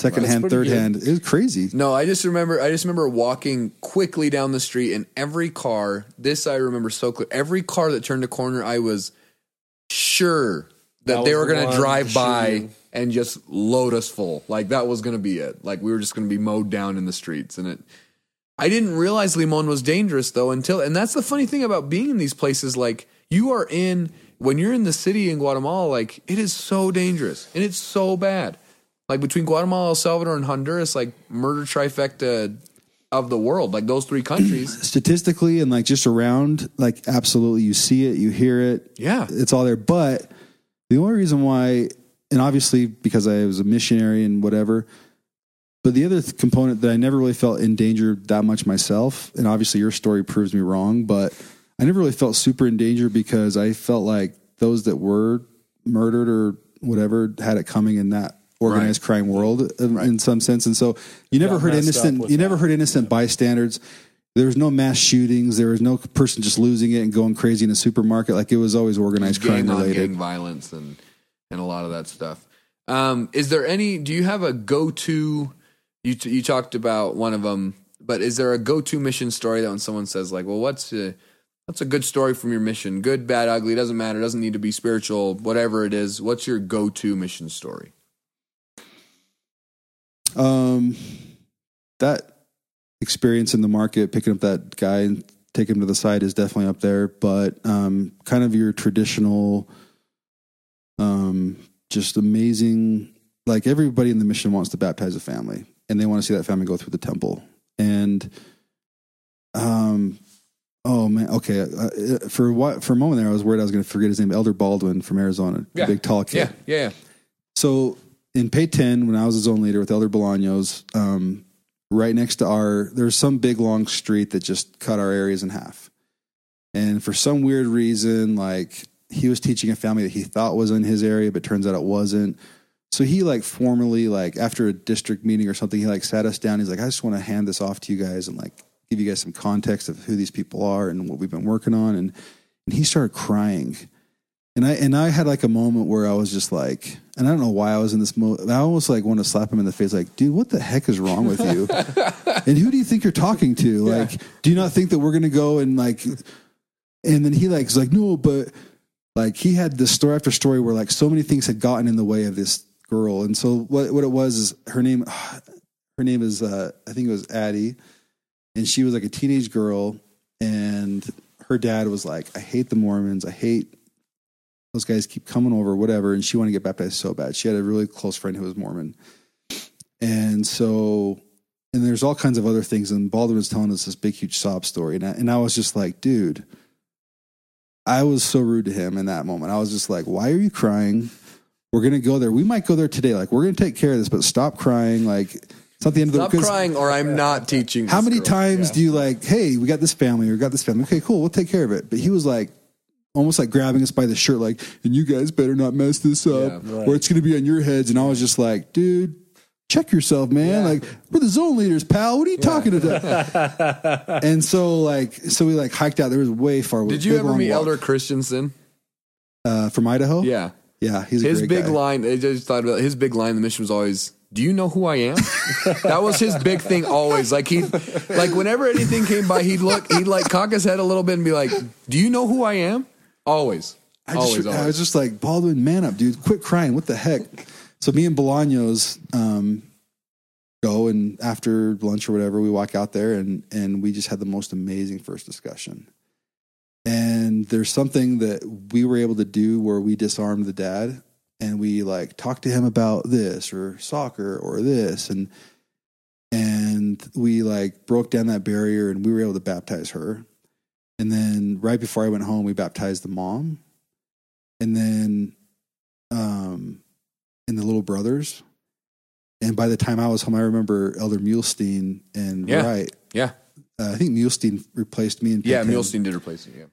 S3: Second hand,
S2: pretty
S3: third
S2: good.
S3: hand. It was crazy.
S1: No, I just remember. I just remember walking quickly down the street, and every car. This I remember so clear. Every car that turned a corner, I was sure that,
S2: That
S1: they
S2: was
S1: were
S2: the
S1: going
S2: one
S1: to drive by
S2: shoot you.
S1: and just load us full. Like that was going to be it. Like we were just going to be mowed down in the streets, and it. I didn't realize Limon was dangerous though until, and that's the funny thing about being in these places. Like you are in when you're in the city in Guatemala, like it is so dangerous and it's so bad. Like between Guatemala, El Salvador, and Honduras, like murder trifecta of the world. Like those three countries. [CLEARS THROAT]
S3: Statistically and like just around, like absolutely, you see it, you hear it.
S1: Yeah.
S3: it's all there. But the only reason why, and obviously because I was a missionary and whatever, but the other th- component that I never really felt in danger that much myself, and obviously your story proves me wrong, but I never really felt super in danger because I felt like those that were murdered or whatever had it coming in that organized crime world in, in some sense. And so you never
S2: Got
S3: heard innocent, you never heard innocent bystanders. There was no mass shootings. There was no person just losing it and going crazy in a supermarket. Like it was always organized crime
S1: gang on
S3: related.
S1: gang violence and and a lot of that stuff. Um, is there any? Do you have a go to? You t- you talked about one of them, but is there a go to mission story that when someone says like, well, what's a what's a good story from your mission? Good, bad, ugly, doesn't matter. Doesn't need to be spiritual. Whatever it is, what's your go to mission story?
S3: Um, that experience in the market, picking up that guy and taking him to the side is definitely up there. But um, kind of your traditional, um, just amazing. Like everybody in the mission wants to baptize a family, and they want to see that family go through the temple. And, um, oh man, okay. Uh, for what for a moment there, I was worried I was going to forget his name, Elder Baldwin from Arizona,
S1: Yeah.
S3: big tall kid.
S1: Yeah, yeah, yeah.
S3: So in Petén, when I was a zone leader with Elder Bolaños, um, right next to our, there's some big long street that just cut our areas in half. And for some weird reason, like he was teaching a family that he thought was in his area, but turns out it wasn't. So he like formally, like after a district meeting or something, he like sat us down. He's like, I just want to hand this off to you guys and like give you guys some context of who these people are and what we've been working on. And, and he started crying. And I and I had like a moment where I was just like, and I don't know why I was in this mode. I almost like want to slap him in the face, like, dude, what the heck is wrong with you? [LAUGHS] and who do you think you're talking to? Like, do you not think that we're gonna go and like? And then he like is like, no, but like he had this story after story where like so many things had gotten in the way of this girl. And so what what it was is her name, [SIGHS] her name is uh, I think it was Addie, and she was like a teenage girl, and her dad was like, I hate the Mormons, I hate those guys keep coming over, whatever. And she wanted to get baptized so bad. She had a really close friend who was Mormon. And so, and there's all kinds of other things. And Baldwin was telling us this big, huge sob story. And I, and I was just like, dude, I was so rude to him in that moment. I was just like, why are you crying? We're going to go there. We might go there today. Like, we're going to take care of this, but stop crying. Like, it's not the end of the
S1: Stop
S3: 'cause-
S1: crying, or I'm not teaching.
S3: how
S1: this
S3: many
S1: girl.
S3: times do you like, hey, we got this family or got this family? Okay, cool, we'll take care of it. But he was like, almost like grabbing us by the shirt, like, and you guys better not mess this up,
S1: Yeah,
S2: right.
S3: or it's going to be on your heads. And I was just like, dude, check yourself, man.
S1: Yeah.
S3: Like, we're the zone leaders, pal. What are you talking about? [LAUGHS] and so, like, so we like hiked out. There was way far.
S1: Did you ever meet
S3: walk.
S1: Elder Christensen?
S3: uh, from Idaho?
S1: Yeah.
S3: yeah, he's a
S1: his big
S3: guy.
S1: line i just thought about his big line the mission was always do you know who i am [LAUGHS] that was his big thing always like he like whenever anything came by he'd look he'd like cock his head a little bit and be like do you know who i am always
S3: I just,
S1: always
S3: I was just like, Baldwin, man up, dude. Quit crying. What the heck? So me and Bolaños um, go, and after lunch or whatever, we walk out there, and and we just had the most amazing first discussion. And there's something that we were able to do where we disarmed the dad, and we like talked to him about this or soccer or this, and and we like broke down that barrier, and we were able to baptize her. And then right before I went home, we baptized the mom. And then um and the little brothers. And by the time i was home i remember elder mulestein and
S1: Yeah.
S3: Wright.
S1: yeah.
S3: Uh, i think mulestein replaced me in
S1: yeah. Mulestein did replace it yeah.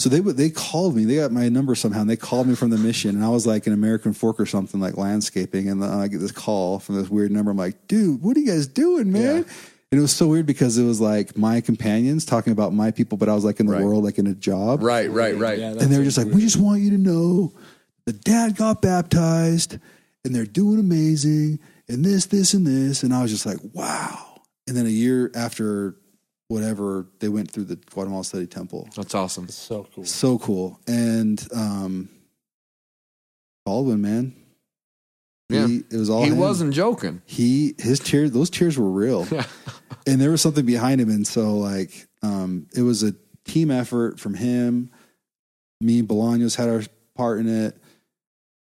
S3: So they would they called me. They got my number somehow and they called me from the mission. And i was like an american fork or something like landscaping. And then i get this call from this weird number. I'm like dude what are you guys doing man?
S1: Yeah.
S3: And it was so weird because it was like my companions talking about my people but i was like in the
S1: Right.
S3: world like in a job
S1: right right right
S2: Yeah,
S3: and they were just like,
S2: weird.
S3: "We just want you to know the dad got baptized, and they're doing amazing, and this, this, and this. And I was just like, wow. And then a year after whatever, they went through the Guatemala City Temple.
S1: That's awesome.
S2: It's so cool.
S3: So cool. And um, Baldwin, man.
S1: Yeah.
S3: He, it was all
S1: he
S3: him.
S1: wasn't joking.
S3: He his tears those tears were real. [LAUGHS] and there was something behind him. And so like um it was a team effort from him. Me and Bolaños had our part in it.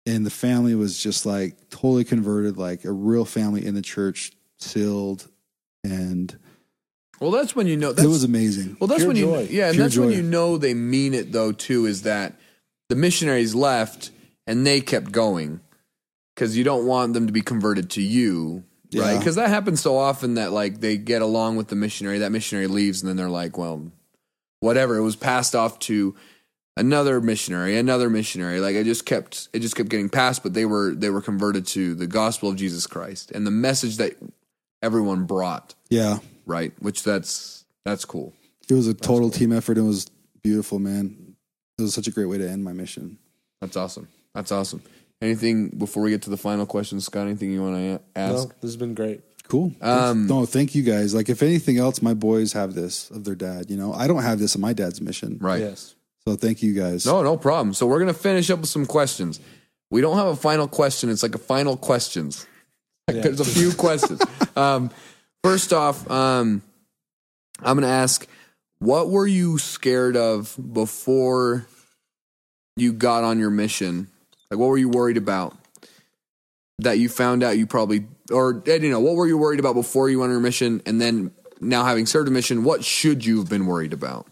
S3: And the family was just like totally converted, like a real family in the church, sealed, and
S1: Well, that's when you know. That's,
S3: it was amazing.
S1: Well, that's
S2: Pure
S1: when you yeah, and
S3: Pure
S1: that's when you know they mean it though too. Is that the missionaries left and they kept going because you don't want them to be converted to you, right? Because that happens so often that like they get along with the missionary, that missionary leaves, and then they're like, well, whatever. It was passed off to another missionary, another missionary. Like I just kept it just kept getting passed, but they were they were converted to the gospel of Jesus Christ and the message that everyone brought,
S3: Yeah.
S1: right? Which that's that's cool.
S3: It was a total team effort. It was beautiful, man. It was such a great way to end my mission.
S1: That's awesome. That's awesome. Anything before we get to the final question, Scott? Anything you want to
S2: No,
S1: ask?
S2: this has been great.
S3: Cool.
S1: Um,
S3: no, thank you guys. Like, if anything else, my boys have this of their dad. You know, I don't have this in my dad's mission.
S1: Right.
S2: Yes.
S3: So thank you guys.
S1: No, no problem. So we're gonna finish up with some questions. We don't have a final question. It's like a final questions.
S2: Yeah. [LAUGHS]
S1: There's a few questions. [LAUGHS] Um, first off, um, I'm gonna ask, what were you scared of before you got on your mission? Like, what were you worried about that you found out you probably, or eh, you know, what were you worried about before you went on your mission, and then now having served a mission, what should you have been worried about?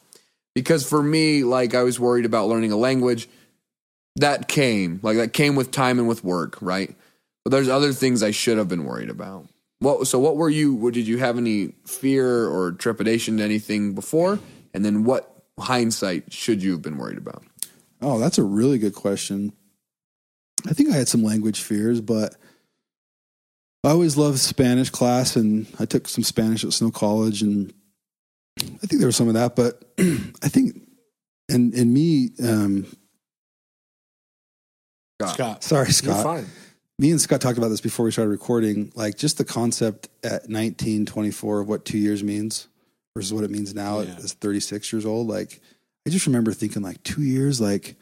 S1: Because for me, like, I was worried about learning a language. That came, like, that came with time and with work, right? But there's other things I should have been worried about. What? So, what were you? What, did you have any fear or trepidation to anything before? And then, what hindsight should you have been worried about?
S3: Oh, that's a really good question. I think I had some language fears, but I always loved Spanish class, and I took some Spanish at Snow College, and I think there was some of that. But [CLEARS THROAT] I think, and and me, um,
S2: Scott.
S3: sorry,
S2: You're
S3: Scott.
S2: fine.
S3: me and Scott talked about this before we started recording. Like just the concept at 19, 24 of what two years means versus what it means now
S2: Yeah.
S3: as 36 years old. Like I just remember thinking like two years, like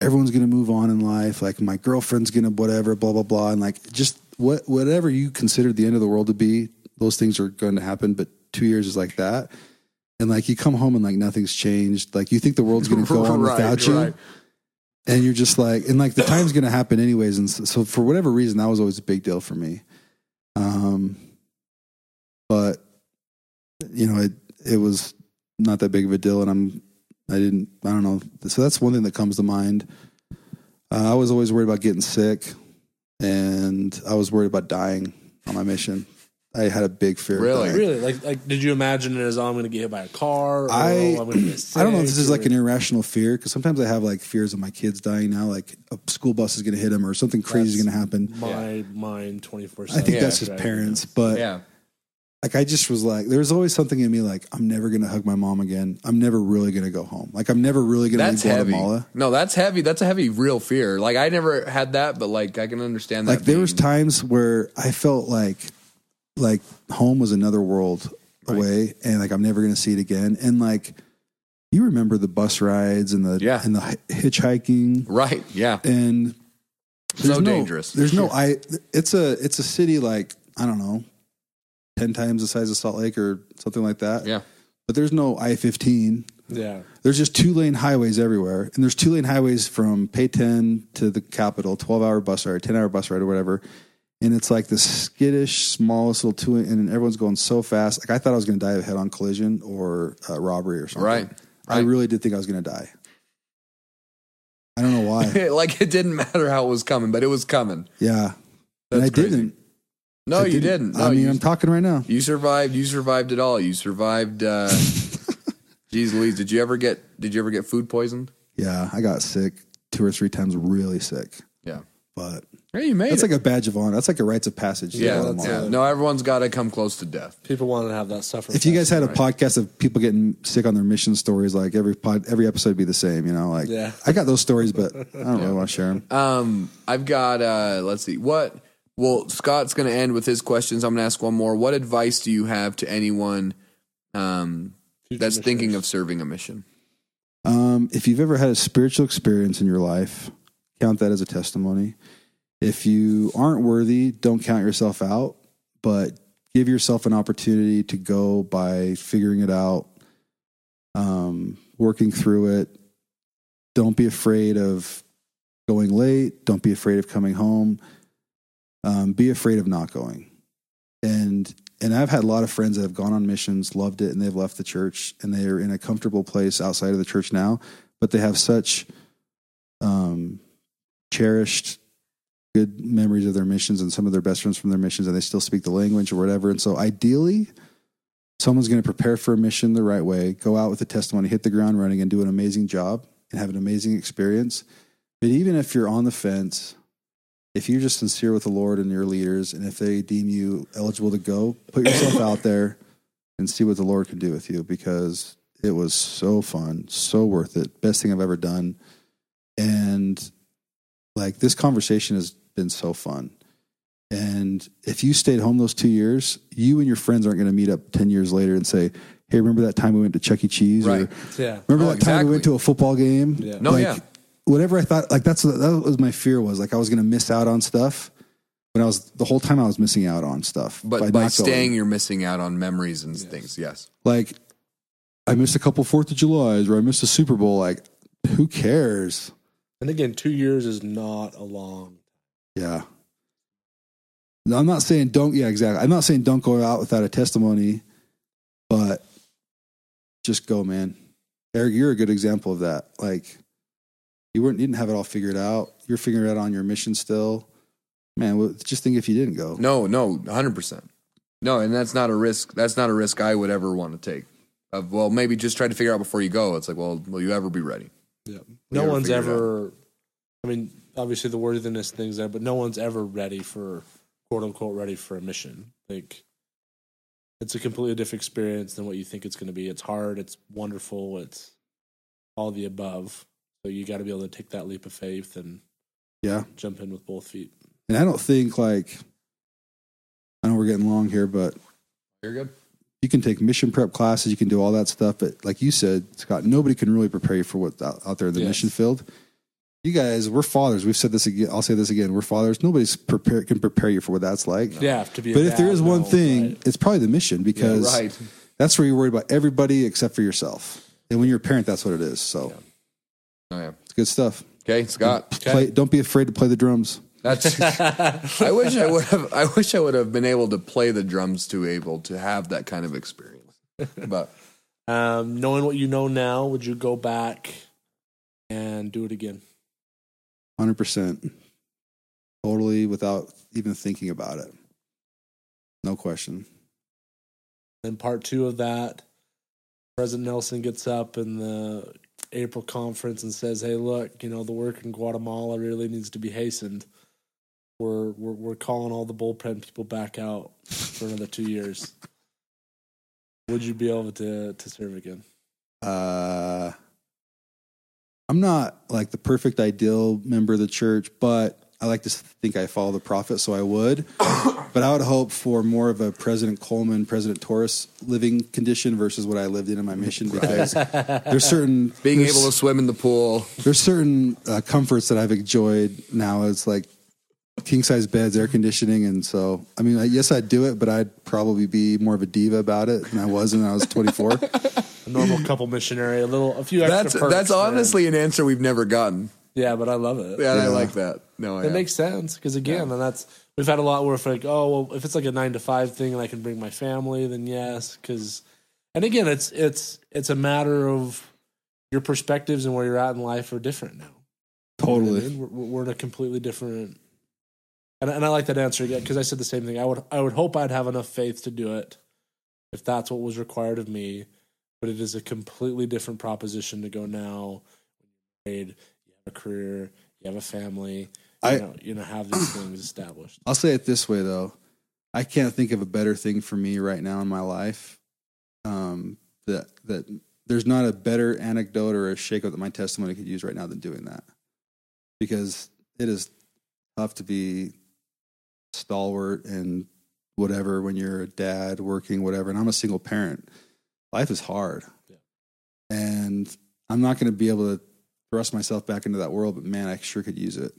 S3: everyone's going to move on in life. Like my girlfriend's going to whatever, blah, blah, blah. And like just what, whatever you consider the end of the world to be, those things are going to happen. But two years is like that. And like you come home and like nothing's changed. Like you think the world's going to go [LAUGHS] on
S1: Right,
S3: without you
S1: right.
S3: and you're just like and like the time's gonna happen anyways and so, so for whatever reason that was always a big deal for me um but you know it it was not that big of a deal and i'm i didn't i don't know so that's one thing that comes to mind uh, i was always worried about getting sick and i was worried about dying on my mission i had a big fear of
S1: Really?
S3: dying.
S2: Really? Like, like, did you imagine it as, oh, I'm going to get hit by a car? Or,
S3: I-
S2: oh, I'm gonna get [CLEARS THROAT]
S3: I don't know if this
S2: sick,"
S3: is like an irrational fear because sometimes I have like fears of my kids dying now, like a school bus is going to hit them or something crazy is going to happen.
S2: my mind 24
S3: I think
S1: Yeah,
S3: that's just parents, but
S1: Yeah.
S3: Like I just was like, there's always something in me like I'm never going to hug my mom again. I'm never really going to go home. Like I'm never really going to leave
S1: That's heavy.
S3: Guatemala.
S1: No, that's heavy. That's a heavy, real fear. Like I never had that, but like I can understand that.
S3: Like there was times where I felt like like home was another world away, and like I'm never going to see it again. And like you remember the bus rides and the
S1: Yeah.
S3: and the hi- hitchhiking
S1: right. Yeah.
S3: and
S1: So
S3: no-
S1: dangerous.
S3: There's no I. It's a it's a city like I don't know, ten times the size of Salt Lake or something like that.
S1: Yeah.
S3: But there's no I fifteen.
S2: Yeah.
S3: There's just two lane highways everywhere, and there's two lane highways from Petén to the capital, twelve hour bus ride, ten hour bus ride, or whatever. And it's like this skittish, smallest little two, and everyone's going so fast. Like I thought I was going to die of a head on collision or uh, robbery or something.
S1: Right.
S3: I really did think I was going to die. I don't know why. [LAUGHS]
S1: like it didn't matter how it was coming, but it was coming.
S3: yeah, and I
S1: crazy.
S3: didn't.
S1: No,
S3: I
S1: you didn't. No,
S3: I mean,
S1: you,
S3: I'm talking right now.
S1: you survived. You survived it all. You survived. Uh, [LAUGHS] Jeez Louise, did you ever get? Did you ever get food poisoned?
S3: Yeah, I got sick two or three times, really sick.
S1: Yeah.
S3: But
S1: Yeah, you made
S3: that's
S1: it.
S3: like a badge of honor. That's like a rites of passage. to
S1: yeah,
S2: that's
S1: yeah. No, everyone's got to come close to death.
S2: People want to have that suffering.
S3: If you guys had a
S1: Right.
S3: podcast of people getting sick on their mission stories, like every pod, every episode would be the same. You know, like
S2: Yeah.
S3: I got those stories, but I don't [LAUGHS] really want to share them.
S1: Um, I've got. Uh, let's see. What Well, Scott's going to end with his questions. I'm going to ask one more. What advice do you have to anyone um,
S2: Future
S1: that's thinking of serving a mission?
S3: Um, if you've ever had a spiritual experience in your life, count that as a testimony. If you aren't worthy, don't count yourself out, but give yourself an opportunity to go by figuring it out, um, working through it. Don't be afraid of going late. Don't be afraid of coming home. Um, be afraid of not going. And and I've had a lot of friends that have gone on missions, loved it, and they've left the church, and they're in a comfortable place outside of the church now. But they have such um, cherished good memories of their missions and some of their best friends from their missions, and they still speak the language or whatever. And so, ideally, someone's going to prepare for a mission the right way, go out with a testimony, hit the ground running, and do an amazing job and have an amazing experience. But even if you're on the fence, if you're just sincere with the Lord and your leaders, and if they deem you eligible to go, put yourself [COUGHS] out there and see what the Lord can do with you because it was so fun, so worth it. Best thing I've ever done. And like this conversation has been so fun. And if you stayed home those two years, you and your friends aren't going to meet up 10 years later and say, Hey, remember that time we went to Chuck E. Cheese?
S1: Right.
S3: Or
S2: Yeah.
S3: remember
S1: Oh,
S3: that time we went to a football game?
S2: Yeah.
S1: No,
S3: Like,
S1: yeah.
S3: Whatever I thought, like that's that was my fear was like I was going to miss out on stuff. When I was the whole time I was missing out on stuff,
S1: But by,
S3: not going.
S1: staying, you're missing out on memories and things. Yes.
S3: like I missed a couple Fourth of July's or I missed a Super Bowl. Like, who cares?
S2: And again, two years is not a long.
S3: Yeah. No, I'm not saying don't. Yeah, exactly. I'm not saying don't go out without a testimony, but just go, man. Eric, you're a good example of that. Like, you weren't you didn't have it all figured out. You're figuring it out on your mission still. Man, well, just think if you didn't go.
S1: No, no, 100%. No, and that's not a risk. That's not a risk I would ever want to take. Of, well, maybe just try to figure out before you go. It's like, well, will you ever be ready?
S2: Yeah.
S1: We
S2: No
S1: never
S2: one's ever. I mean, obviously the worthiness things there, but no one's ever ready for quote unquote ready for a mission. Like, it's a completely different experience than what you think it's going to be. It's hard. It's wonderful. It's all the above. So you got to be able to take that leap of faith and
S3: Yeah.
S2: jump in with both feet.
S3: And I don't think like I know we're getting long here, but
S1: You're good.
S3: you can take mission prep classes, you can do all that stuff, but like you said, Scott, nobody can really prepare you for what's out, out there in the
S2: Yes.
S3: mission field. You guys, we're fathers. We've said this again. I'll say this again. We're fathers. Nobody's prepare can prepare you for what that's like.
S2: Yeah, to be. a
S3: But if there
S2: dad,
S3: is one
S2: no,
S3: thing,
S2: right.
S3: it's probably the mission because
S1: right.
S3: that's where you're worried about everybody except for yourself. And when you're a parent, that's what it is. So
S1: Oh, yeah.
S3: it's good stuff.
S1: Okay, Scott.
S3: Play, don't be afraid to play the drums.
S1: That's. [LAUGHS] [LAUGHS] I wish I would have. I wish I would have been able to play the drums to able to have that kind of experience. But [LAUGHS]
S2: Um, knowing what you know now, would you go back and do it again?
S3: Hundred percent, totally without even thinking about it. No question.
S2: Then part two of that, President Nelson gets up and the April conference and says, "Hey, look, you know the work in Guatemala really needs to be hastened. We're we're, we're calling all the bullpen people back out for another two years. Would you be able to to serve again?
S3: Uh, I'm not like the perfect ideal member of the church, but I like to think I follow the prophet, so I would. [COUGHS] but I would hope for more of a President Coleman, President Torres living condition versus what I lived in in my mission because [LAUGHS] there's certain
S1: being
S3: there's-
S1: able to swim in the pool.
S3: there's certain uh, comforts that I've enjoyed now. It's like king size beds, air conditioning, and so I mean, I- yes, I'd do it, but I'd probably be more of a diva about it than I was when I was 24. [LAUGHS]
S2: A normal couple missionary, a little, a few extra
S1: That's
S2: perks,
S1: that's
S2: man.
S1: honestly an answer we've never gotten.
S2: yeah, but I love it.
S1: Yeah, I like that. No,
S2: It
S1: yeah.
S2: makes sense because again, and that's we've had a lot where if like, oh well, if it's like a nine to five thing and I can bring my family, then yes. Because, and again, it's it's it's a matter of your perspectives and where you're at in life are different now. You know I
S3: Totally.
S2: mean? We're, we're in a completely different. And, and I like that answer again because I said the same thing. I would I would hope I'd have enough faith to do it if that's what was required of me. But it is a completely different proposition to go now. You have a career, you have a family.
S3: I-
S2: you know, you know have these things established.
S3: I'll say it this way though. I can't think of a better thing for me right now in my life. Um, that that there's not a better anecdote or a shakeup that my testimony could use right now than doing that. Because it is tough to be stalwart and whatever when you're a dad working, whatever. And I'm a single parent. Life is hard.
S2: Yeah.
S3: And I'm not going to be able to thrust myself back into that world, but man, I sure could use it.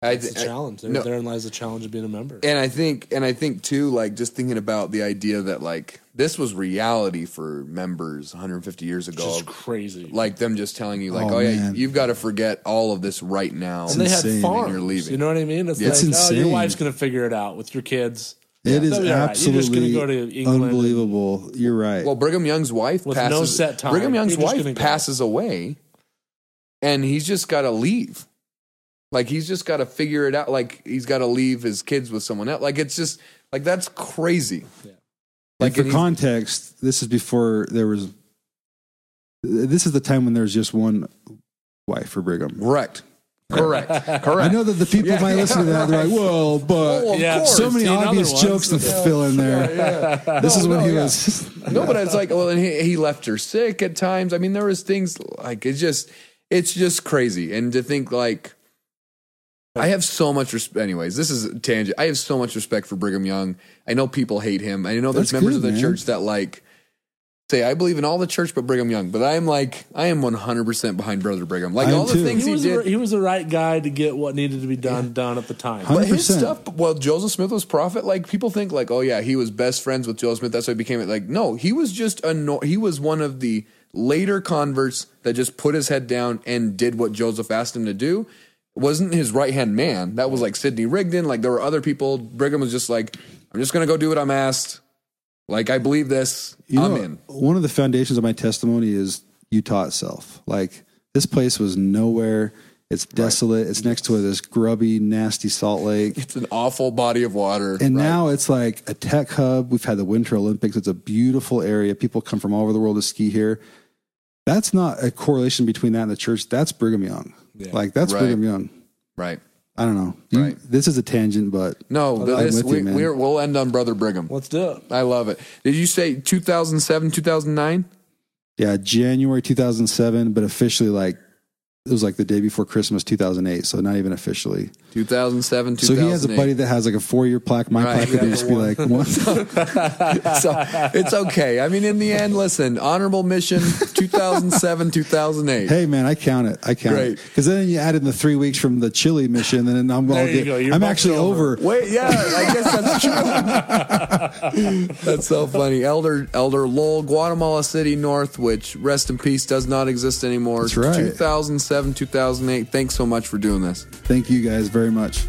S1: I,
S2: It's a
S1: I-
S2: challenge. There,
S1: no.
S2: Therein lies the challenge of being a member.
S1: and I think, and I think too, like just thinking about the idea that like this was reality for members 150 years ago.
S2: Which is crazy.
S1: like them just telling you, like,
S3: Oh,
S1: oh, yeah, you've got to forget all of this right now.
S2: and they
S3: insane.
S2: had
S3: And
S2: farms.
S1: you're leaving.
S2: You know what I mean? It's
S3: It's
S2: like, oh, your wife's going to figure it out with your kids.
S3: It is
S2: They'll be all right. You're just
S3: absolutely
S2: go to England and-
S3: unbelievable. You're right.
S1: Well, Brigham Young's wife
S2: With
S1: passes.
S2: no set time.
S1: Brigham Young's wife
S2: gonna go.
S1: passes away, and he's just got to leave. Like he's just got to figure it out. Like he's got to leave his kids with someone else. Like it's just like that's crazy.
S2: Yeah.
S3: and for context, this is before there was. This is the time when there's just one wife for Brigham.
S1: Correct. Correct. [LAUGHS] Correct.
S3: I know that the people
S1: Yeah,
S3: might
S1: yeah,
S3: listen to that. They're like, "Well, [LAUGHS] but
S1: oh, Well,
S2: Yeah,
S3: so many
S2: seen
S3: obvious jokes to fill in there."
S1: Yeah. [LAUGHS]
S3: This
S1: No,
S3: is when
S1: no,
S3: he
S1: yeah.
S3: was.
S1: No, but it's like, well, and he, he left her sick at times. I mean, there was things like it's just, it's just crazy. And to think like, I have so much respect. Anyways, this is a tangent. I have so much respect for Brigham Young. I know people hate him. I know there's
S3: That's
S1: members
S3: good,
S1: of the
S3: man.
S1: church that like say I believe in all the church but Brigham Young. But I am like, I am 100 percent behind Brother Brigham. Like
S3: I am
S1: all the
S3: too.
S1: things
S2: He
S1: he,
S2: was,
S1: did.
S2: the, he was the right guy to get what needed to be done done at the time.
S3: Hun-
S1: But his
S3: 100%.
S1: stuff, well, Joseph Smith was prophet. Like people think, like, oh yeah, he was best friends with Joseph Smith. That's why he became it. Like, no, he was just a. nor- He was one of the later converts that just put his head down and did what Joseph asked him to do. Wasn't his right hand man. That was like Sidney Rigdon. Like there were other people. Brigham was just like, I'm just gonna go do what I'm asked. Like I believe this.
S3: You
S1: I'm
S3: know,
S1: in.
S3: one of the foundations of my testimony is Utah itself. Like this place was nowhere. It's desolate. It's next to this grubby, nasty Salt Lake.
S1: It's an awful body of water.
S3: And
S1: right?
S3: now it's like a tech hub. We've had the Winter Olympics. It's a beautiful area. People come from all over the world to ski here. That's not a correlation between that and the church. That's Brigham Young.
S2: Yeah.
S3: Like that's
S1: Right.
S3: Brigham Young.
S1: right.
S3: I don't know. You-
S1: Right.
S3: This is a tangent, but
S1: No,
S3: I'm
S1: this,
S3: with you,
S1: we,
S3: man.
S1: we're, we'll end on Brother Brigham.
S2: Let's do it.
S1: I love it. Did you say 2007, 2009?
S3: yeah, January 2007, but officially like it was like the day before Christmas 2008. So not even officially.
S1: 2007, 2008.
S3: So he has a buddy that has like a four year plaque. My
S1: Right.
S3: plaque would
S2: Yeah,
S3: just be
S2: one.
S3: like one. [LAUGHS]
S1: so it's okay. I mean, in the end, listen, honorable mission 2007, 2008.
S3: Hey man, I count it. I count
S1: Great.
S3: it because then you add in the three weeks from the Chile mission, and then I'm all
S2: There you
S3: get,
S2: go.
S3: I'm actually
S2: over.
S3: over.
S1: Wait, yeah, I guess that's true. [LAUGHS] that's so funny. Elder Elder Lowell, Guatemala City North, which rest in peace does not exist anymore.
S3: That's right.
S1: 2007, 2008. Thanks so much for doing this.
S3: Thank you guys very much.